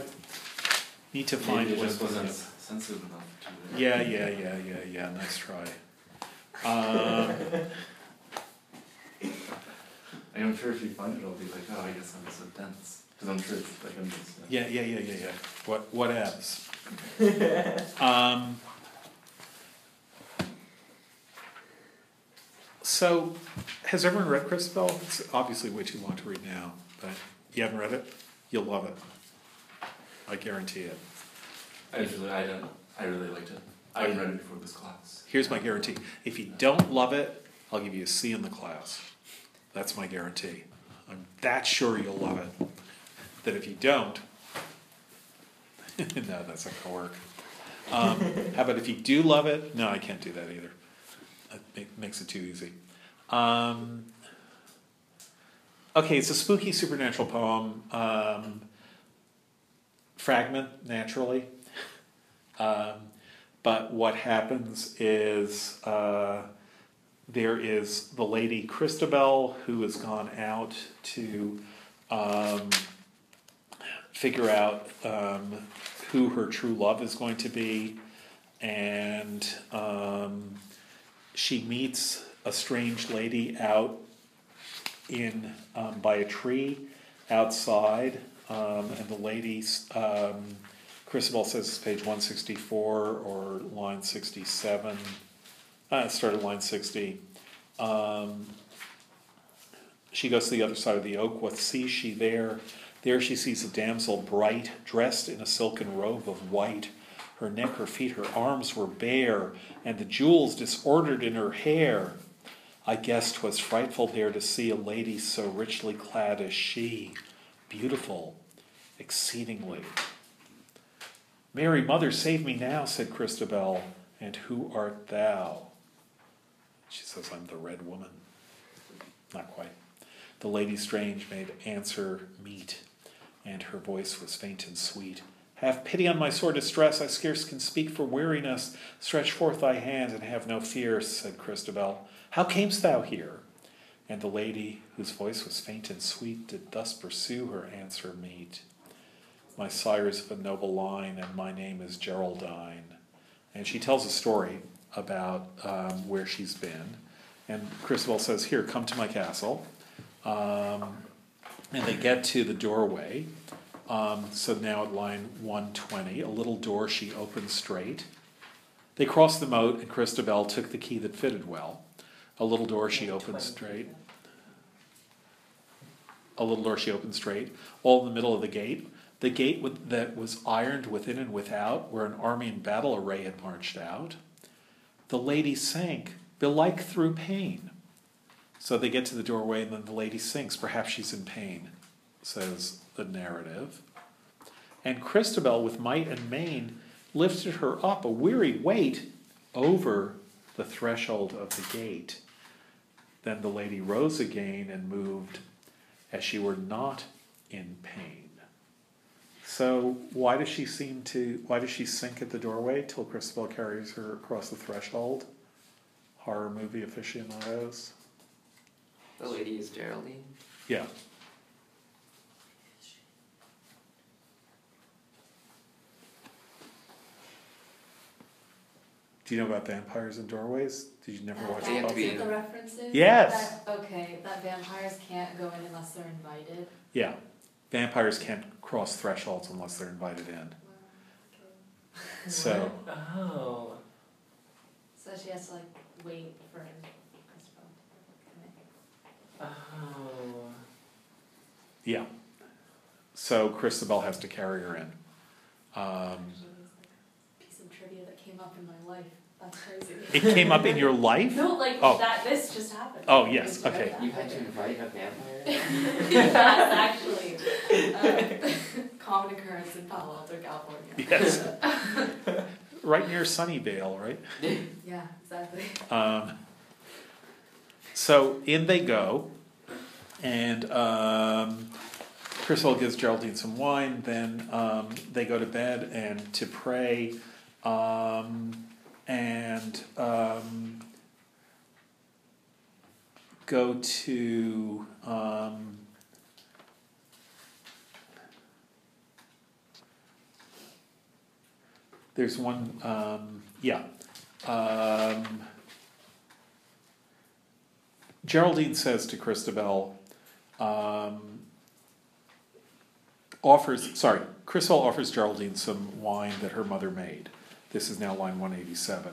need to Maybe find it one. just wasn't sensitive enough to it. Yeah, yeah, yeah, yeah, yeah. Nice try. Um, I'm sure if you find it, I'll be like, oh, I guess I'm so dense. Because I'm sure it's like I'm just. yeah, yeah, yeah, yeah, yeah. What, what else? um, so, has everyone read Christabel? It's obviously way too long to read now, but you haven't read it? You'll love it. I guarantee it. I really, I don't, I really liked it. I haven't read it before this class. Here's my guarantee. If you don't love it, I'll give you a C in the class. That's my guarantee. I'm that sure you'll love it. That if you don't, no, that's not gonna work. Um, how about if you do love it? No, I can't do that either. Make, makes it too easy. Um, okay, it's a spooky supernatural poem. Um, fragment, naturally. Um, but what happens is uh, there is the lady Christabel who has gone out to um, figure out um, who her true love is going to be, and um, she meets a strange lady out in um, by a tree outside, um, and the lady. Christabel says it's page 164 or line 67. I started line 60. Um, she goes to the other side of the oak. What sees she there? There she sees a damsel bright, dressed in a silken robe of white. Her neck, her feet, her arms were bare, and the jewels disordered in her hair. I guessed 'twas frightful there to see a lady so richly clad as she, beautiful exceedingly. Mary, mother, save me now, said Christabel, and who art thou? She says, I'm the red woman. Not quite. The lady strange made answer meet, and her voice was faint and sweet. Have pity on my sore distress, I scarce can speak for weariness. Stretch forth thy hand and have no fear, said Christabel. How camest thou here? And the lady, whose voice was faint and sweet, did thus pursue her answer meet. My sire is of a noble line, and my name is Geraldine. And she tells a story about um, where she's been. And Christabel says, Here, come to my castle. Um, and they get to the doorway. Um, so now at line 120, a little door she opened straight. They crossed the moat, and Christabel took the key that fitted well. A little door she opened straight. A little door she opened straight, all in the middle of the gate. The gate with, that was ironed within and without, where an army in battle array had marched out. The lady sank, belike through pain. So they get to the doorway, and then the lady sinks. Perhaps she's in pain, says the narrative. And Christabel, with might and main, lifted her up a weary weight over the threshold of the gate. Then the lady rose again and moved as she were not in pain. So why does she seem to why does she sink at the doorway till Christabel carries her across the threshold? Horror movie aficionados. The lady is Geraldine. Yeah. Do you know about vampires and doorways? Did you never uh, watch They have to Buffy? the references? Yes. That, okay, that vampires can't go in unless they're invited. Yeah. Vampires can't cross thresholds unless they're invited in. So Oh. So she has to like wait for Christabel. Oh. yeah. So Christabel has to carry her in. Um, Piece of trivia that came up in my life. That's crazy. it came up in your life? No, like Oh. that. This just happened. Oh, yes, Did you know okay. You had to invite a vampire? That's actually a common occurrence in Palo Alto, California. Yes. right near Sunnyvale, right? Yeah, exactly. Um, so in they go, and um, Christabel gives Geraldine some wine. Then um, they go to bed and to pray, um, and um, go to. Um, there's one, um, yeah. Um, Geraldine says to Christabel, um, offers, sorry, Christabel offers Geraldine some wine that her mother made. This is now line 187.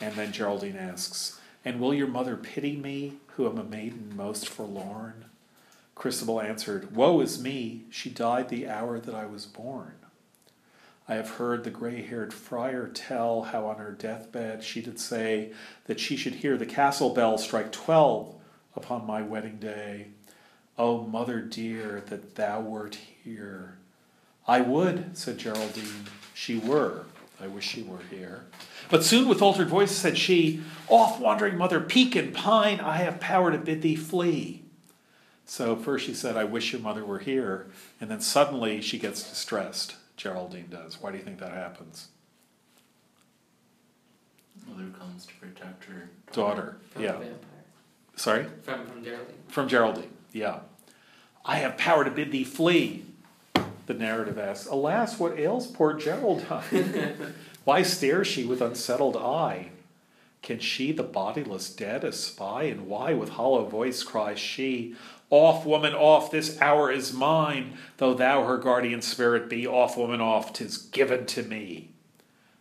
And then Geraldine asks, And will your mother pity me, who am a maiden most forlorn? Christabel answered, Woe is me, she died the hour that I was born. I have heard the gray haired friar tell how on her deathbed she did say that she should hear the castle bell strike twelve upon my wedding day. O mother dear, that thou wert here. I would, said Geraldine, she were. I wish she were here. But soon with altered voice said she, Off, wandering mother, peak and pine, I have power to bid thee flee. So first she said, I wish your mother were here. And then suddenly she gets distressed. Geraldine does. Why do you think that happens? Mother comes to protect her Daughter. From Yeah. Sorry? From from Geraldine. From Geraldine. Yeah. I have power to bid thee flee. The narrative asks, Alas, what ails poor Geraldine? Why stares she with unsettled eye? Can she the bodiless dead espy? And why with hollow voice cries she, Off, woman, off, this hour is mine. Though thou her guardian spirit be, off, woman, off, tis given to me.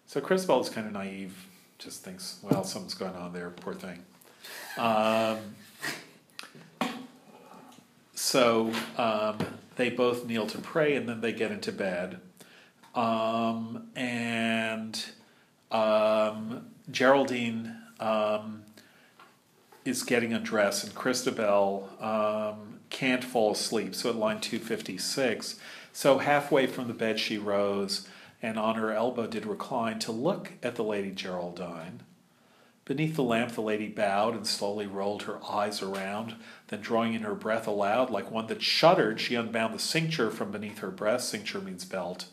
So Christabel is kind of naive, just thinks, well, something's going on there, poor thing. Um, so um, they both kneel to pray and then they get into bed. Um, and um, Geraldine um, is getting undressed, and Christabel um, can't fall asleep. So at line 256, So halfway from the bed she rose, and on her elbow did recline to look at the Lady Geraldine. Beneath the lamp the lady bowed and slowly rolled her eyes around, then drawing in her breath aloud, like one that shuddered, she unbound the cincture from beneath her breast, cincture means belt.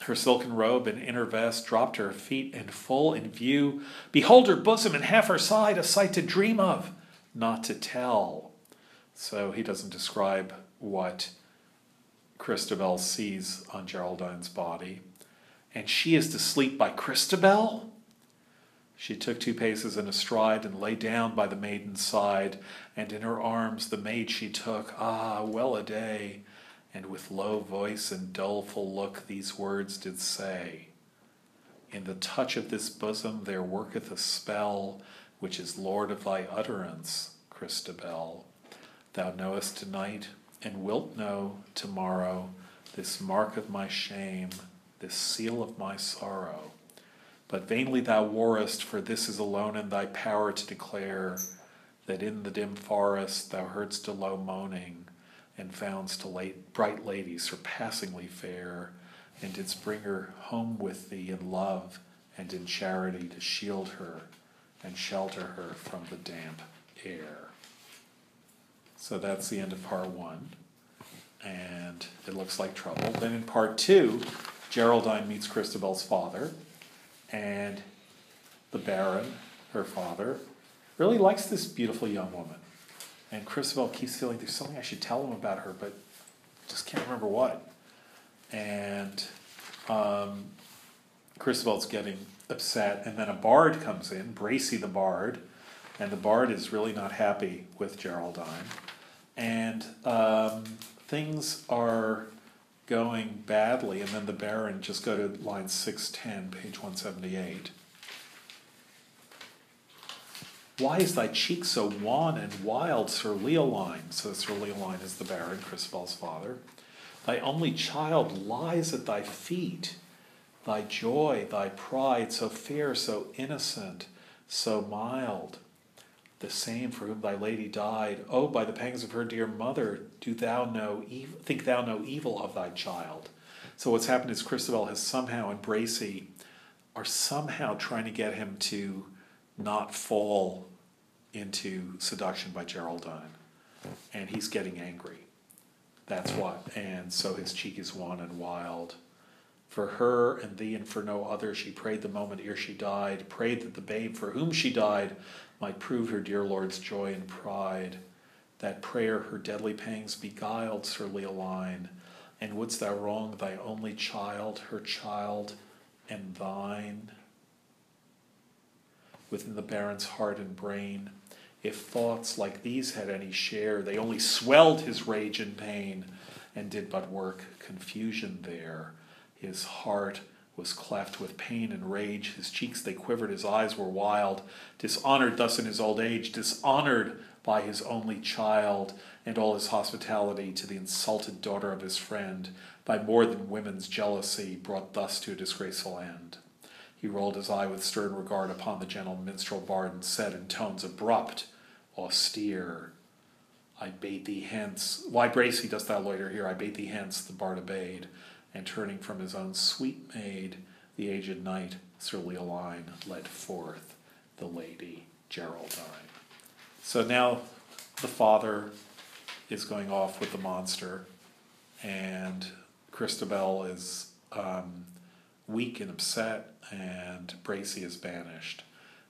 Her silken robe and inner vest dropped to her feet and full in view. Behold her bosom and half her side, a sight to dream of, not to tell. So he doesn't describe what Christabel sees on Geraldine's body. And she is to sleep by Christabel? She took two paces in a stride and lay down by the maiden's side, and in her arms the maid she took, ah, well a day, and with low voice and doleful look these words did say In the touch of this bosom there worketh a spell, which is lord of thy utterance, Christabel. Thou knowest tonight, and wilt know tomorrow, this mark of my shame, this seal of my sorrow. But vainly thou warrest, for this is alone in thy power to declare that in the dim forest thou heardst a low moaning, and foundst a late, bright lady surpassingly fair, and didst bring her home with thee in love and in charity to shield her and shelter her from the damp air. So that's the end of part one, and it looks like trouble. Then in part two, Geraldine meets Christabel's father, and the Baron, her father, really likes this beautiful young woman. And Christabel keeps feeling there's something I should tell him about her, but just can't remember what. And um, Christabel's getting upset, and then a bard comes in, Bracy the bard, and the bard is really not happy with Geraldine. And um, things are going badly, and then the Baron, just go to line 610, page 178. Why is thy cheek so wan and wild, Sir Leoline? So Sir Leoline is the Baron, Christabel's father. Thy only child lies at thy feet. Thy joy, thy pride, so fair, so innocent, so mild. The same for whom thy lady died. Oh, by the pangs of her dear mother, do thou know think thou no evil of thy child. So what's happened is Christabel has somehow and Bracy are somehow trying to get him to not fall into seduction by Geraldine. And he's getting angry. That's what. And so his cheek is wan and wild. For her and thee and for no other, she prayed the moment ere she died, prayed that the babe for whom she died might prove her dear Lord's joy and pride. That prayer her deadly pangs beguiled, Sir Leoline. And wouldst thou wrong thy only child, her child, and thine? Within the Baron's heart and brain, if thoughts like these had any share, they only swelled his rage and pain, and did but work confusion there. His heart was cleft with pain and rage, his cheeks they quivered, his eyes were wild, dishonored thus in his old age, dishonored by his only child, and all his hospitality to the insulted daughter of his friend, by more than women's jealousy, brought thus to a disgraceful end. He rolled his eye with stern regard upon the gentle minstrel bard, and said in tones abrupt, austere, I bade thee hence. Why, Bracy, dost thou loiter here? I bade thee hence, the bard obeyed, and turning from his own sweet maid, the aged knight, Sir Leoline, led forth the lady Geraldine. So now the father is going off with the monster, and Christabel is um, weak and upset, and Bracy is banished.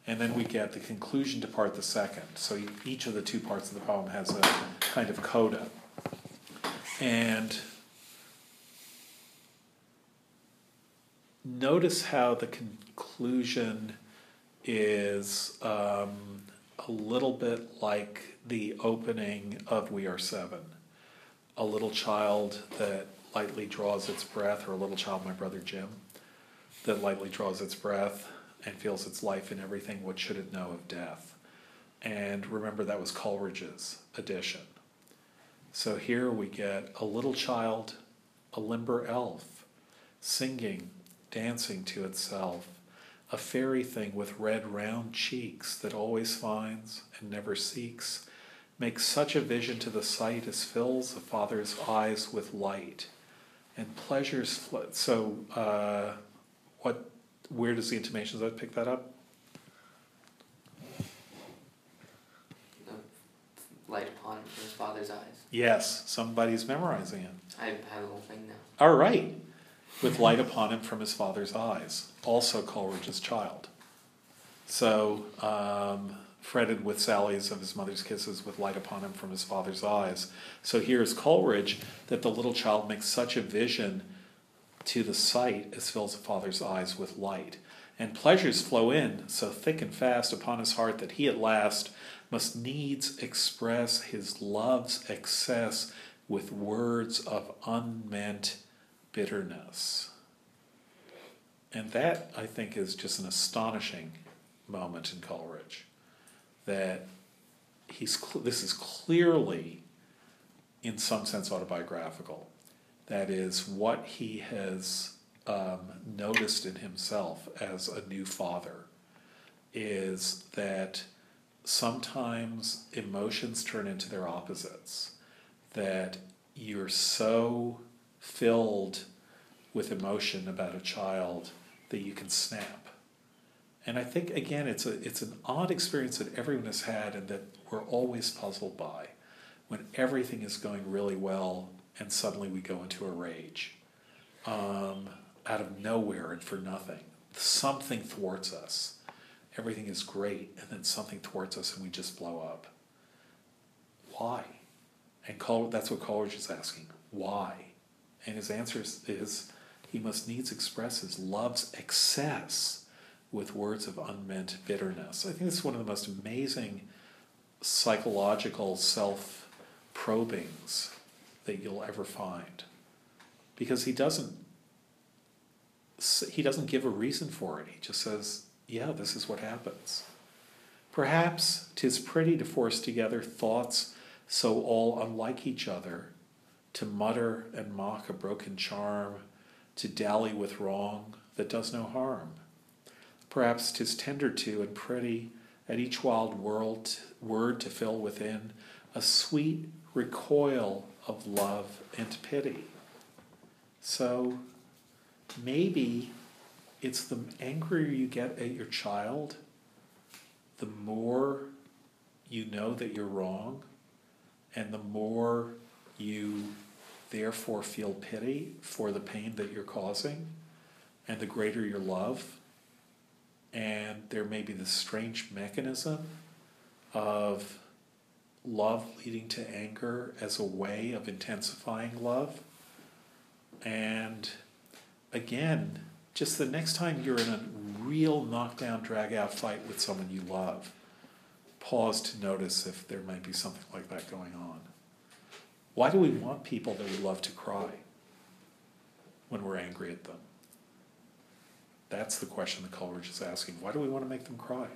And then we get the conclusion to part the second. So each of the two parts of the poem has a kind of coda. And notice how the conclusion is um, a little bit like the opening of We Are Seven. A little child that lightly draws its breath, or a little child, my brother Jim, that lightly draws its breath and feels its life in everything, what should it know of death? And remember, that was Coleridge's edition. So here we get a little child, a limber elf, singing, dancing to itself, a fairy thing with red round cheeks that always finds and never seeks, makes such a vision to the sight as fills a father's eyes with light. And pleasures, flo- so, uh, what, where does the intimations that pick that up? Light upon his father's eyes. Yes, somebody's memorizing it. I have the whole thing now. All right. With light upon him from his father's eyes, also Coleridge's child. So, um, fretted with sallies of his mother's kisses, with light upon him from his father's eyes. So here's Coleridge that the little child makes such a vision to the sight as fills the father's eyes with light. And pleasures flow in so thick and fast upon his heart that he at last must needs express his love's excess with words of unmeant bitterness. And that, I think, is just an astonishing moment in Coleridge. That he's cl- this is clearly, in some sense, autobiographical. That is what he has um, noticed in himself as a new father. Is that sometimes emotions turn into their opposites. That you're so filled with emotion about a child that you can snap. And I think again it's a it's an odd experience that everyone has had and that we're always puzzled by when everything is going really well and suddenly we go into a rage. Um, out of nowhere and for nothing. Something thwarts us. Everything is great and then something thwarts us and we just blow up. Why? And Col- that's what Coleridge is asking. Why? And his answer is, he must needs express his love's excess with words of unmeant bitterness. I think this is one of the most amazing psychological self probings that you'll ever find. Because he doesn't he doesn't give a reason for it. He just says, "Yeah, this is what happens." Perhaps 'tis pretty to force together thoughts so all unlike each other, to mutter and mock a broken charm, to dally with wrong that does no harm. Perhaps 'tis tender to and pretty at each wild world word to fill within a sweet recoil of love and pity. So maybe it's the angrier you get at your child, the more you know that you're wrong, and the more you therefore feel pity for the pain that you're causing, and the greater your love. And there may be this strange mechanism of love leading to anger as a way of intensifying love. And again, just the next time you're in a real knockdown, drag out fight with someone you love, pause to notice if there might be something like that going on. Why do we want people that we love to cry when we're angry at them? That's the question that Coleridge is asking. Why do we want to make them cry?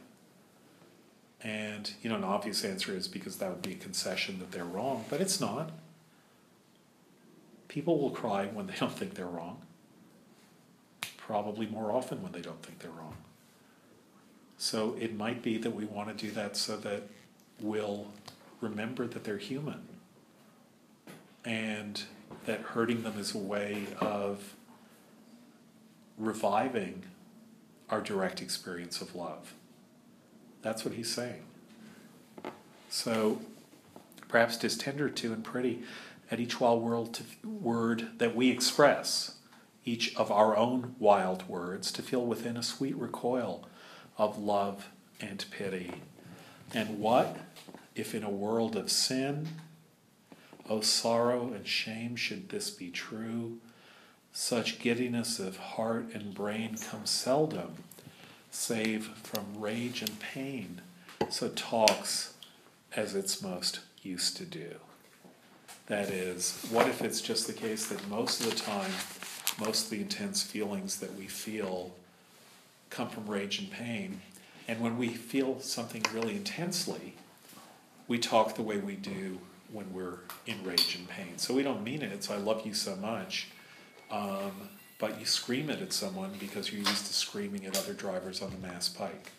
And, you know, an obvious answer is because that would be a concession that they're wrong, but it's not. People will cry when they don't think they're wrong, probably more often when they don't think they're wrong. So it might be that we want to do that so that we'll remember that they're human and that hurting them is a way of reviving our direct experience of love. That's what he's saying. So perhaps 'tis tender to and pretty at each wild world word that we express, each of our own wild words, to feel within a sweet recoil of love and pity. And what if in a world of sin, O sorrow and shame, should this be true? Such giddiness of heart and brain comes seldom, save from rage and pain. So talks as it's most used to do. That is, what if it's just the case that most of the time, most of the intense feelings that we feel come from rage and pain? And when we feel something really intensely, we talk the way we do when we're in rage and pain. So we don't mean it, it's I love you so much. Um, but you scream it at someone because you're used to screaming at other drivers on the Mass Pike.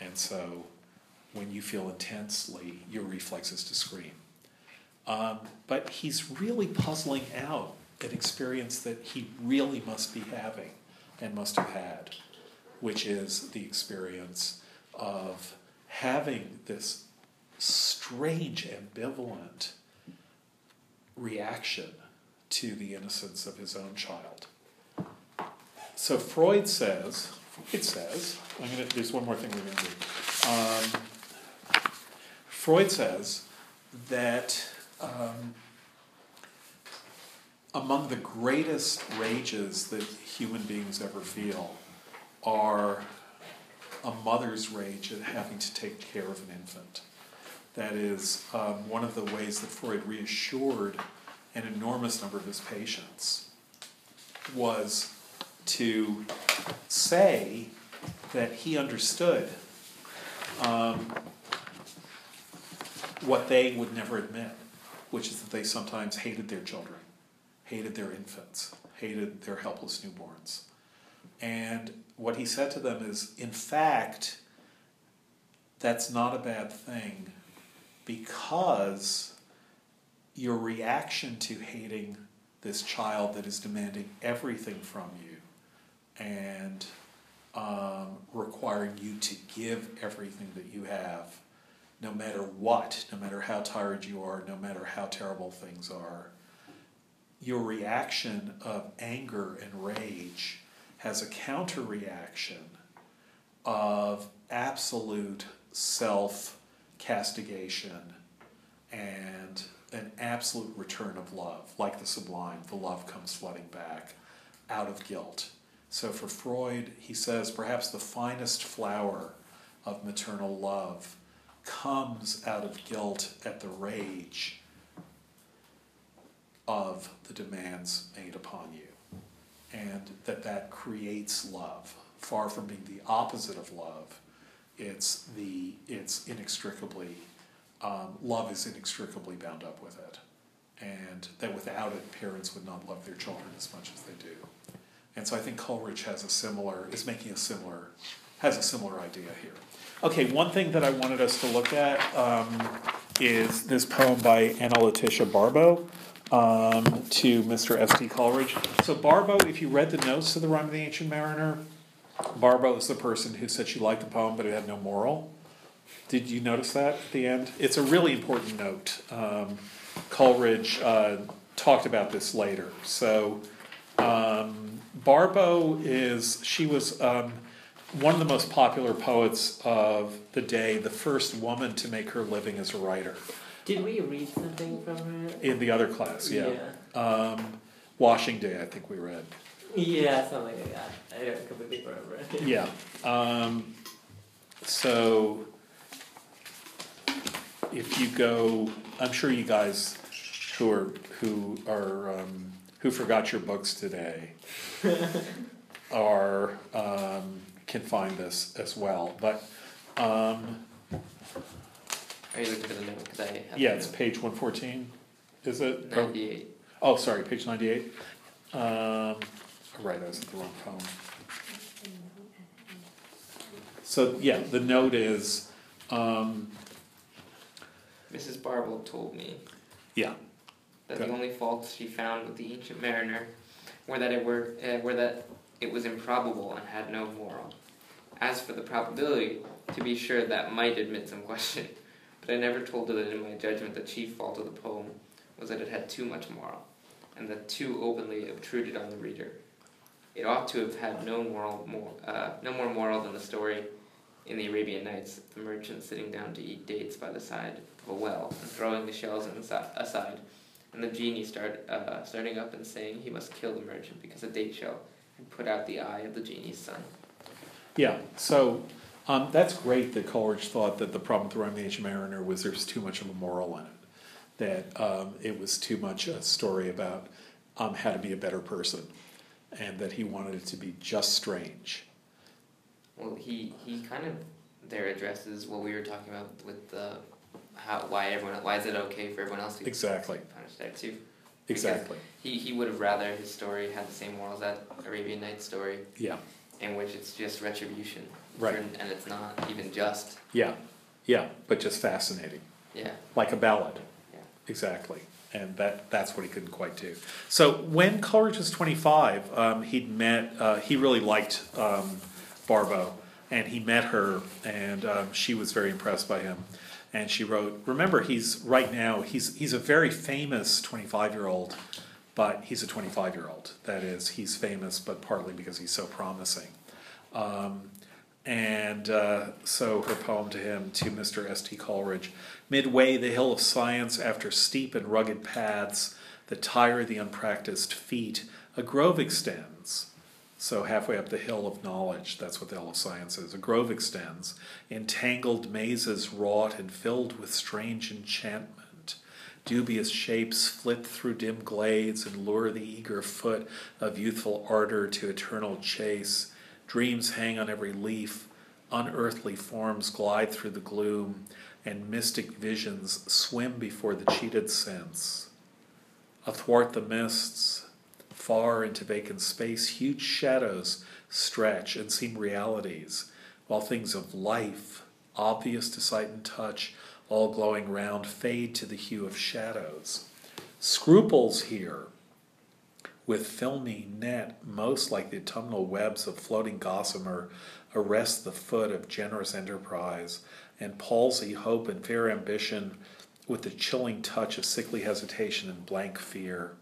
And so when you feel intensely, your reflex is to scream. Um, but he's really puzzling out an experience that he really must be having and must have had, which is the experience of having this strange, ambivalent reaction to the innocence of his own child. So Freud says, Freud says, I'm gonna, there's one more thing we're gonna do. Um, Freud says that um, among the greatest rages that human beings ever feel are a mother's rage at having to take care of an infant. That is um, one of the ways that Freud reassured an enormous number of his patients was to say that he understood um, what they would never admit, which is that they sometimes hated their children, hated their infants, hated their helpless newborns. And what he said to them is, in fact, that's not a bad thing because your reaction to hating this child that is demanding everything from you and um, requiring you to give everything that you have, no matter what, no matter how tired you are, no matter how terrible things are, your reaction of anger and rage has a counter reaction of absolute self castigation and an absolute return of love, like the sublime, the love comes flooding back out of guilt. So for Freud, he says perhaps the finest flower of maternal love comes out of guilt at the rage of the demands made upon you. And that that creates love, far from being the opposite of love. It's the it's inextricably um, love is inextricably bound up with it, and that without it, parents would not love their children as much as they do. And so I think Coleridge has a similar is making a similar has a similar idea here. Okay, one thing that I wanted us to look at um, is this poem by Anna Letitia Barbauld um, to Mr. S.T. Coleridge. So Barbauld, if you read the notes to the Rime of the Ancient Mariner, Barbauld is the person who said she liked the poem but it had no moral. Did you notice that at the end? It's a really important note. Um, Coleridge uh, talked about this later. So um, Barbauld is, she was um, one of the most popular poets of the day, the first woman to make her living as a writer. Did we read something from her? In the other class, yeah. Um, Washing Day, I think we read. Yeah, something like that. I don't completely remember. Yeah. Um, so if you go, I'm sure you guys who are who are um, who forgot your books today are um, can find this as well. But um, Are you looking for the note? Because I have yeah, it's note. page one fourteen. Is it? 98. Oh, sorry, page ninety-eight. Um, right, I was at the wrong poem. So, yeah, the note is, um, Mrs. Barbauld told me yeah, that the only faults she found with the ancient mariner were that it were uh, were that it was improbable and had no moral. As for the probability, to be sure that might admit some question, but I never told her that in my judgment the chief fault of the poem was that it had too much moral, and that too openly obtruded on the reader. It ought to have had no moral more uh, no more moral than the story in the Arabian Nights, the merchant sitting down to eat dates by the side of a well and throwing the shells insi- aside, and the genie start uh, starting up and saying he must kill the merchant because a date shell had put out the eye of the genie's son. yeah, so, um, that's great that Coleridge thought that the problem with the Ancient Mariner was there's too much of a moral in it. That, um, it was too much a story about, um, how to be a better person, and that he wanted it to be just strange. Well, he he kind of there addresses what we were talking about with the how why everyone why is it okay for everyone else to Exactly, punish that too. exactly, He he would have rather his story had the same morals that Arabian Nights story, yeah, in which it's just retribution. Right. For- and it's not even just. yeah, yeah, but just fascinating. Yeah. like a ballad. Yeah. Exactly. And that, that's what he couldn't quite do. So when Coleridge was twenty-five, um, he'd met, uh, he really liked, um, Barbauld, and he met her, and, um, she was very impressed by him. And she wrote, remember, he's, right now, he's, he's a very famous twenty-five-year-old, but he's a twenty-five-year-old. That is, he's famous, but partly because he's so promising. Um, and uh, so her poem to him, to Mr. S.T. Coleridge Midway the hill of science, after steep and rugged paths that tire the unpracticed feet, a grove extends. So, halfway up the hill of knowledge, that's what the hill of science is. A grove extends, entangled mazes wrought and filled with strange enchantment. Dubious shapes flit through dim glades and lure the eager foot of youthful ardor to eternal chase. Dreams hang on every leaf, unearthly forms glide through the gloom, and mystic visions swim before the cheated sense. Athwart the mists, far into vacant space, huge shadows stretch and seem realities, while things of life, obvious to sight and touch, all glowing round, fade to the hue of shadows. Scruples here with filmy net, most like the autumnal webs of floating gossamer, arrest the foot of generous enterprise, and palsy hope and fair ambition with the chilling touch of sickly hesitation and blank fear.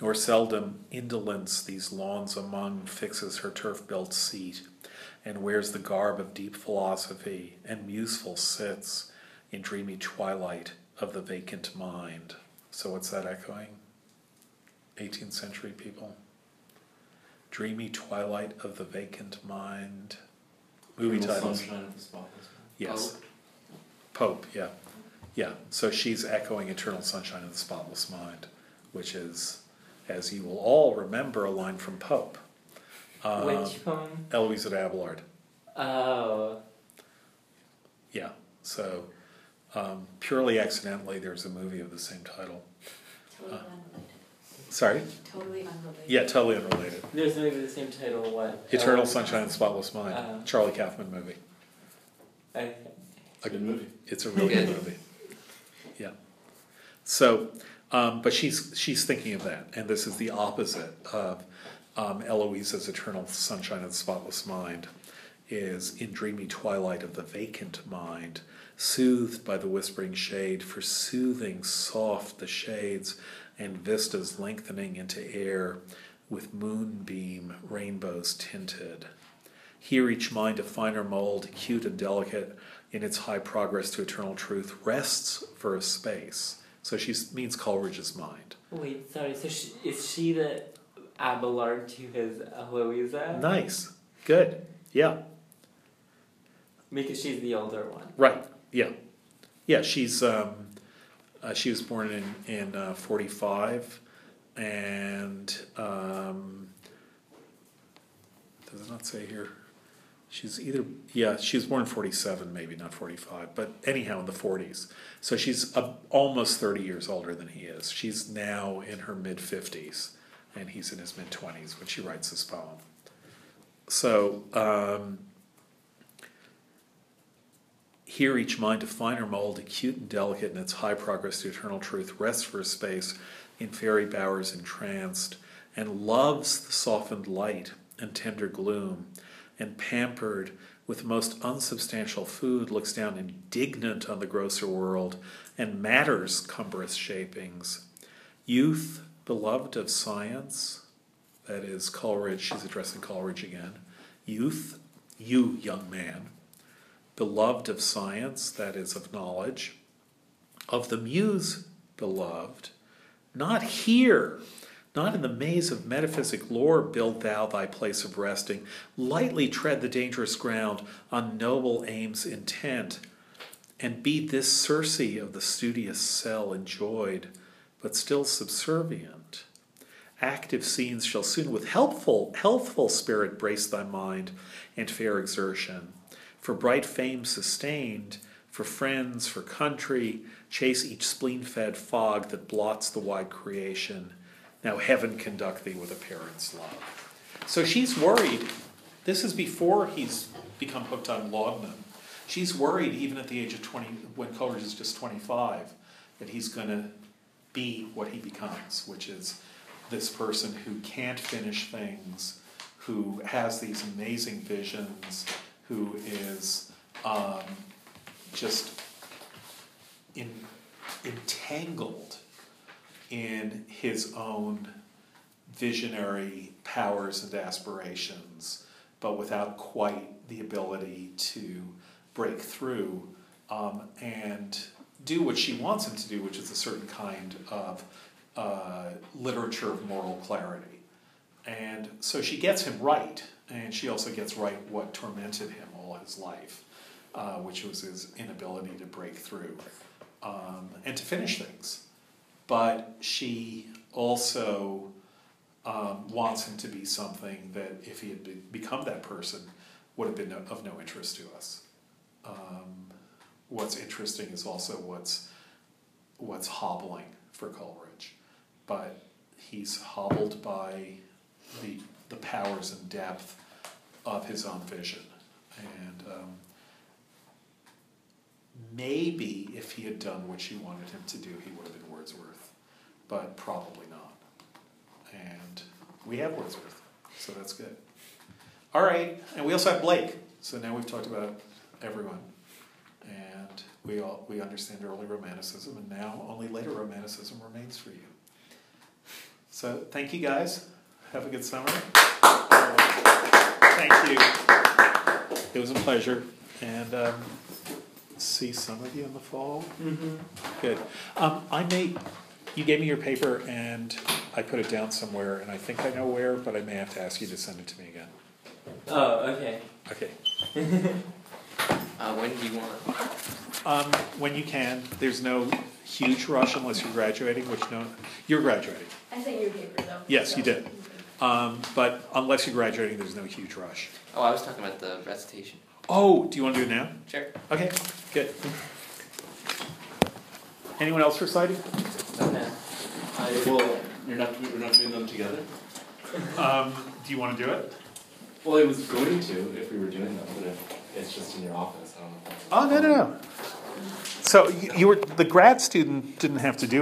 Nor seldom indolence these lawns among fixes her turf built seat, and wears the garb of deep philosophy, and museful sits in dreamy twilight of the vacant mind. So, what's that echoing? 18th century people. Dreamy Twilight of the Vacant Mind. Movie titles. Sunshine of the Spotless Mind. Yes. Pope, yeah. Yeah. So she's echoing Eternal Sunshine of the Spotless Mind, which is, as you will all remember, a line from Pope. Um, Which poem? Eloise of Abelard. Oh. Yeah. So um, purely accidentally, there's a movie of the same title. Totally Uh, unrelated. Sorry? Totally unrelated. Yeah, totally unrelated. There's a movie with the same title, what? Eternal Sunshine of the Spotless Mind. Uh. Charlie Kaufman movie. I, a good movie. It's a really good Good. movie. Yeah. So, um, but she's she's thinking of that, and this is the opposite of um, Eloise's eternal sunshine of the spotless mind. Is in dreamy twilight of the vacant mind, soothed by the whispering shade, for soothing soft the shades, and vistas lengthening into air, with moonbeam rainbows tinted. Here each mind of finer mold, acute and delicate, in its high progress to eternal truth, rests for a space. So she means Coleridge's mind. wait, sorry. So she, is she the Abelard to his Eloisa? Nice. Good. Yeah. Because she's the older one. Right. Yeah. Yeah. She's um, uh, she was born in in uh, forty five, and um, does it not say here? She's either yeah she's born forty seven maybe not forty five but anyhow in the forties. So she's almost thirty years older than he is. She's now in her mid fifties and he's in his mid twenties when she writes this poem. So um, here each mind of finer mold, acute and delicate in its high progress to eternal truth, rests for a space in fairy bowers entranced, and loves the softened light and tender gloom, and pampered with most unsubstantial food, looks down indignant on the grosser world, and matter's cumbrous shapings. Youth, beloved of science, that is Coleridge, she's addressing Coleridge again. Youth, you young man, beloved of science, that is, of knowledge, of the muse beloved, not here, not in the maze of metaphysic lore build thou thy place of resting, lightly tread the dangerous ground on noble aims intent, and be this Circe of the studious cell enjoyed, but still subservient. Active scenes shall soon with helpful, healthful spirit brace thy mind and fair exertion for bright fame sustained, for friends, for country, chase each spleen fed fog that blots the wide creation. Now heaven conduct thee with a parent's love. So she's worried. This is before he's become hooked on laudanum. She's worried, even at the age of 20, when Coleridge is just 25, that he's going to be what he becomes, which is this person who can't finish things, who has these amazing visions, who is um, just in, entangled in his own visionary powers and aspirations, but without quite the ability to break through um, and do what she wants him to do, which is a certain kind of uh, literature of moral clarity. And so she gets him right, and she also gets right what tormented him all his life, uh, which was his inability to break through um, and to finish things. But she also um, wants him to be something that, if he had be- become that person, would have been no, of no interest to us. Um, what's interesting is also what's what's hobbling for Coleridge, but he's hobbled by the the powers and depth of his own vision, and um, maybe if he had done what she wanted him to do, he would have been Wordsworth, but probably not. And we have Wordsworth, so that's good. All right, and we also have Blake. So now we've talked about everyone, and we all we understand early Romanticism, and now only later Romanticism remains for you. So thank you guys. Have a good summer. Thank you. It was a pleasure, and um, see some of you in the fall. Mm-hmm. Good. Um, I may. You gave me your paper, and I put it down somewhere, and I think I know where, but I may have to ask you to send it to me again. Oh, okay. Okay. Uh, when do you want? Um, when you can. There's no huge rush unless you're graduating, which no, you're graduating. I sent you a paper though. Yes, so- you did. Um, but unless you're graduating, there's no huge rush. Oh, I was talking about the recitation. Oh, do you want to do it now? Sure. Okay, good. Anyone else reciting? I, well, you're not, we're not doing them together? Um, do you want to do it? Well, I was going to if we were doing them, but if it's just in your office, I don't know. Oh, no, no, no. So you, you were, the grad student didn't have to do it.